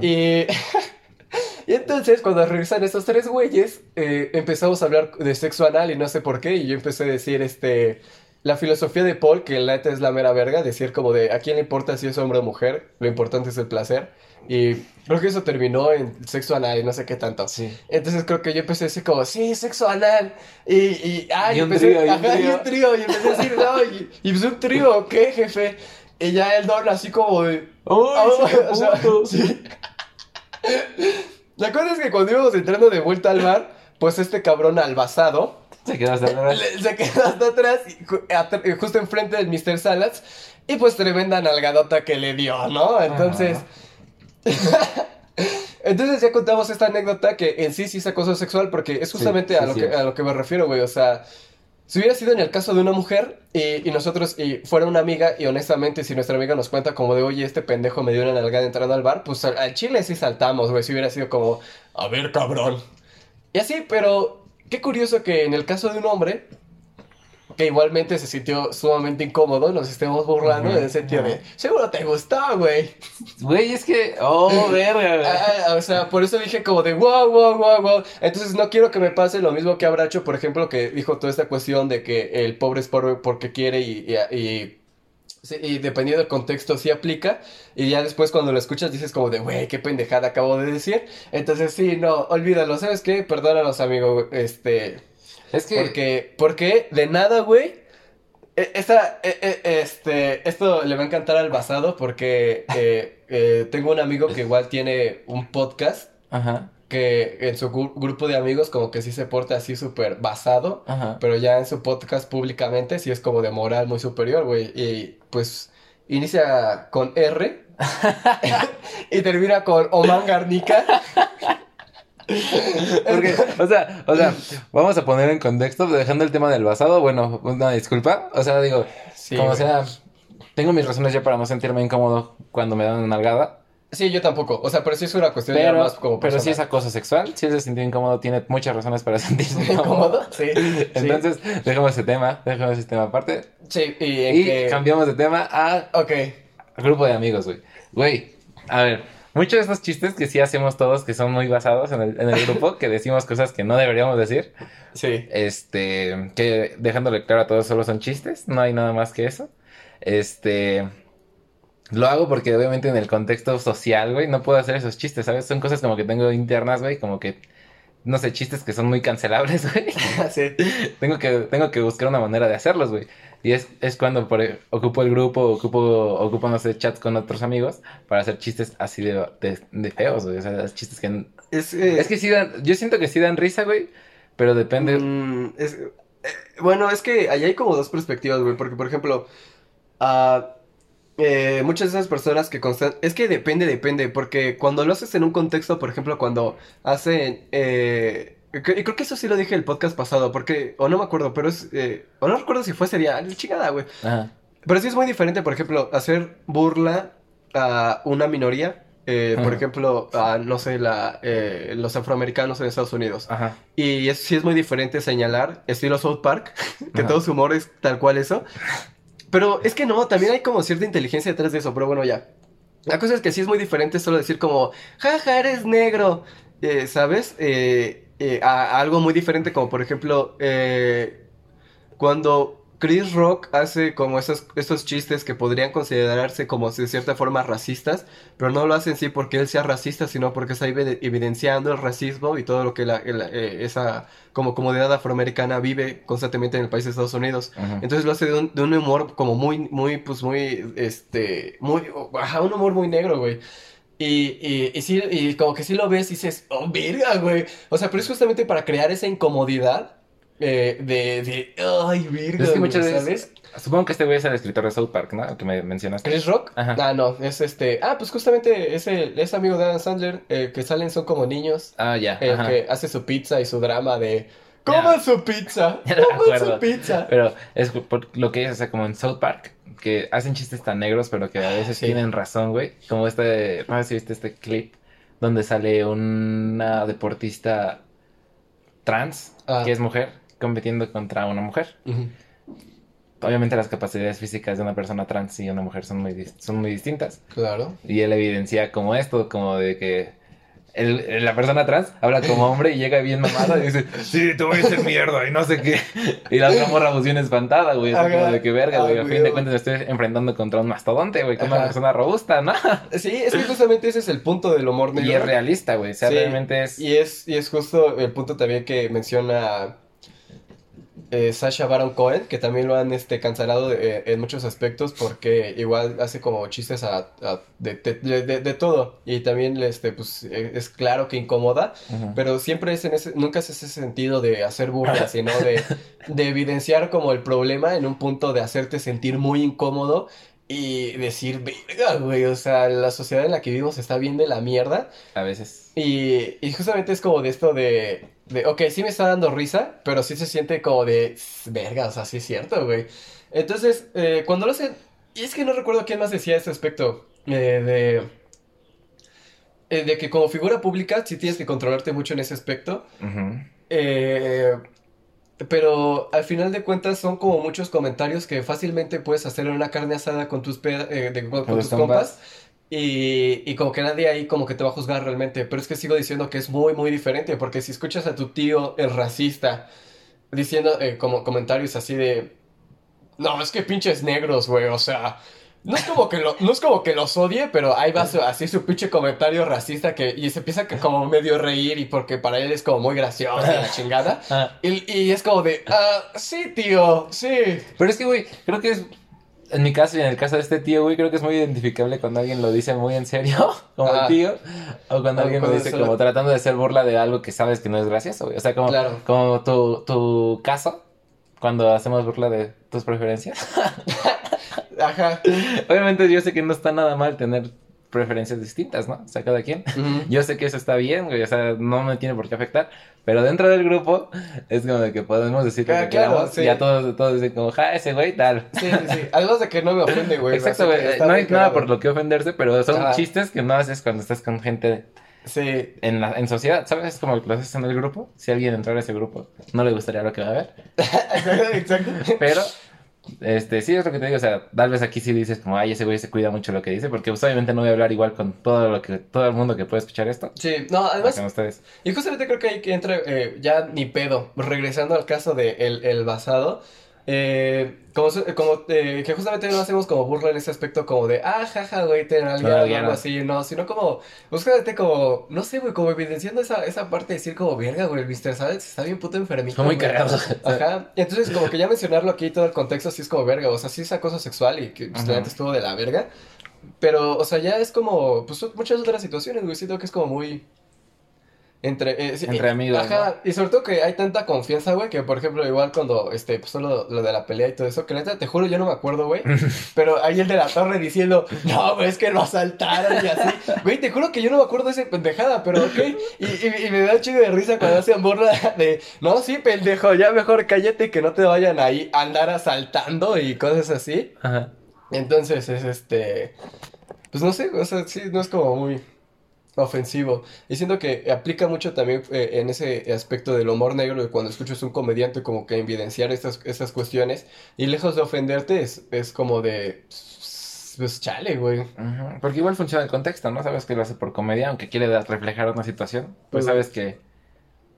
Y, y entonces, cuando regresan estos tres güeyes, empezamos a hablar de sexo anal y no sé por qué. Y yo empecé a decir, este, la filosofía de Paul, que la neta es la mera verga, decir como de, ¿a quién le importa si es hombre o mujer? Lo importante es el placer. Y creo que eso terminó en sexo anal y no sé qué tanto. Sí. Entonces creo que yo empecé a decir como, sí, sexo anal. Y, y, ah, Y un empecé, trío, y un y trío. un trío. Y empecé a decir, no, y, y pues un trío, ¿qué, jefe? Y ya el don así como de... ¡Ay, "Ah, se o sea, sí. La cosa es que cuando íbamos entrando de vuelta al bar, pues este cabrón albazado Se quedó hasta atrás. se quedó hasta atrás, justo enfrente del Mr. Salads, y pues tremenda nalgadota que le dio, ¿no? Entonces... Entonces ya contamos esta anécdota que en sí sí es acoso sexual porque es justamente sí, a, lo sí que, es. a lo que me refiero, güey. O sea, si hubiera sido en el caso de una mujer y, y nosotros y fuera una amiga y honestamente si nuestra amiga nos cuenta como de, oye, este pendejo me dio una nalgada entrando al bar, pues al, al chile sí saltamos, güey. Si hubiera sido como, a ver, cabrón. Y así, pero qué curioso que en el caso de un hombre, que igualmente se sintió sumamente incómodo, nos estemos burlando en el sentido de, seguro te gustó, güey. Güey, es que. ¡Oh, verga! güey! Ah, o sea, por eso dije como de wow, wow, wow, wow. Entonces no quiero que me pase lo mismo que a Bracho, por ejemplo, que dijo toda esta cuestión de que el pobre es pobre porque quiere y, y, y- sí, y dependiendo del contexto sí aplica. Y ya después cuando lo escuchas dices como de, güey, qué pendejada acabo de decir. Entonces sí, no, olvídalo, ¿sabes qué? Perdónanos, amigo, este... Es que. Porque, porque de nada, güey. e- Esta, e- e- este, esto le va a encantar al basado porque eh, eh, tengo un amigo que igual tiene un podcast Ajá, que en su gru- grupo de amigos como que sí se porta así súper basado, ajá. pero ya en su podcast públicamente sí es como de moral muy superior, güey. Y pues inicia con R y termina con Oman Garnica. Porque, o sea, o sea, vamos a poner en contexto, dejando el tema del basado, bueno, una disculpa, o sea, digo, Sí, como güey. sea, tengo mis razones ya para no sentirme incómodo cuando me dan una nalgada, Sí, yo tampoco. O sea, pero sí es una cuestión pero, más como pero si es acoso sexual, si él se sintió incómodo, tiene muchas razones para sentirse incómodo. Sí. Entonces, dejemos ese tema, dejemos ese tema aparte, Sí, y y que... cambiamos de tema a Ok. grupo de amigos, güey. Güey, a ver, muchos de estos chistes que sí hacemos todos, que son muy basados en el, en el grupo, que decimos cosas que no deberíamos decir, Sí. Este, que dejándole claro a todos, solo son chistes, no hay nada más que eso. Este, lo hago porque obviamente en el contexto social, güey, no puedo hacer esos chistes, ¿sabes? Son cosas como que tengo internas, güey, como que, no sé, chistes que son muy cancelables, güey. sí. tengo que, tengo que buscar una manera de hacerlos, güey. Y es, es cuando por, e- ocupo el grupo, ocupo, ocupo, no sé, chats con otros amigos para hacer chistes así de, de, de feos, güey. O sea, chistes que... Es, eh, Es que sí dan, yo siento que sí dan risa, güey, pero depende... mm, es- eh, bueno, es que ahí hay como dos perspectivas, güey. Porque, por ejemplo, eh, muchas de esas personas que constan... Es que depende, depende. Porque cuando lo haces en un contexto, por ejemplo, cuando hacen... eh, y creo que eso sí lo dije el podcast pasado. Porque... O no me acuerdo, pero es... eh, o no recuerdo si fue ese día. Chingada, güey. Ajá. Pero sí es muy diferente, por ejemplo, hacer burla a una minoría. eh, por ejemplo, a, no sé, la, eh, los afroamericanos en Estados Unidos. Ajá. Y es- sí es muy diferente señalar, estilo South Park, que Ajá. todo su humor es tal cual eso. Pero es que no, también hay como cierta inteligencia detrás de eso, pero bueno, ya. La cosa es que sí es muy diferente solo decir como, jaja, eres negro, eh, ¿sabes? Eh, eh, a, a algo muy diferente como por ejemplo, eh, cuando Chris Rock hace como esos, esos chistes que podrían considerarse como de cierta forma racistas, pero no lo hace en sí porque él sea racista, sino porque está evide- evidenciando el racismo y todo lo que la, la- eh, esa como comunidad afroamericana vive constantemente en el país de Estados Unidos. Ajá. Entonces lo hace de un, de un humor como muy, muy, pues muy, este, muy, ajá, un humor muy negro, güey. Y, y, y sí, y como que sí lo ves y dices, oh, verga, güey. O sea, pero es justamente para crear esa incomodidad eh, de, de, ay, verga, Es que güey, muchas ¿sabes? veces. Supongo que este güey es el escritor de South Park, ¿no? Que me mencionaste. ¿Chris Rock? Ajá. Ah, no, es este, ah, pues justamente es, el, es amigo de Adam Sandler, eh, que salen son como niños, Ah, ya. el ajá. que hace su pizza y su drama de, coman su pizza, no coman su pizza. Pero es por lo que es, o sea, como en South Park, que hacen chistes tan negros, pero que a veces Sí. tienen razón, güey. Como este, no sé si viste este clip donde sale una deportista trans, Ah. que es mujer, compitiendo contra una mujer. Obviamente las capacidades físicas de una persona trans y una mujer son muy, son muy distintas. Claro. Y él evidencia como esto, como de que el- la persona trans habla como hombre y llega bien mamada y dice, sí, a hacer mierda y no sé qué. Y la otra morra pues bien espantada, güey. así como de que verga, güey. A fin de cuentas me estoy enfrentando contra un mastodonte, güey, con una persona robusta, ¿no? Sí, es que justamente ese es el punto del humor negro. Y es realista, güey. O sea, Sí, realmente es... Y es, y es justo el punto también que menciona eh, Sasha Baron Cohen, que también lo han este, cancelado eh, en muchos aspectos porque igual hace como chistes a, a- de, de- de- todo. Y también este, pues, eh, es claro que incomoda, pero siempre es en ese, nunca es ese sentido de hacer burla, sino de, de evidenciar como el problema en un punto de hacerte sentir muy incómodo. Y decir, verga, güey, o sea, la sociedad en la que vivimos está bien de la mierda. A veces. Y, y justamente es como de esto de, de, ok, sí me está dando risa, pero sí se siente como de, verga, o sea, sí es cierto, güey. Entonces, eh, cuando lo hacen, y es que no recuerdo quién más decía ese aspecto, eh, de, eh, de que como figura pública sí tienes que controlarte mucho en ese aspecto, eh, pero al final de cuentas son como muchos comentarios que fácilmente puedes hacer en una carne asada con tus, pe- eh, de- con, tus compas. compas. Y, y como que nadie ahí como que te va a juzgar realmente. Pero es que sigo diciendo que es muy, muy diferente. Porque si escuchas a tu tío, el racista, diciendo eh, como comentarios así de... No, es que pinches negros, güey. O sea... No es como que lo- no es como que los odie, pero ahí va su- así su pinche comentario racista que y se empieza que como medio reír y porque para él es como muy gracioso y la chingada. Ah, Y, y es como de, ah, sí, tío, sí. Pero es que, güey, creo que es... En mi caso y en el caso de este tío, güey, creo que es muy identificable cuando alguien lo dice muy en serio, como Ah. el tío, o cuando alguien lo dice como tratando de hacer burla de algo que sabes que no es gracioso, güey. O sea, como, Claro. como tu, tu caso, cuando hacemos burla de tus preferencias. Ajá. Obviamente yo sé que no está nada mal tener preferencias distintas, ¿no? O sea, cada quien. Ujú. Yo sé que eso está bien, güey, o sea, no me tiene por qué afectar, pero dentro del grupo es como de que podemos decir lo Ah, que claro, queramos sí. y ya todos, todos dicen como, ja, ese güey tal. Sí, sí, sí. Además de que no me ofende, güey. Exacto, güey, que está no hay nada por lo que ofenderse, pero son Ajá. chistes que no haces cuando estás con gente Sí. en, la, en sociedad, ¿sabes? Es como lo haces en el grupo, si alguien entrara a ese grupo, no le gustaría lo que va a ver, Exacto. pero... Este, sí, es lo que te digo, o sea, tal vez aquí sí dices como, ay, ese güey se cuida mucho lo que dice, porque pues, obviamente no voy a hablar igual con todo lo que, todo el mundo que puede escuchar esto, Sí, no, además, con ustedes. y justamente creo que ahí que entra, eh, ya ni pedo, regresando al caso de el, el basado, eh, como, eh, que justamente no hacemos como burla en ese aspecto como de, ah, jaja, güey, te nalguearon o algo así, no, sino como, justamente como, no sé, güey, como evidenciando esa, esa parte de decir como, verga, güey, el Mr. ¿sabes? Está bien puto enfermito. Muy güey". cagado. Ajá, y entonces como que ya mencionarlo aquí todo el contexto sí es como verga, o sea, sí es acoso sexual y que pues, la estuvo de la verga, pero, o sea, ya es como, pues muchas otras situaciones, güey, siento que es como muy... Entre, eh, sí, Entre amigos, Ajá, y sobre todo que hay tanta confianza, güey, que por ejemplo, igual cuando, este, pues lo, lo de la pelea y todo eso, que neta, te juro, yo no me acuerdo, güey, pero ahí el de la torre diciendo, no, güey, es que lo asaltaron y así, güey, te juro que yo no me acuerdo de esa pendejada, pero ok, y, y, y me da un chingo de risa cuando hacen burla de, no, sí, pendejo, ya mejor cállate que no te vayan ahí a andar asaltando y cosas así, Ajá. entonces es este, pues no sé, o sea, sí, no es como muy ofensivo. Y siento que aplica mucho también eh, en ese aspecto del humor negro de cuando escuchas un comediante como que evidenciar estas, estas cuestiones y lejos de ofenderte es, es como de, pues chale, güey. Porque igual funciona el contexto, ¿no? Sabes que lo hace por comedia, aunque quiere reflejar una situación. Pues sabes que.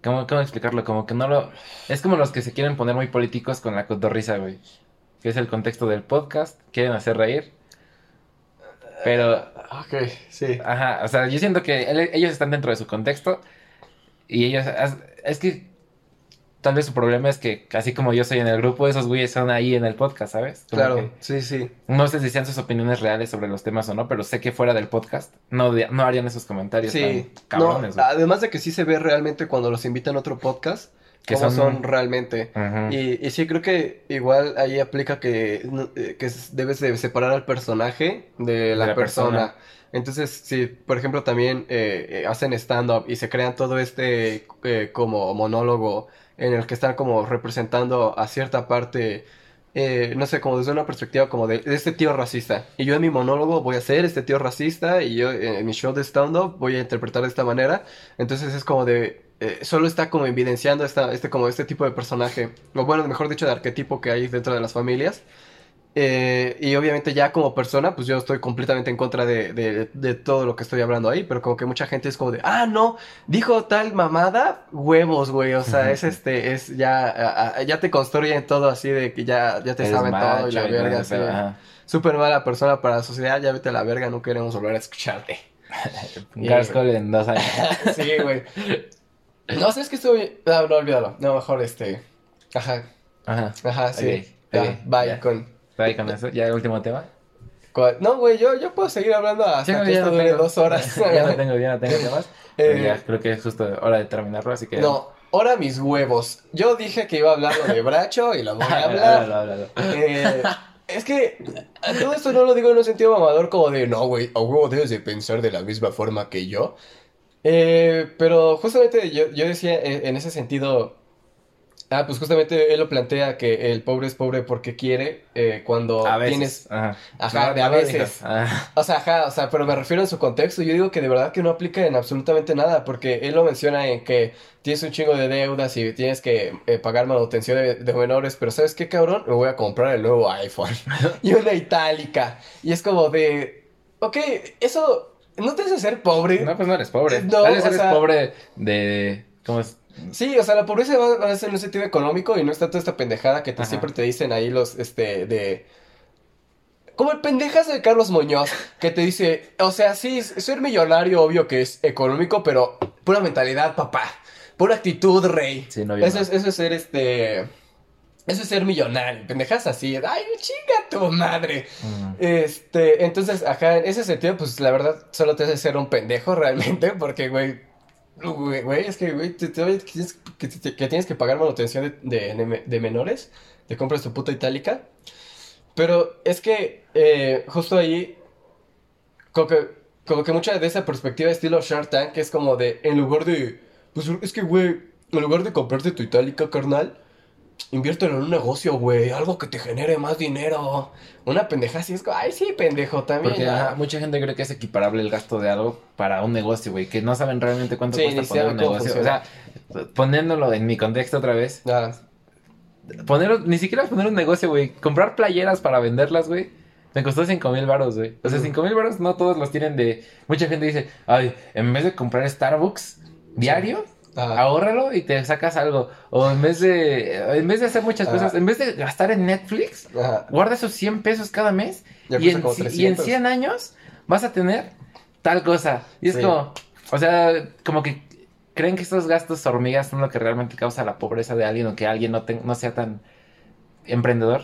¿Cómo, ¿Cómo explicarlo? Como que no lo. Es como los que se quieren poner muy políticos con la cotorriza, güey. Que es el contexto del podcast. Quieren hacer reír. Pero, Ok, sí. ajá, o sea, yo siento que él- ellos están dentro de su contexto. Y ellos. Es que. Tal vez su problema es que, así como yo soy en el grupo, esos güeyes son ahí en el podcast, ¿sabes? Como Claro, sí, sí. no sé si sean sus opiniones reales sobre los temas o no, pero sé que fuera del podcast no, de- no harían esos comentarios Sí, tan cabrones. no, además de que sí se ve realmente cuando los invitan a otro podcast, Que cómo son- son... realmente. Y, y sí, creo que igual ahí aplica que, eh, que debes de separar al personaje de la, la persona. persona. Entonces, si por ejemplo también eh, eh, hacen stand-up y se crean todo este eh, como monólogo en el que están como representando a cierta parte eh, no sé, como desde una perspectiva como de, este tío racista. Y yo en mi monólogo voy a ser este tío racista y yo en mi show de stand-up voy a interpretar de esta manera. Entonces es como de, eh, solo está como evidenciando esta, este, como este tipo de personaje, o bueno, mejor dicho, de arquetipo que hay dentro de las familias. Eh, y obviamente ya como persona, pues yo estoy completamente en contra de, de, de todo lo que estoy hablando ahí, pero como que mucha gente es como de, ah, no, dijo tal mamada, huevos, güey, o sea, es este, es ya, ya te construyen todo así de que ya, ya te Eres saben todo y la y verga, así. Súper mala persona para la sociedad, ya vete a la verga, no queremos volver a escucharte. Garscol en dos años. sí, güey. No, sé, es que estoy, no, no, olvídalo, no, mejor este, ajá, Ajá. ajá, sí, Ok, ya, ok, bye, con... Ahí con eso, ya el último tema. No, güey, yo, yo puedo seguir hablando hasta Sí, que esto no dure tengo- dos horas. ya no tengo, ya no tengo temas. Eh, ya creo que es justo hora de terminarlo, así que. No, ahora mis huevos. Yo dije que iba a hablar lo de Bracho y lo voy a hablar. Eh, es que todo esto no lo digo en un sentido mamador como de, no, güey, a huevo debes de pensar de la misma forma que yo. Eh, pero justamente yo, yo decía eh, en ese sentido, ah, pues justamente él lo plantea que el pobre es pobre porque quiere eh, cuando A veces. tienes... Ajá. Ajá, No, de a no veces. Ajá. O sea, ajá, o sea, pero me refiero en su contexto. Yo digo que de verdad que no aplica en absolutamente nada, porque él lo menciona en que tienes un chingo de deudas y tienes que eh, pagar manutención de, de menores, pero ¿sabes qué, cabrón? Me voy a comprar el nuevo iPhone y una itálica. Y es como de, ok, eso no te hace ser pobre. No, pues no eres pobre. No, Tal vez o eres sea- pobre de. ¿Cómo es? Sí, o sea, la pobreza va, a ser en un sentido económico y no está toda esta pendejada que te, siempre te dicen ahí los, este, de... Como el pendejazo de Carlos Muñoz, que te dice, o sea, sí, ser millonario obvio que es económico, pero pura mentalidad, papá, pura actitud, rey. Sí, no Eso es, eso es ser, este... Eso es ser millonario, pendejas así, ay, chinga tu madre. Mm. Este, entonces, ajá, en ese sentido, pues la verdad solo te hace ser un pendejo realmente, porque, güey, güey, es que, güey, te- te- tienes que, te- tienes que pagar manutención de, de, de menores, te compras tu puta itálica, pero es que eh, justo ahí, como que, como que mucha de esa perspectiva estilo Shark Tank es como de, en lugar de, pues es que, güey, en lugar de comprarte tu itálica, carnal, Inviértelo en un negocio, güey. Algo que te genere más dinero. Una pendeja así es como, ay, sí, pendejo, también. Porque ya". ajá, mucha gente cree que es equiparable el gasto de algo para un negocio, güey, que no saben realmente cuánto Sí, cuesta poner un negocio. O sea, poniéndolo en mi contexto otra vez, Ah, poner, ni siquiera poner un negocio, güey, comprar playeras para venderlas, güey. Me costó cinco mil baros, güey. O sea, Ujú. cinco mil baros no todos los tienen de... Mucha gente dice, ay, en vez de comprar Starbucks diario, ah, ahórralo y te sacas algo. O en vez de... En vez de hacer muchas Ajá. cosas, en vez de gastar en Netflix, ajá. guarda esos 100 pesos cada mes y en, y en 300. 100 años vas a tener tal cosa. Y es Sí. como, o sea, como que creen que estos gastos hormigas son lo que realmente causa la pobreza de alguien o que alguien no, ten- no sea tan emprendedor.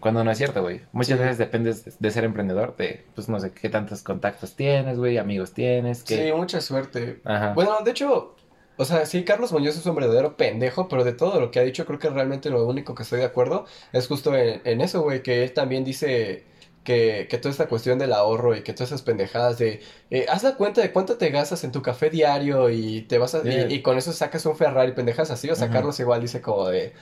Cuando no es cierto, güey. Muchas Sí. veces dependes de, de ser emprendedor, de, pues no sé, qué tantos contactos tienes, güey, amigos tienes, Sí, mucha suerte. Ajá. Bueno, de hecho, o sea, sí, Carlos Muñoz es un verdadero pendejo, pero de todo lo que ha dicho, creo que realmente lo único que estoy de acuerdo es justo en, en eso, güey, que él también dice que, que toda esta cuestión del ahorro y que todas esas pendejadas de, eh, haz la cuenta de cuánto te gastas en tu café diario y te vas a, y, con eso sacas un Ferrari, pendejas así, o sea. Carlos igual dice como de...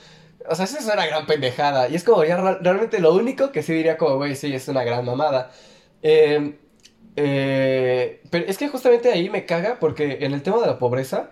O sea, esa es una gran pendejada. Y es como ya realmente lo único que sí diría como, güey, sí, es una gran mamada. Eh, eh, pero es que justamente ahí me caga porque en el tema de la pobreza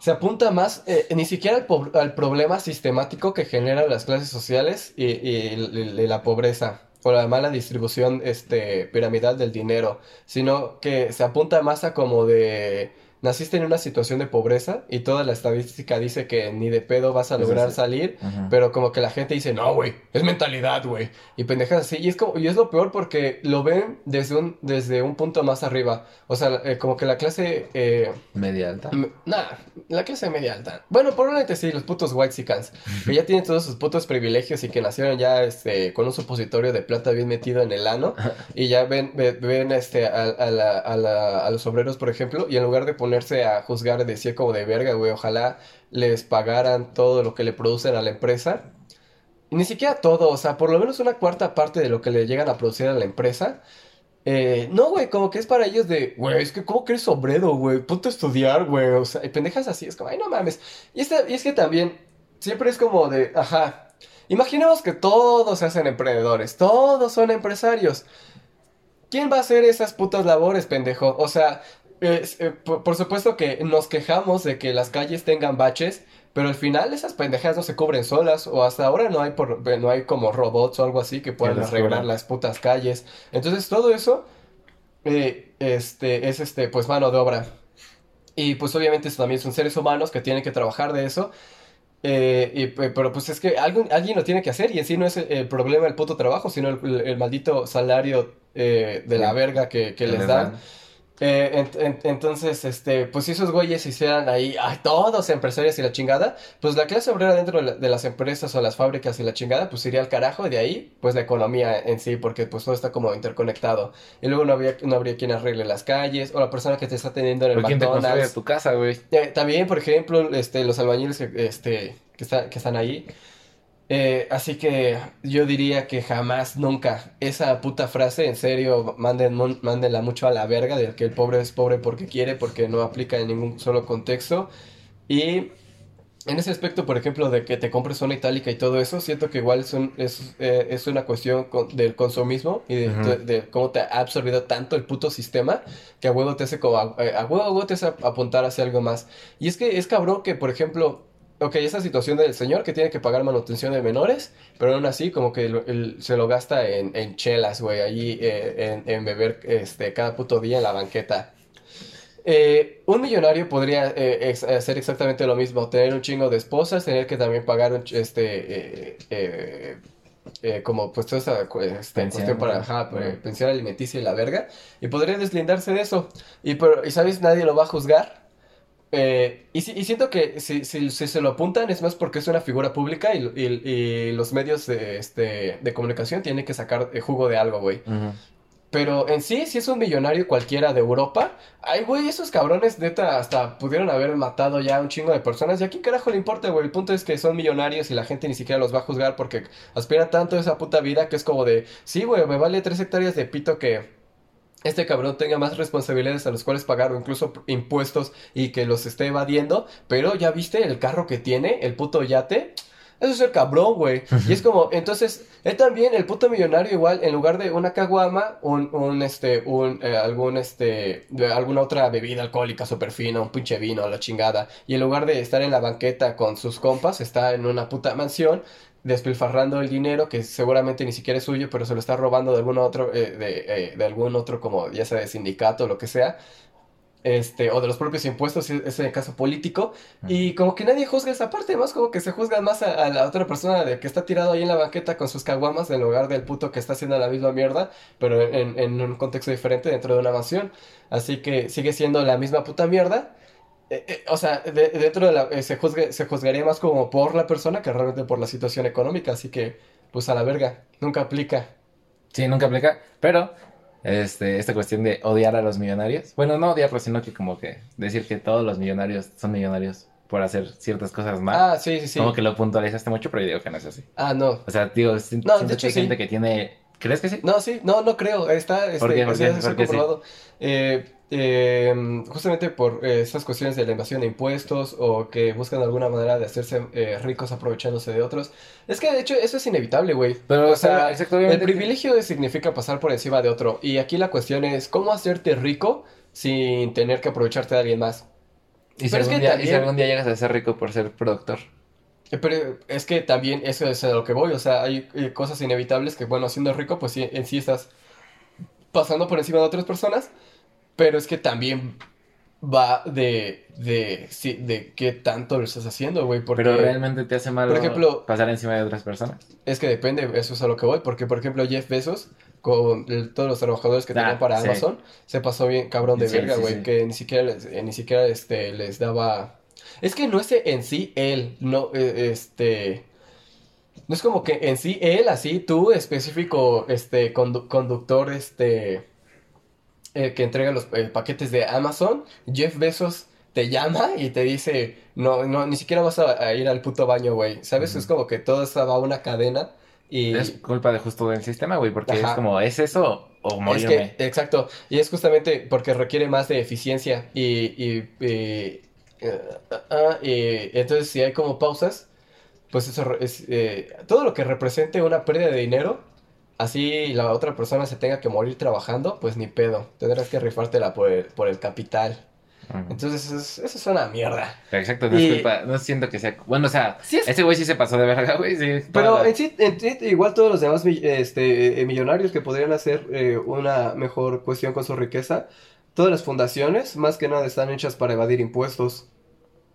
se apunta más eh, ni siquiera al, al problema sistemático que generan las clases sociales y, y el- la pobreza o la mala distribución este, piramidal del dinero, sino que se apunta más a como de naciste en una situación de pobreza y toda la estadística dice que ni de pedo vas a lograr sí. salir. Ajá. Pero como que la gente dice, no, güey, es mentalidad, güey. Y pendejas así. Y es como, y es lo peor porque lo ven desde un, desde un punto más arriba. O sea, eh, como que la clase, eh, Media alta. nada, la clase media alta. Bueno, probablemente sí, los putos white que ya tienen todos sus putos privilegios y que nacieron ya, este, con un supositorio de plata bien metido en el ano. Y ya ven, ve- ven, este, a, a la- a la- a los obreros, por ejemplo, y en lugar de ponerse a juzgar, decir como de verga, güey, ojalá les pagaran todo lo que le producen a la empresa. Ni siquiera todo, o sea, por lo menos una cuarta parte de lo que le llegan a producir a la empresa. Eh, no, güey, como que es para ellos de, güey, es que ¿cómo que eres obrero, güey? Ponte a estudiar, güey. O sea, y pendejas así, es como, ay, no mames. Y, esta- y es que también, siempre es como de, ajá. Imaginemos que todos se hacen emprendedores, todos son empresarios. ¿Quién va a hacer esas putas labores, pendejo? O sea, es, eh, por, por supuesto que nos quejamos de que las calles tengan baches, pero al final esas pendejas no se cubren solas, o hasta ahora no hay, por, no hay como robots o algo así que puedan arreglar las putas calles. Entonces todo eso eh, este, es este, pues mano de obra. Y pues obviamente también son seres humanos que tienen que trabajar de eso. Eh, y, pe- pero pues es que alguien, alguien lo tiene que hacer y en sí no es el, el problema el puto trabajo, sino el, maldito salario eh, de la verga Que les dan. Eh, ent- entonces, este, pues si esos güeyes hicieran ahí, ay, todos empresarios y la chingada, pues la clase obrera dentro de, la- de las empresas o las fábricas y la chingada, pues iría al carajo y de ahí, pues la economía en sí, porque pues todo está como interconectado. Y luego no habría, no habría quien arregle las calles, o la persona que te está atendiendo en el ¿Por quién te McDonald's. tu casa, güey? Eh, también, por ejemplo, este, los albañiles que, este, que, está- que están ahí. Eh, así que yo diría que jamás, nunca, esa puta frase, en serio, manden, mándenla mucho a la verga, de que el pobre es pobre porque quiere, porque no aplica en ningún solo contexto. Y en ese aspecto, por ejemplo, de que te compres una itálica y todo eso, siento que igual es, un- es, eh, es una cuestión con- del consumismo y de, Ujú. de- de cómo te ha absorbido tanto el puto sistema que a huevo te hace como, a, a huevo, a huevo te hace apuntar hacia algo más. Y es que es cabrón que, por ejemplo, ok, esa situación del señor que tiene que pagar manutención de menores, pero aún así como que lo- el- se lo gasta en, en chelas, güey, allí eh, en, en beber este, cada puto día en la banqueta. Eh, un millonario podría eh, ex- hacer exactamente lo mismo, tener un chingo de esposas, tener que también pagar un, este, eh, eh, como pues toda esa este, cuestión para ajá, pensión alimenticia y la verga, y podría deslindarse de eso. Y, pero, ¿y sabes? Nadie lo va a juzgar. Eh, y, si- y siento que si, si- si se lo apuntan es más porque es una figura pública y, y- y los medios de, este, de comunicación tienen que sacar eh, jugo de algo, güey. Pero en sí, si es un millonario cualquiera de Europa, ay, güey, esos cabrones neta hasta pudieron haber matado ya a un chingo de personas. ¿Y a quién carajo le importa, güey? El punto es que son millonarios y la gente ni siquiera los va a juzgar porque aspira tanto a esa puta vida que es como de, sí, güey, me vale tres hectáreas de pito que este cabrón tenga más responsabilidades a los cuales pagar o incluso impuestos y que los esté evadiendo. Pero ya viste el carro que tiene, el puto yate. Eso es el cabrón, güey. Y es como, entonces, él también, el puto millonario, igual, en lugar de una caguama, un, un, este, un, eh, algún, este, de alguna otra bebida alcohólica súper fina, un pinche vino, la chingada. Y en lugar de estar en la banqueta con sus compas, está en una puta mansión, despilfarrando el dinero que seguramente ni siquiera es suyo, pero se lo está robando de algún otro, eh, de, eh, de algún otro, como ya sea de sindicato o lo que sea. Este, o de los propios impuestos, si es en el caso político, y como que nadie juzga esa parte, más como que se juzga más a, a la otra persona de que está tirado ahí en la banqueta con sus caguamas en lugar del puto que está haciendo la misma mierda, pero en, en un contexto diferente dentro de una mansión. Así que sigue siendo la misma puta mierda. Eh, eh, o sea, de- dentro de la, eh, se juzgue- se juzgaría más como por la persona que realmente por la situación económica, así que, pues a la verga, nunca aplica. Sí, nunca aplica. Pero, este, esta cuestión de odiar a los millonarios. Bueno, no odiarlos, sino que como que decir que todos los millonarios son millonarios por hacer ciertas cosas mal. Ah, sí, sí, sí. Como que lo puntualizaste mucho, pero yo digo que no es así. Ah, no. O sea, digo, No, de siento hecho, que hay sí. gente que tiene... ¿Crees que sí? No, sí, no, no creo. Está, este, ¿Por qué? ¿Por sí, qué? eso ¿Por está qué sí? comprobado. Eh, eh, justamente por eh, esas cuestiones de la invasión de impuestos o que buscan alguna manera de hacerse eh, ricos aprovechándose de otros. Es que de hecho eso es inevitable, güey. Pero, o sea, el que- privilegio significa pasar por encima de otro. Y aquí la cuestión es cómo hacerte rico sin tener que aprovecharte de alguien más. Y si, Pero es algún que día, y si algún día llegas a ser rico por ser productor. Eh, Pero es que también eso es a lo que voy, o sea, hay eh, cosas inevitables que, bueno, siendo rico, pues sí, en sí estás pasando por encima de otras personas, pero es que también va de, de, sí, de qué tanto lo estás haciendo, güey, porque Pero realmente te hace mal por ejemplo- pasar encima de otras personas. es que depende, eso es a lo que voy, porque, por ejemplo, Jeff Bezos, con el- todos los trabajadores que Ah, tenían para sí. Amazon, se pasó bien cabrón de Sí, verga, güey, que ni siquiera, les, eh, ni siquiera, este, les daba... Es que no es en sí él, no, eh, este... No es como que en sí él, así, tú, específico, este, condu- conductor, este, eh, que entrega los eh, paquetes de Amazon, Jeff Bezos te llama y te dice, no, no, ni siquiera vas a, a ir al puto baño, güey, ¿sabes? Es como que todo estaba una cadena y... Es culpa de justo del sistema, güey, porque Ajá. es como, ¿es eso o Es morirme? que, exacto, y es justamente porque requiere más de eficiencia y, y, y, y entonces si hay como pausas, pues eso es eh, todo lo que represente una pérdida de dinero, así la otra persona se tenga que morir trabajando, pues ni pedo, tendrás que rifártela por el, por el capital. Entonces eso es, eso es una mierda. Exacto, no es Y- culpa, no siento que sea... Bueno, o sea, Sí es- ese güey sí se pasó de verga, güey, sí. Pero la- en sí, en sí, igual todos los demás este, eh, millonarios que podrían hacer eh, una mejor cuestión con su riqueza, todas las fundaciones más que nada están hechas para evadir impuestos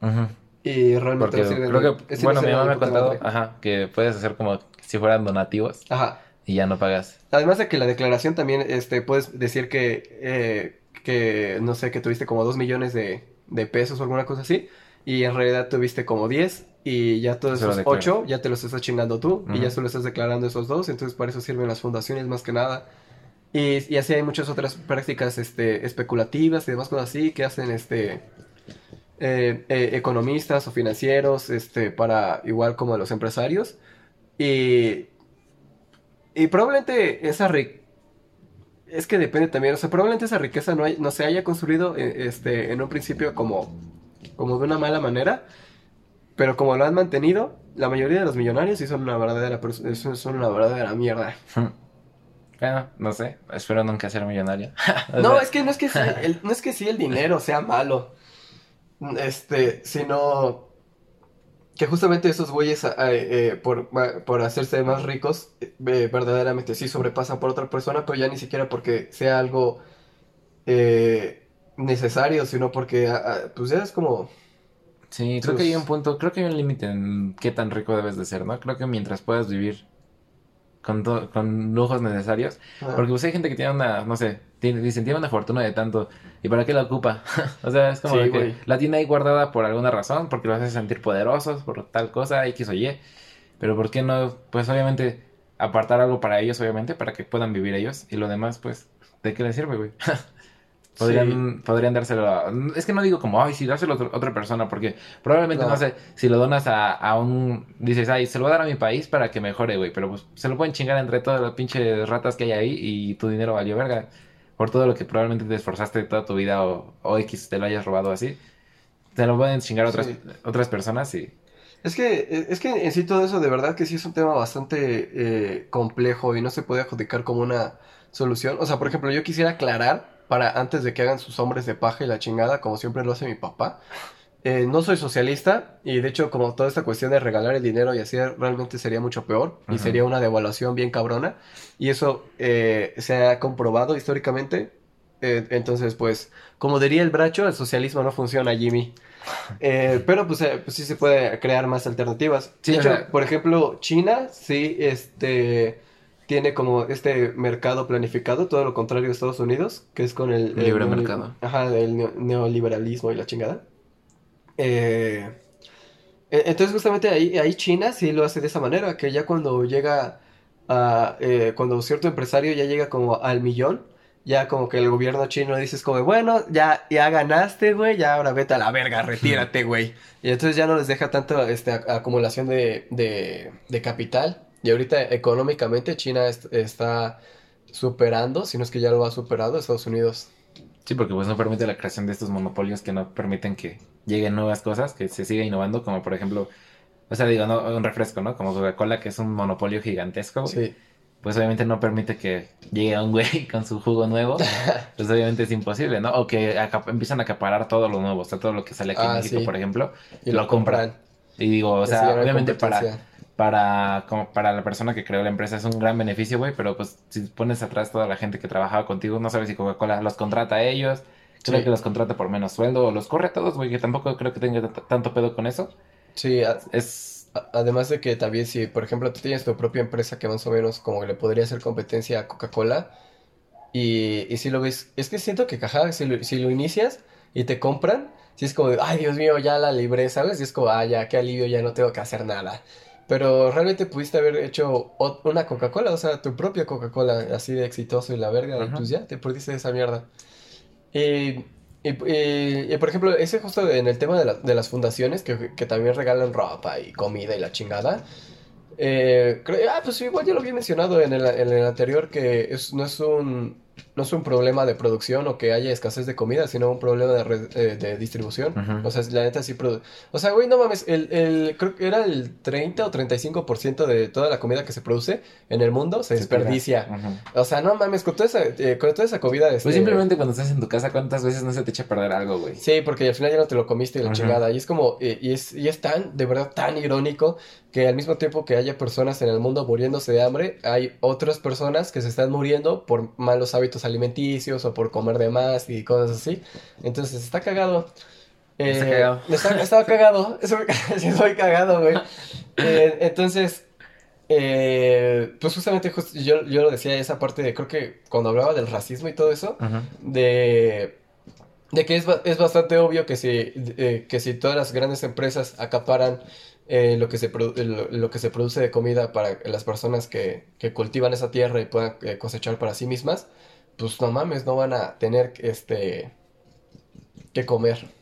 Ujú. y realmente no sirven creo que, bueno, mi mamá me ha contado, ajá, que puedes hacer como si fueran donativos Ajá. y ya no pagas. Además de que la declaración también, este, puedes decir que, eh, que, no sé, que tuviste como dos millones de, de pesos o alguna cosa así, y en realidad tuviste como 10, y ya todos esos declaras. 8 ya te los estás chingando tú, y ya solo estás declarando esos dos, entonces para eso sirven las fundaciones más que nada. Y, así hay muchas otras prácticas, este, especulativas y demás cosas así que hacen, este, eh, eh, economistas o financieros, este, para igual como los empresarios. Y, y probablemente esa ri- es que depende también, o sea, probablemente esa riqueza no, no se haya construido eh, este, en un principio como, como de una mala manera, pero como lo han mantenido, la mayoría de los millonarios sí son una verdadera, son son una verdadera mierda. Bueno, no sé, espero nunca ser millonario. No, es que no es que sí, el, no es que sí el dinero sea malo. Este, sino que justamente esos güeyes eh, eh, por, por hacerse más ricos, eh, verdaderamente sí sobrepasan por otra persona, pero ya ni siquiera porque sea algo eh, necesario, sino porque ah, ah, pues ya es como Sí, creo que hay un punto, creo que hay un límite en qué tan rico debes de ser, ¿no? Creo que mientras puedas vivir con, con lujos necesarios, ah, porque pues hay gente que tiene una, no sé, tiene, dicen, tiene una fortuna de tanto, ¿y para qué la ocupa? o sea, es como Sí, que güey. la tiene ahí guardada por alguna razón, porque los hace sentir poderosos, por tal cosa, X o Y, pero ¿por qué no? Pues obviamente apartar algo para ellos, obviamente, para que puedan vivir ellos, y lo demás, pues, ¿de qué les sirve, güey? Podrían, podrían dárselo a... Es que no digo como, ay, sí, dárselo a otra persona, porque probablemente, No. no, sé, si lo donas a, a un... Dices, ay, se lo voy a dar a mi país para que mejore, güey, pero pues se lo pueden chingar entre todas las pinches ratas que hay ahí y tu dinero valió verga. Por todo lo que probablemente te esforzaste toda tu vida o, o X te lo hayas robado así. Te lo pueden chingar otras, Sí. otras personas y... Es que, es que en sí todo eso de verdad que sí es un tema bastante eh, complejo y no se puede adjudicar como una solución. O sea, por ejemplo, yo quisiera aclarar para antes de que hagan sus hombres de paja y la chingada, como siempre lo hace mi papá. eh, no soy socialista y de hecho como toda esta cuestión de regalar el dinero y así realmente sería mucho peor y sería una devaluación bien cabrona y eso eh, se ha comprobado históricamente. Eh, entonces, pues, como diría el bracho, el socialismo no funciona, Jimmy. Pero pues, pues sí se puede crear más alternativas. Sí, de o hecho, sea- por ejemplo, China sí este tiene como este mercado planificado, todo lo contrario de Estados Unidos, que es con el, el Libre mercado. Ajá, el neo- neoliberalismo y la chingada. Eh, e- entonces justamente ahí, ahí China sí lo hace de esa manera, que ya cuando llega a, eh, cuando cierto empresario ya llega como al millón, ya como que el gobierno chino dice es como, bueno, ya, ya ganaste, güey, ya ahora vete a la verga, retírate, güey. Y entonces ya no les deja tanto este, ac- acumulación de, de, de capital. Y ahorita económicamente China est- está superando, si no es que ya lo ha superado, Estados Unidos. Sí, porque pues no permite la creación de estos monopolios que no permiten que lleguen nuevas cosas, que se siga innovando, como por ejemplo, o sea, digo, no, un refresco, ¿no? Como Coca-Cola, que es un monopolio gigantesco. Sí. pues obviamente no permite que llegue un güey con su jugo nuevo, pues obviamente es imposible, ¿no? O que empiezan a acaparar todo lo nuevo, o sea, todo lo que sale aquí en Ah, México, sí. por ejemplo, Y lo compran. Y digo, o sea, obviamente para. Para, como para la persona que creó la empresa es un gran beneficio, güey, pero pues si pones atrás toda la gente que trabajaba contigo, no sabes si Coca-Cola los contrata a ellos, creo que los contrata por menos sueldo, o los corre a todos, güey, que tampoco creo que tenga tanto pedo con eso. Sí, Es, además de que también si, por ejemplo, tú tienes tu propia empresa que más o menos como que le podría hacer competencia a Coca-Cola y, y si lo ves, es que siento que caja, si lo, si lo inicias y te compran, si es como ay Dios mío, ya la libré, ¿sabes? Y es como, ah, ya, qué alivio, ya no tengo que hacer nada. Pero realmente pudiste haber hecho una Coca-Cola, o sea, tu propia Coca-Cola, así de exitoso y la verga, y Ajá. pues ya, te perdiste de esa mierda. Y, y, y- y, por ejemplo, ese justo en el tema de, la- de las fundaciones que, que también regalan ropa y comida y la chingada. eh, creo- ah, pues igual ya lo había mencionado en el, en el anterior que es, no es un no es un problema de producción o que haya escasez de comida, sino un problema de, re- eh, de distribución. Ujú. O sea, la neta sí produ- O sea, güey, no mames, el, el, creo que era el 30 o 35% de toda la comida que se produce en el mundo se desperdicia. Ujú. O sea, no mames, con toda esa, eh, con toda esa comida... Este... Pues simplemente cuando estás en tu casa, ¿cuántas veces no se te echa a perder algo, güey? Sí, porque al final ya no te lo comiste y la Ajá. chingada. Y es como, eh, y, es, y es tan, de verdad, tan irónico que al mismo tiempo que haya personas en el mundo muriéndose de hambre, hay otras personas que se están muriendo por malos hábitos alimenticios o por comer de más y cosas así. Entonces, está cagado. Está Eh, cagado. Está, cagado. Estoy, sí, estoy cagado, güey. Eh, entonces, eh, pues justamente just- yo, yo lo decía esa parte de, creo que cuando hablaba del racismo y todo eso, de, de que es, es bastante obvio que si, eh, que si todas las grandes empresas acaparan eh, lo, que se produ- lo, lo que se produce de comida para las personas que, que cultivan esa tierra y puedan eh, cosechar para sí mismas, pues no mames, no van a tener este que comer.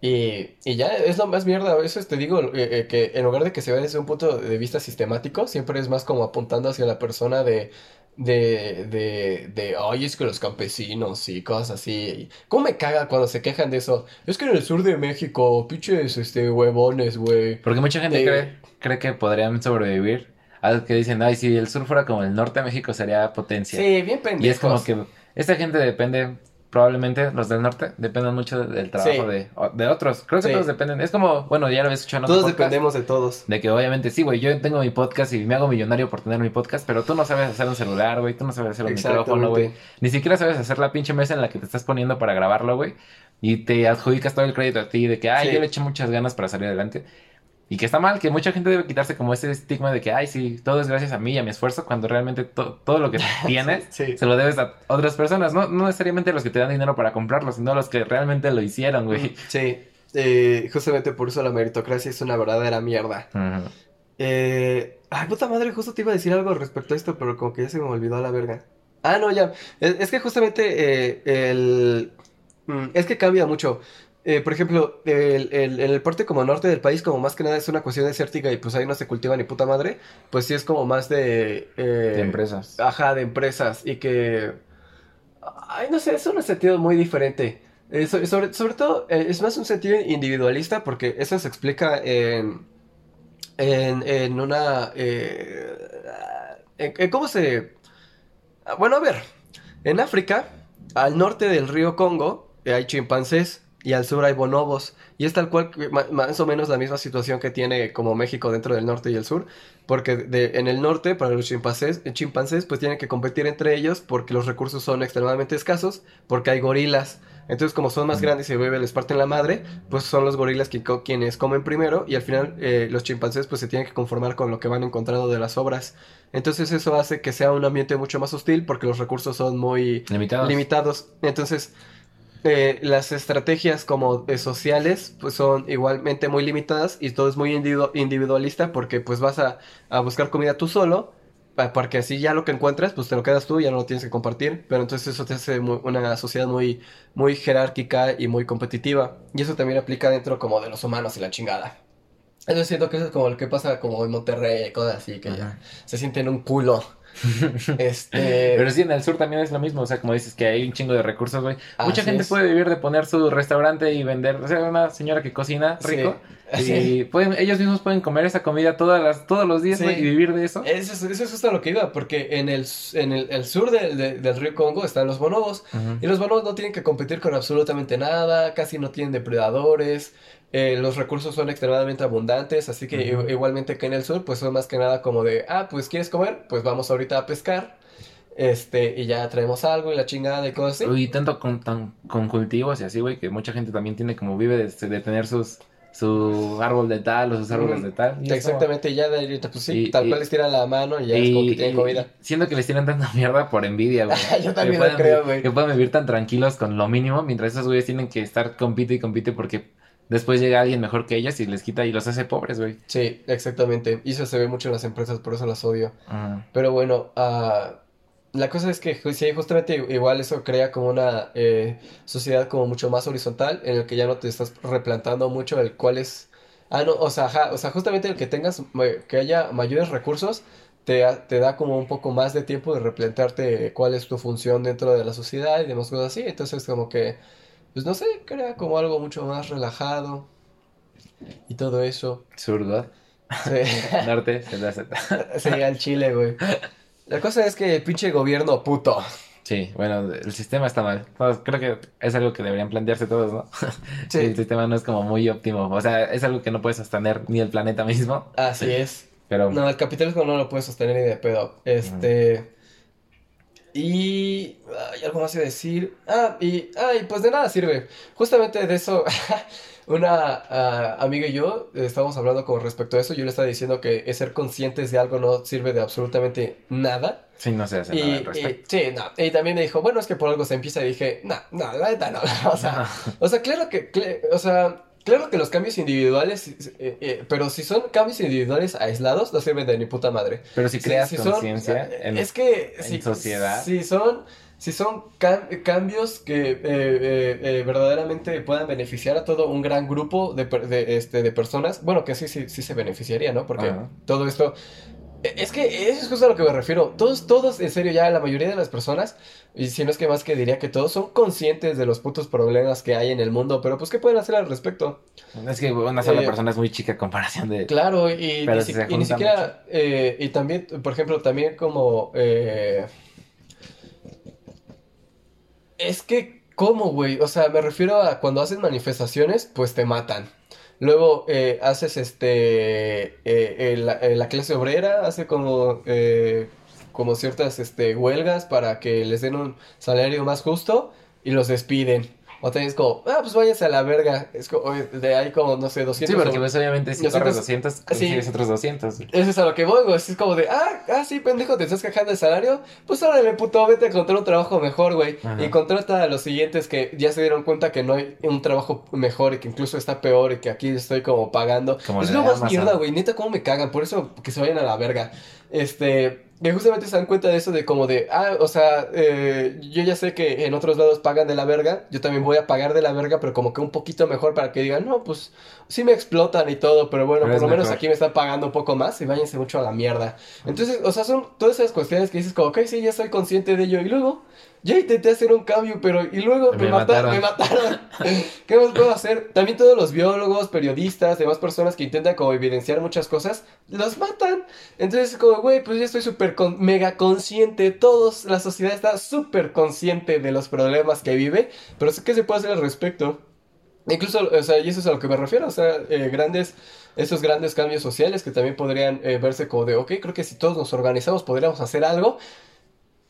Y, y ya es lo más mierda, a veces te digo eh, eh, que en lugar de que se vea desde un punto de vista sistemático, siempre es más como apuntando hacia la persona de, de, de, de, ay, es que los campesinos y cosas así. ¿Cómo me caga cuando se quejan de eso? Es que en el sur de México, pinches, este, huevones, güey. Porque mucha gente Eh, cree, cree que podrían sobrevivir. Algo que dicen, ay, si el sur fuera como el norte de México sería potencia. Sí, bien pendejos. y es como que esta gente depende, probablemente los del norte, dependen mucho de- del trabajo Sí. de, de otros. Creo que Sí. todos dependen. Es como, bueno, ya lo había escuchado en Todos podcast, dependemos de todos. De que obviamente sí, güey, yo tengo mi podcast y me hago millonario por tener mi podcast, pero tú no sabes hacer un celular, güey, tú no sabes hacer un micrófono, güey. Ni siquiera sabes hacer la pinche mesa en la que te estás poniendo para grabarlo, güey. Y te adjudicas todo el crédito a ti de que, ay, Sí. yo le eché muchas ganas para salir adelante. Y que está mal, que mucha gente debe quitarse como ese estigma de que, ay, sí, todo es gracias a mí y a mi esfuerzo, cuando realmente to- todo lo que tienes Sí. se lo debes a otras personas. No, no necesariamente los que te dan dinero para comprarlo, sino los que realmente lo hicieron, güey. Sí, eh, justamente por eso la meritocracia es una verdadera mierda. Ujú. Eh, ay, puta madre, justo te iba a decir algo respecto a esto, pero como que ya se me olvidó a la verga. Ah, no, ya. Es, es que justamente eh, el... mm, Es que cambia mucho. Eh, por ejemplo, el, el- en el parte como norte del país, como más que nada es una cuestión desértica y pues ahí no se cultiva ni puta madre, pues sí es como más de... eh, De empresas. Ajá, de empresas y que... Ay, no sé, es un sentido muy diferente. Eh, so- sobre, sobre todo, eh, es más un sentido individualista porque eso se explica en... En, en una... en- en cómo se... Bueno, a ver. En África, al norte del río Congo, hay chimpancés y al sur hay bonobos. Y es tal cual, más o menos la misma situación que tiene como México dentro del norte y el sur. Porque de- en el norte, para los chimpancés, eh, chimpancés, pues tienen que competir entre ellos porque los recursos son extremadamente escasos, porque hay gorilas. Entonces, como son más grandes y bebé les parten la madre, pues son los gorilas que quienes comen primero y al final eh, los chimpancés pues se tienen que conformar con lo que van encontrando de las obras. Entonces eso hace que sea un ambiente mucho más hostil porque los recursos son muy Limitados. limitados. Entonces, eh, las estrategias como sociales pues son igualmente muy limitadas y todo es muy individu- individualista porque pues vas a, a buscar comida tú solo, porque así ya lo que encuentras pues te lo quedas tú, ya no lo tienes que compartir, pero entonces eso te hace una sociedad muy, muy jerárquica y muy competitiva y eso también aplica dentro como de los humanos y la chingada. Entonces siento que eso es como lo que pasa como en Monterrey, cosas así, que ya se sienten un culo. Este... Pero sí, en el sur también es lo mismo, o sea, como dices que hay un chingo de recursos, güey. Mucha gente es. puede vivir de poner su restaurante y vender, o sea, una señora que cocina rico Sí. y pueden, ellos mismos pueden comer esa comida todas las, todos los días, Sí. y vivir de eso. Eso, es- eso es justo a lo que iba, porque en el, en el, el sur del- de- del río Congo están los bonobos, y los bonobos no tienen que competir con absolutamente nada, casi no tienen depredadores, eh, los recursos son extremadamente abundantes, así que igualmente que en el sur, pues son más que nada como de, ah, pues ¿quieres comer? Pues vamos ahorita a pescar, este, y ya traemos algo y la chingada y cosas así. Y tanto con, tan- con cultivos y así, güey, que mucha gente también tiene como vive de, de tener sus su árbol de tal o sus árboles de tal. y como- Exactamente, y ya de pues sí, Y- tal y- cual les tiran la mano y ya es como que tienen comida. siento que les tiran tanta mierda por envidia, güey. Yo también Que lo creo, güey. Que puedan vivir tan tranquilos con lo mínimo, mientras esos güeyes tienen que estar compite y compite porque después llega alguien mejor que ellos y les quita y los hace pobres, güey. Sí, exactamente, y eso se ve mucho en las empresas, por eso las odio. Pero bueno, ah, la cosa es que sí, justamente igual eso crea como una eh, sociedad como mucho más horizontal, en el que ya no te estás replantando mucho el cuál es... Ah, no, o sea, ajá, o sea, justamente el que tengas, que haya mayores recursos, te, te da como un poco más de tiempo de replantearte cuál es tu función dentro de la sociedad y demás cosas así. Entonces, como que, pues no sé, crea como algo mucho más relajado y todo eso. Zurdo. Sí, Norte, se la Z. sí, al chile, güey. La cosa es que pinche gobierno puto. Sí, bueno, el sistema está mal. Creo que es algo que deberían plantearse todos, ¿no? Sí. El sistema no es como muy óptimo. O sea, es algo que no puede sostener ni el planeta mismo. Así es. Pero No, el capitalismo no lo puede sostener ni de pedo. Este. Y. Ay, algo más a decir. Ah, y. Ay, pues de nada sirve. Justamente de eso. Una ah, amiga y yo eh, estábamos hablando con respecto a eso. Yo le estaba diciendo que ser conscientes de algo no sirve de absolutamente nada. sí, no se hace Y, nada al y- respecto. sí, no. Y también me dijo, bueno, es que por algo se empieza. Y dije, no, no, la neta no. O sea, o sea, claro que, o sea, claro que los cambios individuales, eh, eh, pero si son cambios individuales aislados, no sirven de ni puta madre. Pero si Si- creas si son- conciencia en... es que en si, sociedad. si son, si son cam- cambios que eh, eh, eh, verdaderamente puedan beneficiar a todo un gran grupo de, este, de personas, bueno, que sí, sí, sí se beneficiaría, ¿no? Porque Ajá. todo esto... eh, Es que eso es justo a lo que me refiero. Todos, todos, en serio, ya la mayoría de las personas, y si no es que más que diría que todos son conscientes de los putos problemas que hay en el mundo, pero pues, ¿qué pueden hacer al respecto? Es que una sola Eh, persona es muy chica a comparación de... Claro, y, ni, si y siquiera, eh, y también, por ejemplo, también como, eh, es que, ¿cómo, güey? O sea, me refiero a cuando haces manifestaciones, pues te matan. Luego eh, haces este, eh, la, eh, la clase obrera hace como, eh, como ciertas este, huelgas para que les den un salario más justo y los despiden. O también es como, ah, pues váyanse a la verga. Es como, de ahí como, no sé, 200 Sí, porque o- pues obviamente si 200, corres 200, sí. consigues otros 200. Eso es a lo que voy, güey. Es como de, ah, ah, sí, pendejo, te estás quejando de salario. Pues órale, puto, vete a encontrar un trabajo mejor, güey. Y contrata a los siguientes que ya se dieron cuenta que no hay un trabajo mejor y que incluso está peor y que aquí estoy como pagando. Como es el lo más mierda, güey. Neta, cómo me cagan. Por eso que se vayan a la verga. Este. Que justamente se dan cuenta de eso de como de, ah, o sea, eh, yo ya sé que en otros lados pagan de la verga, yo también voy a pagar de la verga, pero como que un poquito mejor para que digan, no, pues sí me explotan y todo, pero bueno, Pero por lo menos aquí me están pagando un poco más y váyanse mucho a la mierda. Entonces, o sea, son todas esas cuestiones que dices como, ok, sí, ya soy consciente de ello. Y luego, ya intenté hacer un cambio, pero y luego me, Me mataron, mataron. me mataron. ¿Qué más puedo hacer? También todos los biólogos, periodistas, demás personas que intentan como evidenciar muchas cosas, los matan. Entonces, como, güey, pues ya estoy súper con- mega consciente. Todos, la sociedad está súper consciente de los problemas que vive, pero ¿qué se puede hacer al respecto? Incluso, o sea, y eso es a lo que me refiero, o sea, eh, grandes, esos grandes cambios sociales que también podrían eh, verse como de, ok, creo que si todos nos organizamos podríamos hacer algo.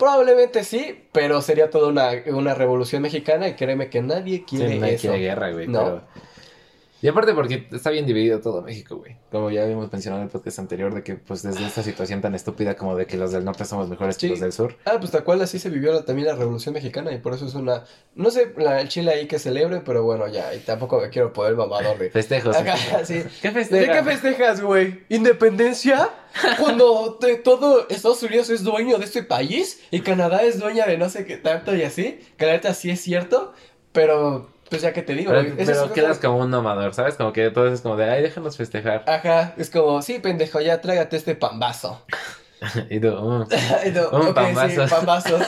Probablemente sí, pero sería toda una, una revolución mexicana y créeme que nadie Sí, quiere nadie eso. quiere guerra, güey. No. pero- Y aparte porque está bien dividido todo México, güey. Como ya habíamos mencionado en el podcast anterior, de que pues desde esta situación tan estúpida como de que los del norte somos mejores que Sí. los del sur. Ah, pues tal cual así se vivió la- también la revolución mexicana y por eso es una, no sé, la, el Chile ahí que celebre, pero bueno, ya, y tampoco me quiero poner mamador de... Festejos. Acá, sí. ¿Qué ¿De festeja? qué festejas, güey? ¿Independencia? Cuando te- todo Estados Unidos es dueño de este país y Canadá es dueña de no sé qué tanto y así, que la neta sí es cierto, pero pues ya que te digo, Pero, güey, pero quedas como un nomador, ¿sabes? Como que todo es como de, ay, déjanos festejar. Ajá, es como, sí, pendejo, ya trágate este pambazo. y tú, mm. No, Un ok, pambazo. sí, pambazos.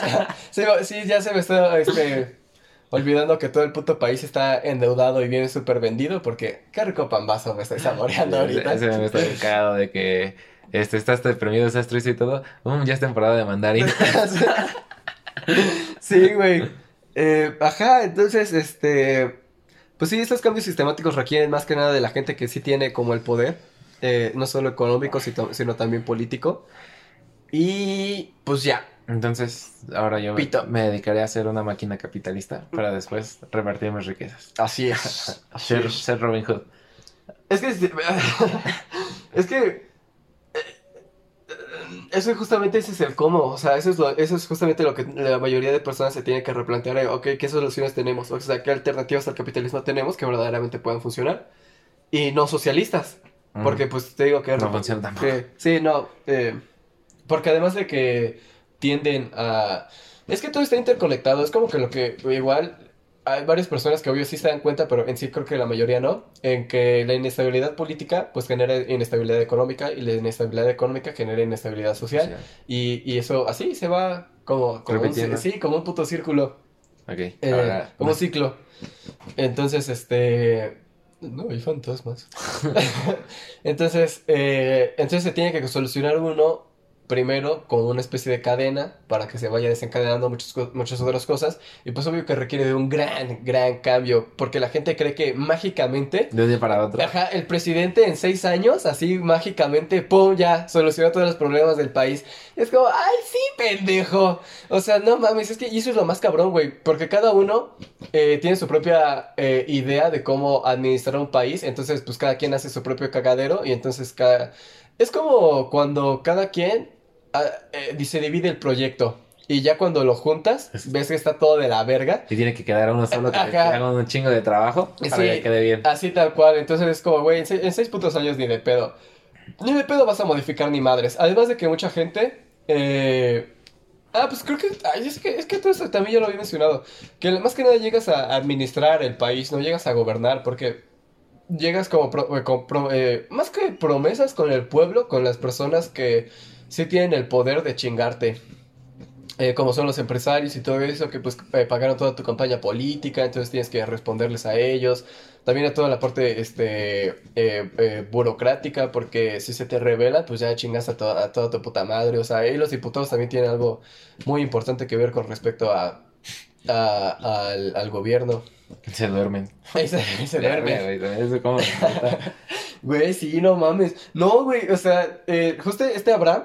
sí, sí, ya se me está, este, olvidando que todo el puto país está endeudado y viene súper vendido porque qué rico pambazo me estoy saboreando ahorita. Ese me está cagado de que este, estás deprimido, estás triste y todo. Mm, ya es temporada de mandarín. Sí, güey. Eh, ajá, entonces, este. Pues sí, estos cambios sistemáticos requieren más que nada de la gente que sí tiene como el poder, eh, no solo económico, sino, sino también político. Y pues ya. Entonces, ahora yo Pito. me dedicaré a ser una máquina capitalista para después repartir mis riquezas. Así es. Así Ser, es. ser Robin Hood. Es que. Es que. Eso es justamente ese es el cómo. O sea, eso es, lo- eso es justamente lo que la mayoría de personas se tienen que replantear. eh, Ok, ¿qué soluciones tenemos? O sea, ¿qué alternativas al capitalismo tenemos que verdaderamente puedan funcionar? Y no socialistas. Mm. Porque, pues, te digo que... No funciona tampoco. que- sí, no. eh, porque además de que tienden a... Es que todo está interconectado. Es como que lo que igual... hay varias personas que obvio sí se dan cuenta, pero en sí creo que la mayoría no, en que la inestabilidad política pues genera inestabilidad económica y la inestabilidad económica genera inestabilidad social. Social. Y, y eso así se va como, como un, sí, como un puto círculo, Ok. eh, ahora, como un ciclo. Entonces, este... No, hay fantasmas. entonces, eh, entonces se tiene que solucionar uno primero con una especie de cadena para que se vaya desencadenando muchas, muchas otras cosas. Y pues obvio que requiere de un gran, gran cambio, porque la gente cree que mágicamente de un día para otro. Ajá, el presidente en seis años, así mágicamente, ¡pum! Ya solucionó todos los problemas del país. Y es como, ¡ay, sí, pendejo! O sea, no mames, es que eso es lo más cabrón, güey. Porque cada uno eh, tiene su propia eh, idea de cómo administrar un país. Entonces, pues cada quien hace su propio cagadero. Y entonces cada. Es como cuando cada quien ah, eh, se divide el proyecto. Y ya cuando lo juntas, Es- ves que está todo de la verga. Y tiene que quedar uno solo que haga un chingo de trabajo para Sí. que quede bien. Así tal cual, entonces es como, güey, en, se- en seis putos años ni de pedo. Ni de pedo vas a modificar ni madres. Además de que mucha gente... eh, Ah, pues creo que... ay, es que, es que todo también ya lo había mencionado. Que más que nada llegas a administrar el país, no llegas a gobernar, porque llegas como... pro- eh, con pro- eh, más que promesas con el pueblo, con las personas que sí tienen el poder de chingarte. Eh, como son los empresarios y todo eso, que pues eh, pagaron toda tu campaña política, entonces tienes que responderles a ellos. También a toda la parte este, eh, burocrática, porque si se te revela, pues ya chingas a, to- a toda tu puta madre. O sea, y los diputados también tienen algo muy importante que ver con respecto a, a- al, al gobierno. Se duermen. Se, se duerme. Güey, también eso como- Güey, sí, no mames. No, güey, o sea, eh, justo este Abraham,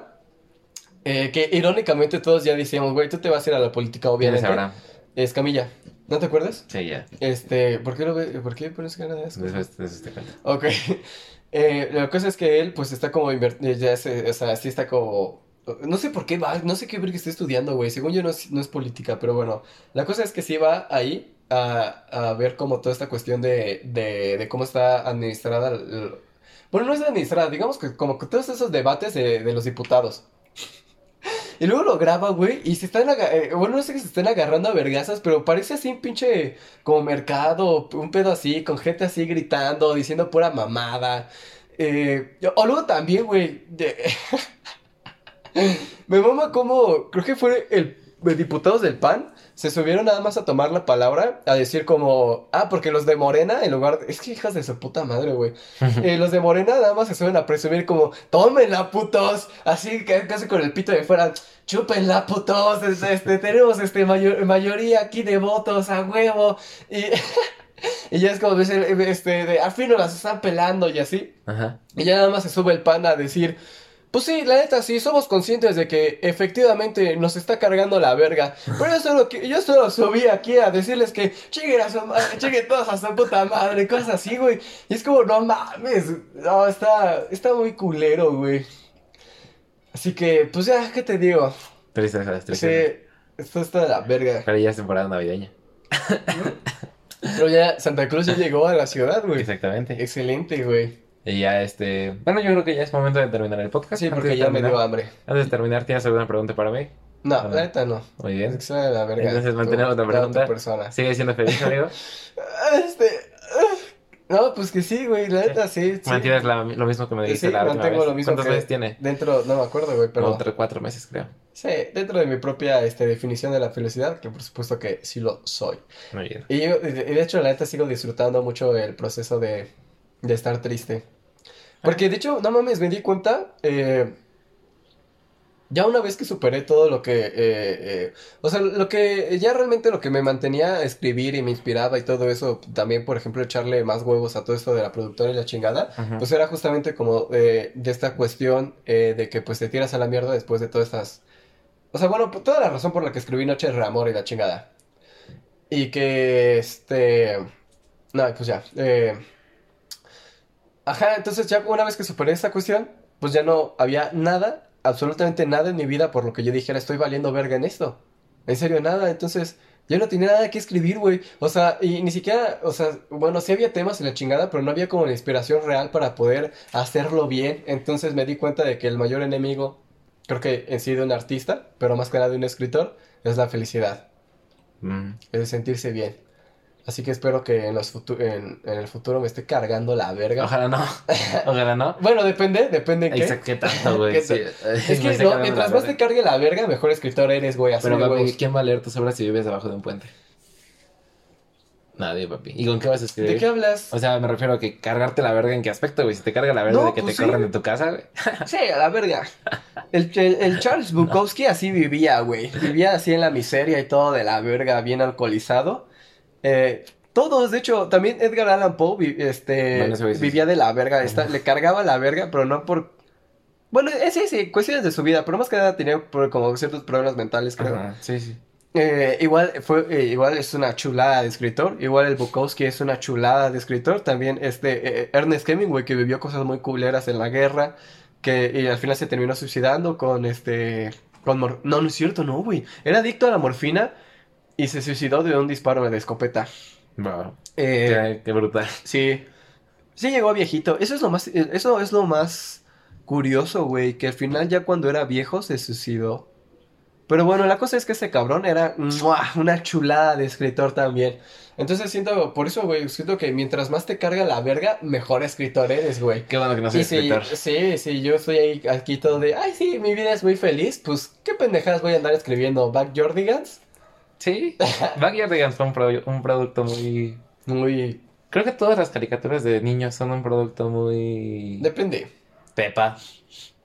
eh, que irónicamente todos ya decíamos, güey, tú te vas a ir a la política, ¿Quién es obviamente. Abraham? Es Camilla. ¿No te acuerdas? Sí, ya. Este, ¿por qué lo ve- ¿Por qué pones cara de asco? Después, después te cuento. Ok. Eh, la cosa es que él, pues, está como invertido, ya se, o sea, sí está como... No sé por qué va, no sé qué ver que está estudiando, güey. Según yo no es, no es política, pero bueno. La cosa es que sí va ahí a, a ver como toda esta cuestión de, de, de cómo está administrada... el- Bueno, no es administrada, digamos que como todos esos debates de, de los diputados. Y luego lo graba, güey, y se están, eh, bueno, no sé que se estén agarrando a vergazas, pero parece así un pinche como mercado, un pedo así, con gente así gritando, diciendo pura mamada. Eh, o luego también, güey, me mama como, creo que fue el diputados del PAN, se subieron nada más a tomar la palabra, a decir como, ah, porque los de Morena, en lugar de, es que hijas de su puta madre, güey. Eh, los de Morena nada más se suben a presumir como, tómenla, putos, así que casi con el pito de fuera, chúpenla, putos, este, este, tenemos este mayor- mayoría aquí de votos a huevo, y, y ya es como, este, de, al fin nos las están pelando y así, Ajá. y ya nada más se sube el pan a decir, pues sí, la neta, sí, somos conscientes de que efectivamente nos está cargando la verga. Pero yo solo, yo solo subí aquí a decirles que chinguen a su chinguen todos a su puta madre, cosas así, güey. Y es como, no mames, no, está, está muy culero, güey. Así que, pues ya, ¿qué te digo? Triste, ¿sabes? Sí, Triste. esto está de la verga. Pero ya es temporada navideña. Pero ya Santa Cruz ya llegó a la ciudad, güey. Exactamente. Excelente, güey. Y ya este. Bueno, yo creo que ya es momento de terminar el podcast. Sí, Antes porque ya me dio hambre. Antes de terminar, ¿tienes alguna pregunta para mí? No, Ah. la neta no. Muy bien. Es que sea de la verga. Entonces, mantenemos la pregunta. persona. ¿Sigue siendo feliz, amigo? Este. ah, No, pues que sí, güey, la neta sí. sí. ¿Mantienes la- lo mismo que me dijiste Sí, la última mantengo vez? lo mismo ¿Cuántos meses tiene? Dentro, no me acuerdo, güey, pero. Tres, cuatro meses, creo. Sí, dentro de mi propia este, definición de la felicidad, que por supuesto que sí lo soy. Muy bien. Y yo, y de y de hecho, la neta sigo disfrutando mucho el proceso de, de estar triste. Porque de hecho, no mames, me di cuenta. eh, ya una vez que superé todo lo que. eh, eh, o sea, lo que. Ya realmente lo que me mantenía a escribir y me inspiraba y todo eso. También, por ejemplo, echarle más huevos a todo esto de la productora y la chingada. Pues era justamente como de esta cuestión de que pues te tiras a la mierda después de todas estas... O sea, bueno, toda la razón por la que escribí Noche de Amor y la chingada. Y que este... No, pues ya. eh, Ajá, entonces ya una vez que superé esta cuestión, pues ya no había nada, absolutamente nada en mi vida por lo que yo dijera estoy valiendo verga en esto. En serio, nada. Entonces, yo no tenía nada que escribir, güey. O sea, y ni siquiera, o sea, bueno, sí había temas en la chingada, pero no había como la inspiración real para poder hacerlo bien. Entonces me di cuenta de que el mayor enemigo, creo que en sí de un artista, pero más que nada de un escritor, es la felicidad, Mm. es sentirse bien. Así que espero que en, los futu- en, en el futuro me esté cargando la verga. Ojalá no. Ojalá no. Bueno, depende, depende en qué. Exacto, ¿Qué tanto, güey? ¿Qué Sí. Es que no, mientras más te cargue la verga, mejor escritor eres, güey. Así Pero, papi, huevos. ¿quién va a leer tus obras si vives abajo de un puente? Nadie, papi. ¿Y con qué vas a escribir? ¿De qué hablas? O sea, me refiero a que cargarte la verga en qué aspecto, güey. Si te carga la verga No, de que pues te sí. corran de tu casa, güey. Sí, a la verga. El, el- el Charles Bukowski así vivía, güey. Vivía así en la miseria y todo de la verga, bien alcoholizado. Eh, todos, de hecho, también Edgar Allan Poe vi- este, Bueno, vivía de la verga. está- le cargaba la verga, pero no por... Bueno, eh, sí, sí, cuestiones de su vida, pero más que nada tenía por- como ciertos problemas mentales, creo. Ajá, sí, sí. Eh, igual fue, eh, igual es una chulada de escritor. Igual el Bukowski es una chulada de escritor. También este eh, Ernest Hemingway que vivió cosas muy culeras en la guerra, que y al final se terminó suicidando con este, con mor- no no es cierto, no güey, era adicto a la morfina y se suicidó de un disparo de escopeta. Wow. Eh, Qué, qué brutal. sí, sí llegó viejito. Eso es lo más, eh, eso es lo más curioso, güey, que al final ya cuando era viejo se suicidó. Pero bueno, la cosa es que ese cabrón era ¡mua! una chulada de escritor también. Entonces siento, por eso, güey, siento que mientras más te carga la verga, mejor escritor eres, güey. Qué bueno que no soy si, escritor. sí, sí, yo estoy ahí aquí todo de, ay, sí, mi vida es muy feliz, pues, ¿qué pendejadas voy a andar escribiendo? ¿Backyardigans? Sí. Backyardigans fue un, pro- un producto muy... Muy... Creo que todas las caricaturas de niños son un producto muy... Depende. Pepa.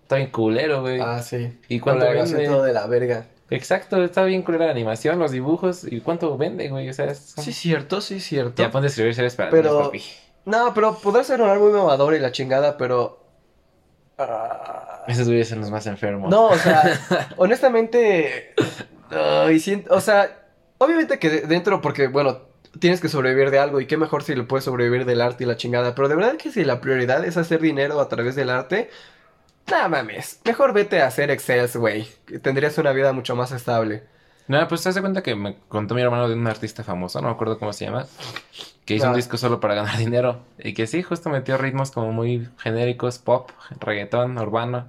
Está bien culero, güey. Ah, sí. ¿Y cuánto vende? todo de la verga. Exacto, está bien culera la animación, los dibujos. ¿Y cuánto vende, güey? O sea, es... Sí, cierto, sí, cierto. Ya ponte a escribir series para Pero- niños, papi. No, pero podrá ser un muy mamador y la chingada, pero... ah, Esos güeyes son los más enfermos. No, o sea, honestamente... ay, siento- o sea, obviamente que de- dentro, porque, bueno, tienes que sobrevivir de algo y qué mejor si le puedes sobrevivir del arte y la chingada, pero de verdad que si la prioridad es hacer dinero a través del arte, nada mames, mejor vete a hacer Excel, güey, tendrías una vida mucho más estable. No, pues te das cuenta que me contó mi hermano de un artista famoso, no me acuerdo cómo se llama, que hizo Ah. un disco solo para ganar dinero. Y que sí, justo metió ritmos como muy genéricos, pop, reggaetón, urbano,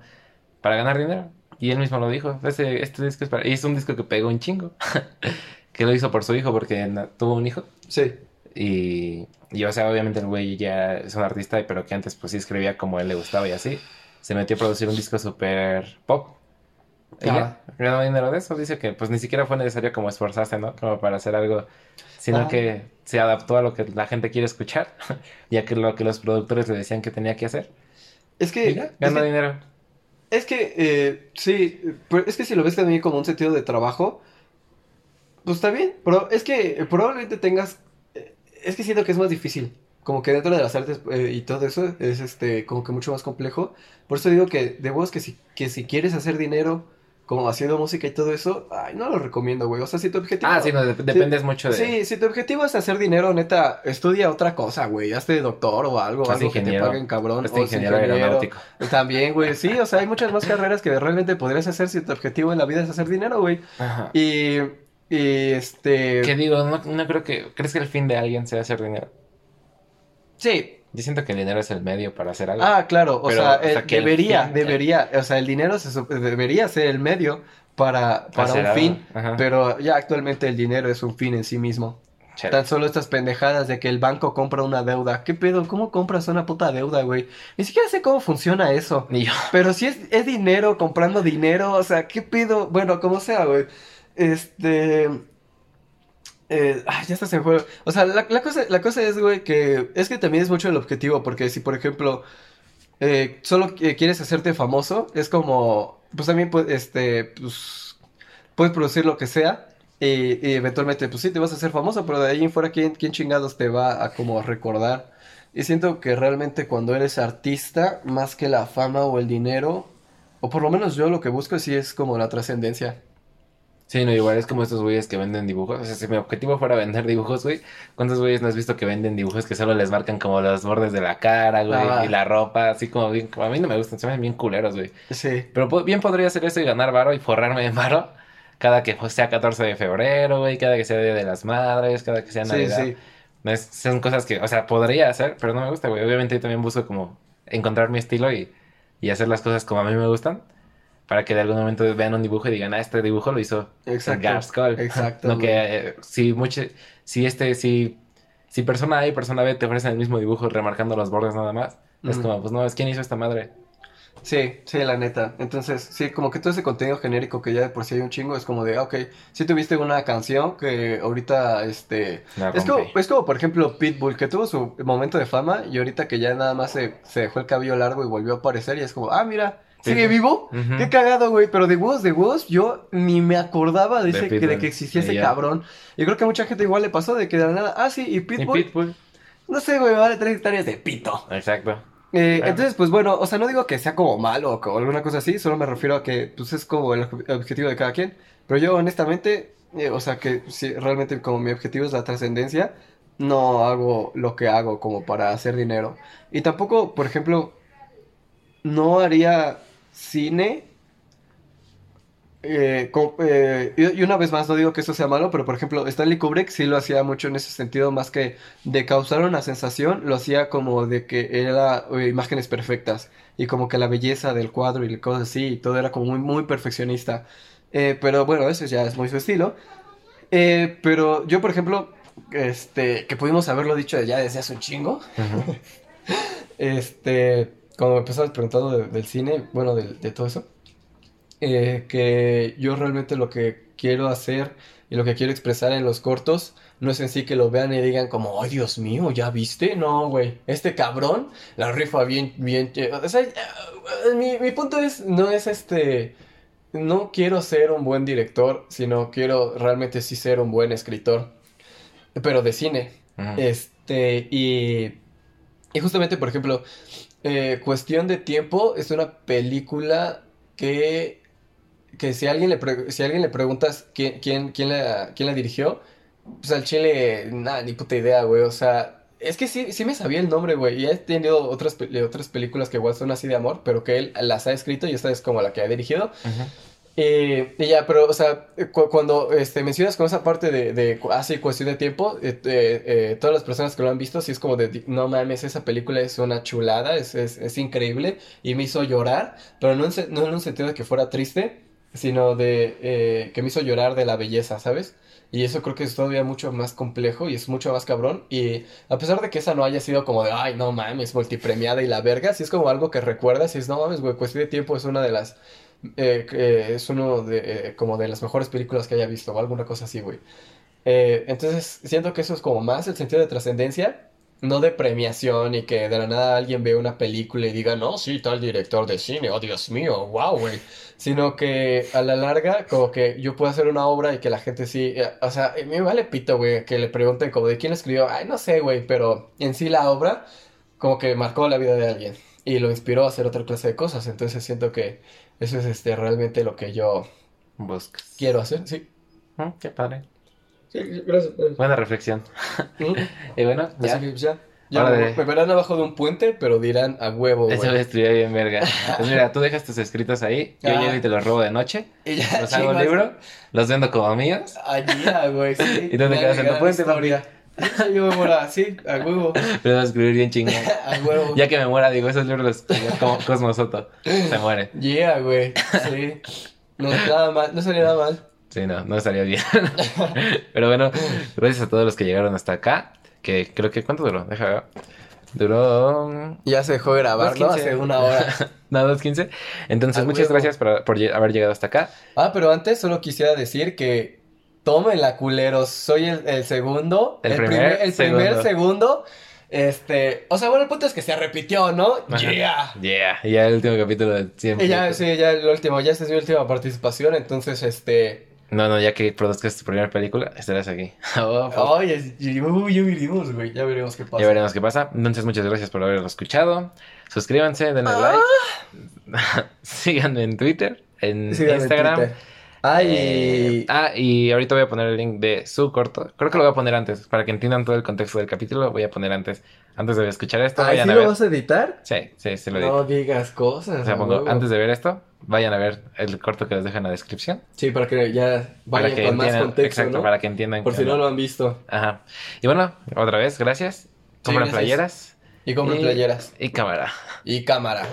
para ganar dinero. Y él mismo lo dijo, este, este disco es para... Y hizo un disco que pegó un chingo. que lo hizo por su hijo porque tuvo un hijo. Sí. Y, y, o sea, obviamente el güey ya es un artista, pero que antes pues sí escribía como a él le gustaba y así. Se metió a producir un disco súper pop. Y ya, ganó dinero de eso. Dice que pues ni siquiera fue necesario como esforzarse, ¿no? Como para hacer algo, sino que se adaptó a lo que la gente quiere escuchar, ya que lo que los productores le decían que tenía que hacer. Es que... Ya, es ganó que- dinero. Es que, eh, sí, pero es que si lo ves también como un sentido de trabajo, pues está bien, pero es que probablemente tengas, eh, es que siento que es más difícil, como que dentro de las artes eh, y todo eso es este, como que mucho más complejo, por eso digo que de vos que si, que si quieres hacer dinero, como haciendo música y todo eso, ay, no lo recomiendo, güey, o sea, si tu objetivo... Ah, sí, no, dep- dependes mucho de... Sí, si tu objetivo es hacer dinero, neta, estudia otra cosa, güey. Hazte doctor o algo, algo que te ingeniero. paguen cabrón. Este o ingeniero aeronáutico. También, güey, sí, o sea, hay muchas más carreras que realmente podrías hacer si tu objetivo en la vida es hacer dinero, güey. Ajá. Y, y este... ¿Qué digo? No, no creo que... ¿Crees que el fin de alguien sea hacer dinero? Sí, Yo siento que el dinero es el medio para hacer algo. ah, claro, o Pero, sea, o sea, el- que el debería, fin- debería, o sea, el dinero se debería ser el medio para, para un algo. fin, Ajá. pero ya actualmente el dinero es un fin en sí mismo. Tan solo estas pendejadas de que el banco compra una deuda. ¿Qué pedo? ¿Cómo compras una puta deuda, güey? Ni siquiera sé cómo funciona eso. Ni yo. Pero si es, es dinero comprando dinero, o sea, ¿qué pedo? Bueno, como sea, güey. Este... eh, ah, ya está se me fue. O sea, la, cosa, la cosa es, güey, que es que también es mucho el objetivo, porque si, por ejemplo, eh, solo qui- quieres hacerte famoso, es como, pues también, pues, este, pues, puedes producir lo que sea y, y eventualmente, pues sí, te vas a hacer famoso, pero de ahí en fuera, ¿quién, quién chingados te va a como recordar? Y siento que realmente cuando eres artista, más que la fama o el dinero, o por lo menos yo lo que busco sí es como la trascendencia. Sí, no, igual es como estos güeyes que venden dibujos. O sea, si mi objetivo fuera vender dibujos, güey, ¿cuántos güeyes no has visto que venden dibujos que solo les marcan como los bordes de la cara, güey, Ah. y la ropa, así como bien, como a mí no me gustan, se me ven bien culeros, güey. Sí. Pero po- bien podría hacer eso y ganar varo y forrarme en varo cada que pues, sea 14 de febrero, güey, cada que sea Día de las Madres, cada que sea Sí, Navidad. sí. No es- son cosas que, o sea, podría hacer, pero no me gusta, güey. Obviamente yo también busco como encontrar mi estilo y, y hacer las cosas como a mí me gustan. Para que de algún momento vean un dibujo y digan, ah, este dibujo lo hizo. Garth Cole. Exacto, No que eh, si mucho, si este, si si persona A y persona B te ofrecen el mismo dibujo remarcando los bordes nada más, es como, pues no, es quién hizo esta madre. Sí, sí, la neta. Entonces, sí, como que todo ese contenido genérico que ya de por sí hay un chingo, es como de, ah, ok, si tuviste una canción que ahorita, este... Es como, es como, por ejemplo, Pitbull, que tuvo su momento de fama y ahorita que ya nada más se, se dejó el cabello largo y volvió a aparecer y es como, ah, mira, ¿sigue vivo? Qué cagado, güey, pero de Woz, de Woz, yo ni me acordaba de, ese, que, de que existía ese cabrón. Y creo que a mucha gente igual le pasó de que de la nada, ah, sí, y Y Pitbull, no sé, güey, vale tres hectáreas de pito. Exacto. Eh, Claro. Entonces, pues bueno, o sea, no digo que sea como malo o alguna cosa así, solo me refiero a que pues es como el ob- objetivo de cada quien. Pero yo honestamente, eh, o sea, que si realmente como mi objetivo es la trascendencia, no hago lo que hago como para hacer dinero. Y tampoco, por ejemplo, no haría cine. eh, eh, y y una vez más, no digo que eso sea malo, pero por ejemplo, Stanley Kubrick sí lo hacía mucho en ese sentido, más que de causar una sensación, lo hacía como de que era eh, imágenes perfectas y como que la belleza del cuadro y cosas así, y todo era como muy, muy perfeccionista. Eh, pero bueno, eso ya es muy su estilo. Pero yo, por ejemplo, este, que pudimos haberlo dicho ya desde hace un chingo, este, cuando me empezabas preguntando de- del cine, bueno, del- de, todo eso, eh, que yo realmente lo que quiero hacer y lo que quiero expresar en los cortos no es en sí que lo vean y digan como, ay Dios mío, ¿ya viste? No, güey, este cabrón la rifa bien, bien, eh, o sea, eh, mi, mi punto es, no es este, no quiero ser un buen director, sino quiero realmente sí ser un buen escritor, pero de cine. Este, y, y justamente, por ejemplo, eh, Cuestión de Tiempo es una película que, que si alguien le, si alguien le preguntas quién, quién, quién la, quién la dirigió, pues al chile, nada, ni puta idea, güey, o sea, es que sí, sí me sabía el nombre, güey, y he tenido otras, otras películas que igual son así de amor, pero que él las ha escrito y esta es como la que ha dirigido. Eh, y ya, pero, o sea, cu- cuando este, mencionas con esa parte de, de así cuestión de tiempo, eh, eh, eh, todas las personas que lo han visto, sí es como de, no mames, esa película es una chulada, es, es, es increíble y me hizo llorar, pero no en, no en un sentido de que fuera triste, sino de eh, que me hizo llorar de la belleza, ¿sabes? Y eso creo que es todavía mucho más complejo y es mucho más cabrón. Y a pesar de que esa no haya sido como de, ay, no mames, multipremiada y la verga, sí es como algo que recuerdas y es, no mames, güey, cuestión de tiempo es una de las eh, que es uno de, eh, como de las mejores películas que haya visto o alguna cosa así, güey. Eh, entonces, siento que eso es como más el sentido de trascendencia, no de premiación y que de la nada alguien ve una película y diga, no, sí, tal director de cine, oh Dios mío, wow, güey. Sino que a la larga, como que yo puedo hacer una obra y que la gente sí, eh, o sea, me vale pito, güey, que le pregunten como de quién escribió, ay, no sé, güey, pero en sí la obra como que marcó la vida de alguien y lo inspiró a hacer otra clase de cosas. Entonces siento que eso es este realmente lo que yo Buscas. quiero hacer, sí. Mm, Qué padre. Sí, gracias. Buena reflexión. Mm. Y bueno, Así ya. que ya. Ya me, verán abajo de un puente, pero dirán a huevo, Eso güey. estuviera bien verga. Pues mira, tú dejas tus escritos ahí, yo Ah. llego y te los robo de noche, Y ya, los hago un libro, los vendo como míos, Allí, ah, güey, sí. Y tú te quedas en tu puente, historia. Yo me muero así, a huevo, pero vas a escribir bien chingón. a huevo. Ya que me muera, digo, esos libros como Cosmo Soto. Se muere. Yeah, güey, sí. No, nada mal, no salía nada mal. Sí, no, no estaría bien. Pero bueno, gracias a todos los que llegaron hasta acá. Que creo que, ¿cuánto duró? Deja. Duró. Ya se dejó de grabar, ¿no? 2:15. Hace una hora. No, 2.15. Entonces, muchas huevo. gracias por, por haber llegado hasta acá. Ah, pero antes solo quisiera decir que tómenla, culeros. Soy el, el segundo. El primer el primer segundo. segundo. Este, o sea, bueno, el punto es que se repitió, ¿no? Ajá. Yeah. Yeah. Y ya el último capítulo de siempre. Y ya, sí, ya el último, ya esta es mi última participación, entonces, este... No, no, ya que produzcas tu primera película, estarás aquí. Oh, uy, ya veremos, güey, ya veremos qué pasa. Ya veremos qué pasa. Entonces, muchas gracias por haberlo escuchado. Suscríbanse, denle Ah. like. Síganme en Twitter, en Síganme en Instagram. Ay, Eh, ah, y ahorita voy a poner el link de su corto. Creo que lo voy a poner antes, para que entiendan todo el contexto del capítulo. Voy a poner antes, antes de escuchar esto. Ay, vayan ¿sí a lo ver. vas a editar? Sí, sí, sí lo digo. No digas cosas. O sea, pongo, antes de ver esto, vayan a ver el corto que les dejo en la descripción. Sí, para que ya Para vayan que con más contexto, exacto, ¿no? para que entiendan. Por si no lo han visto. Ajá. Y bueno, otra vez, gracias. Compren gracias. playeras Y compren Y- playeras. y cámara. Y cámara.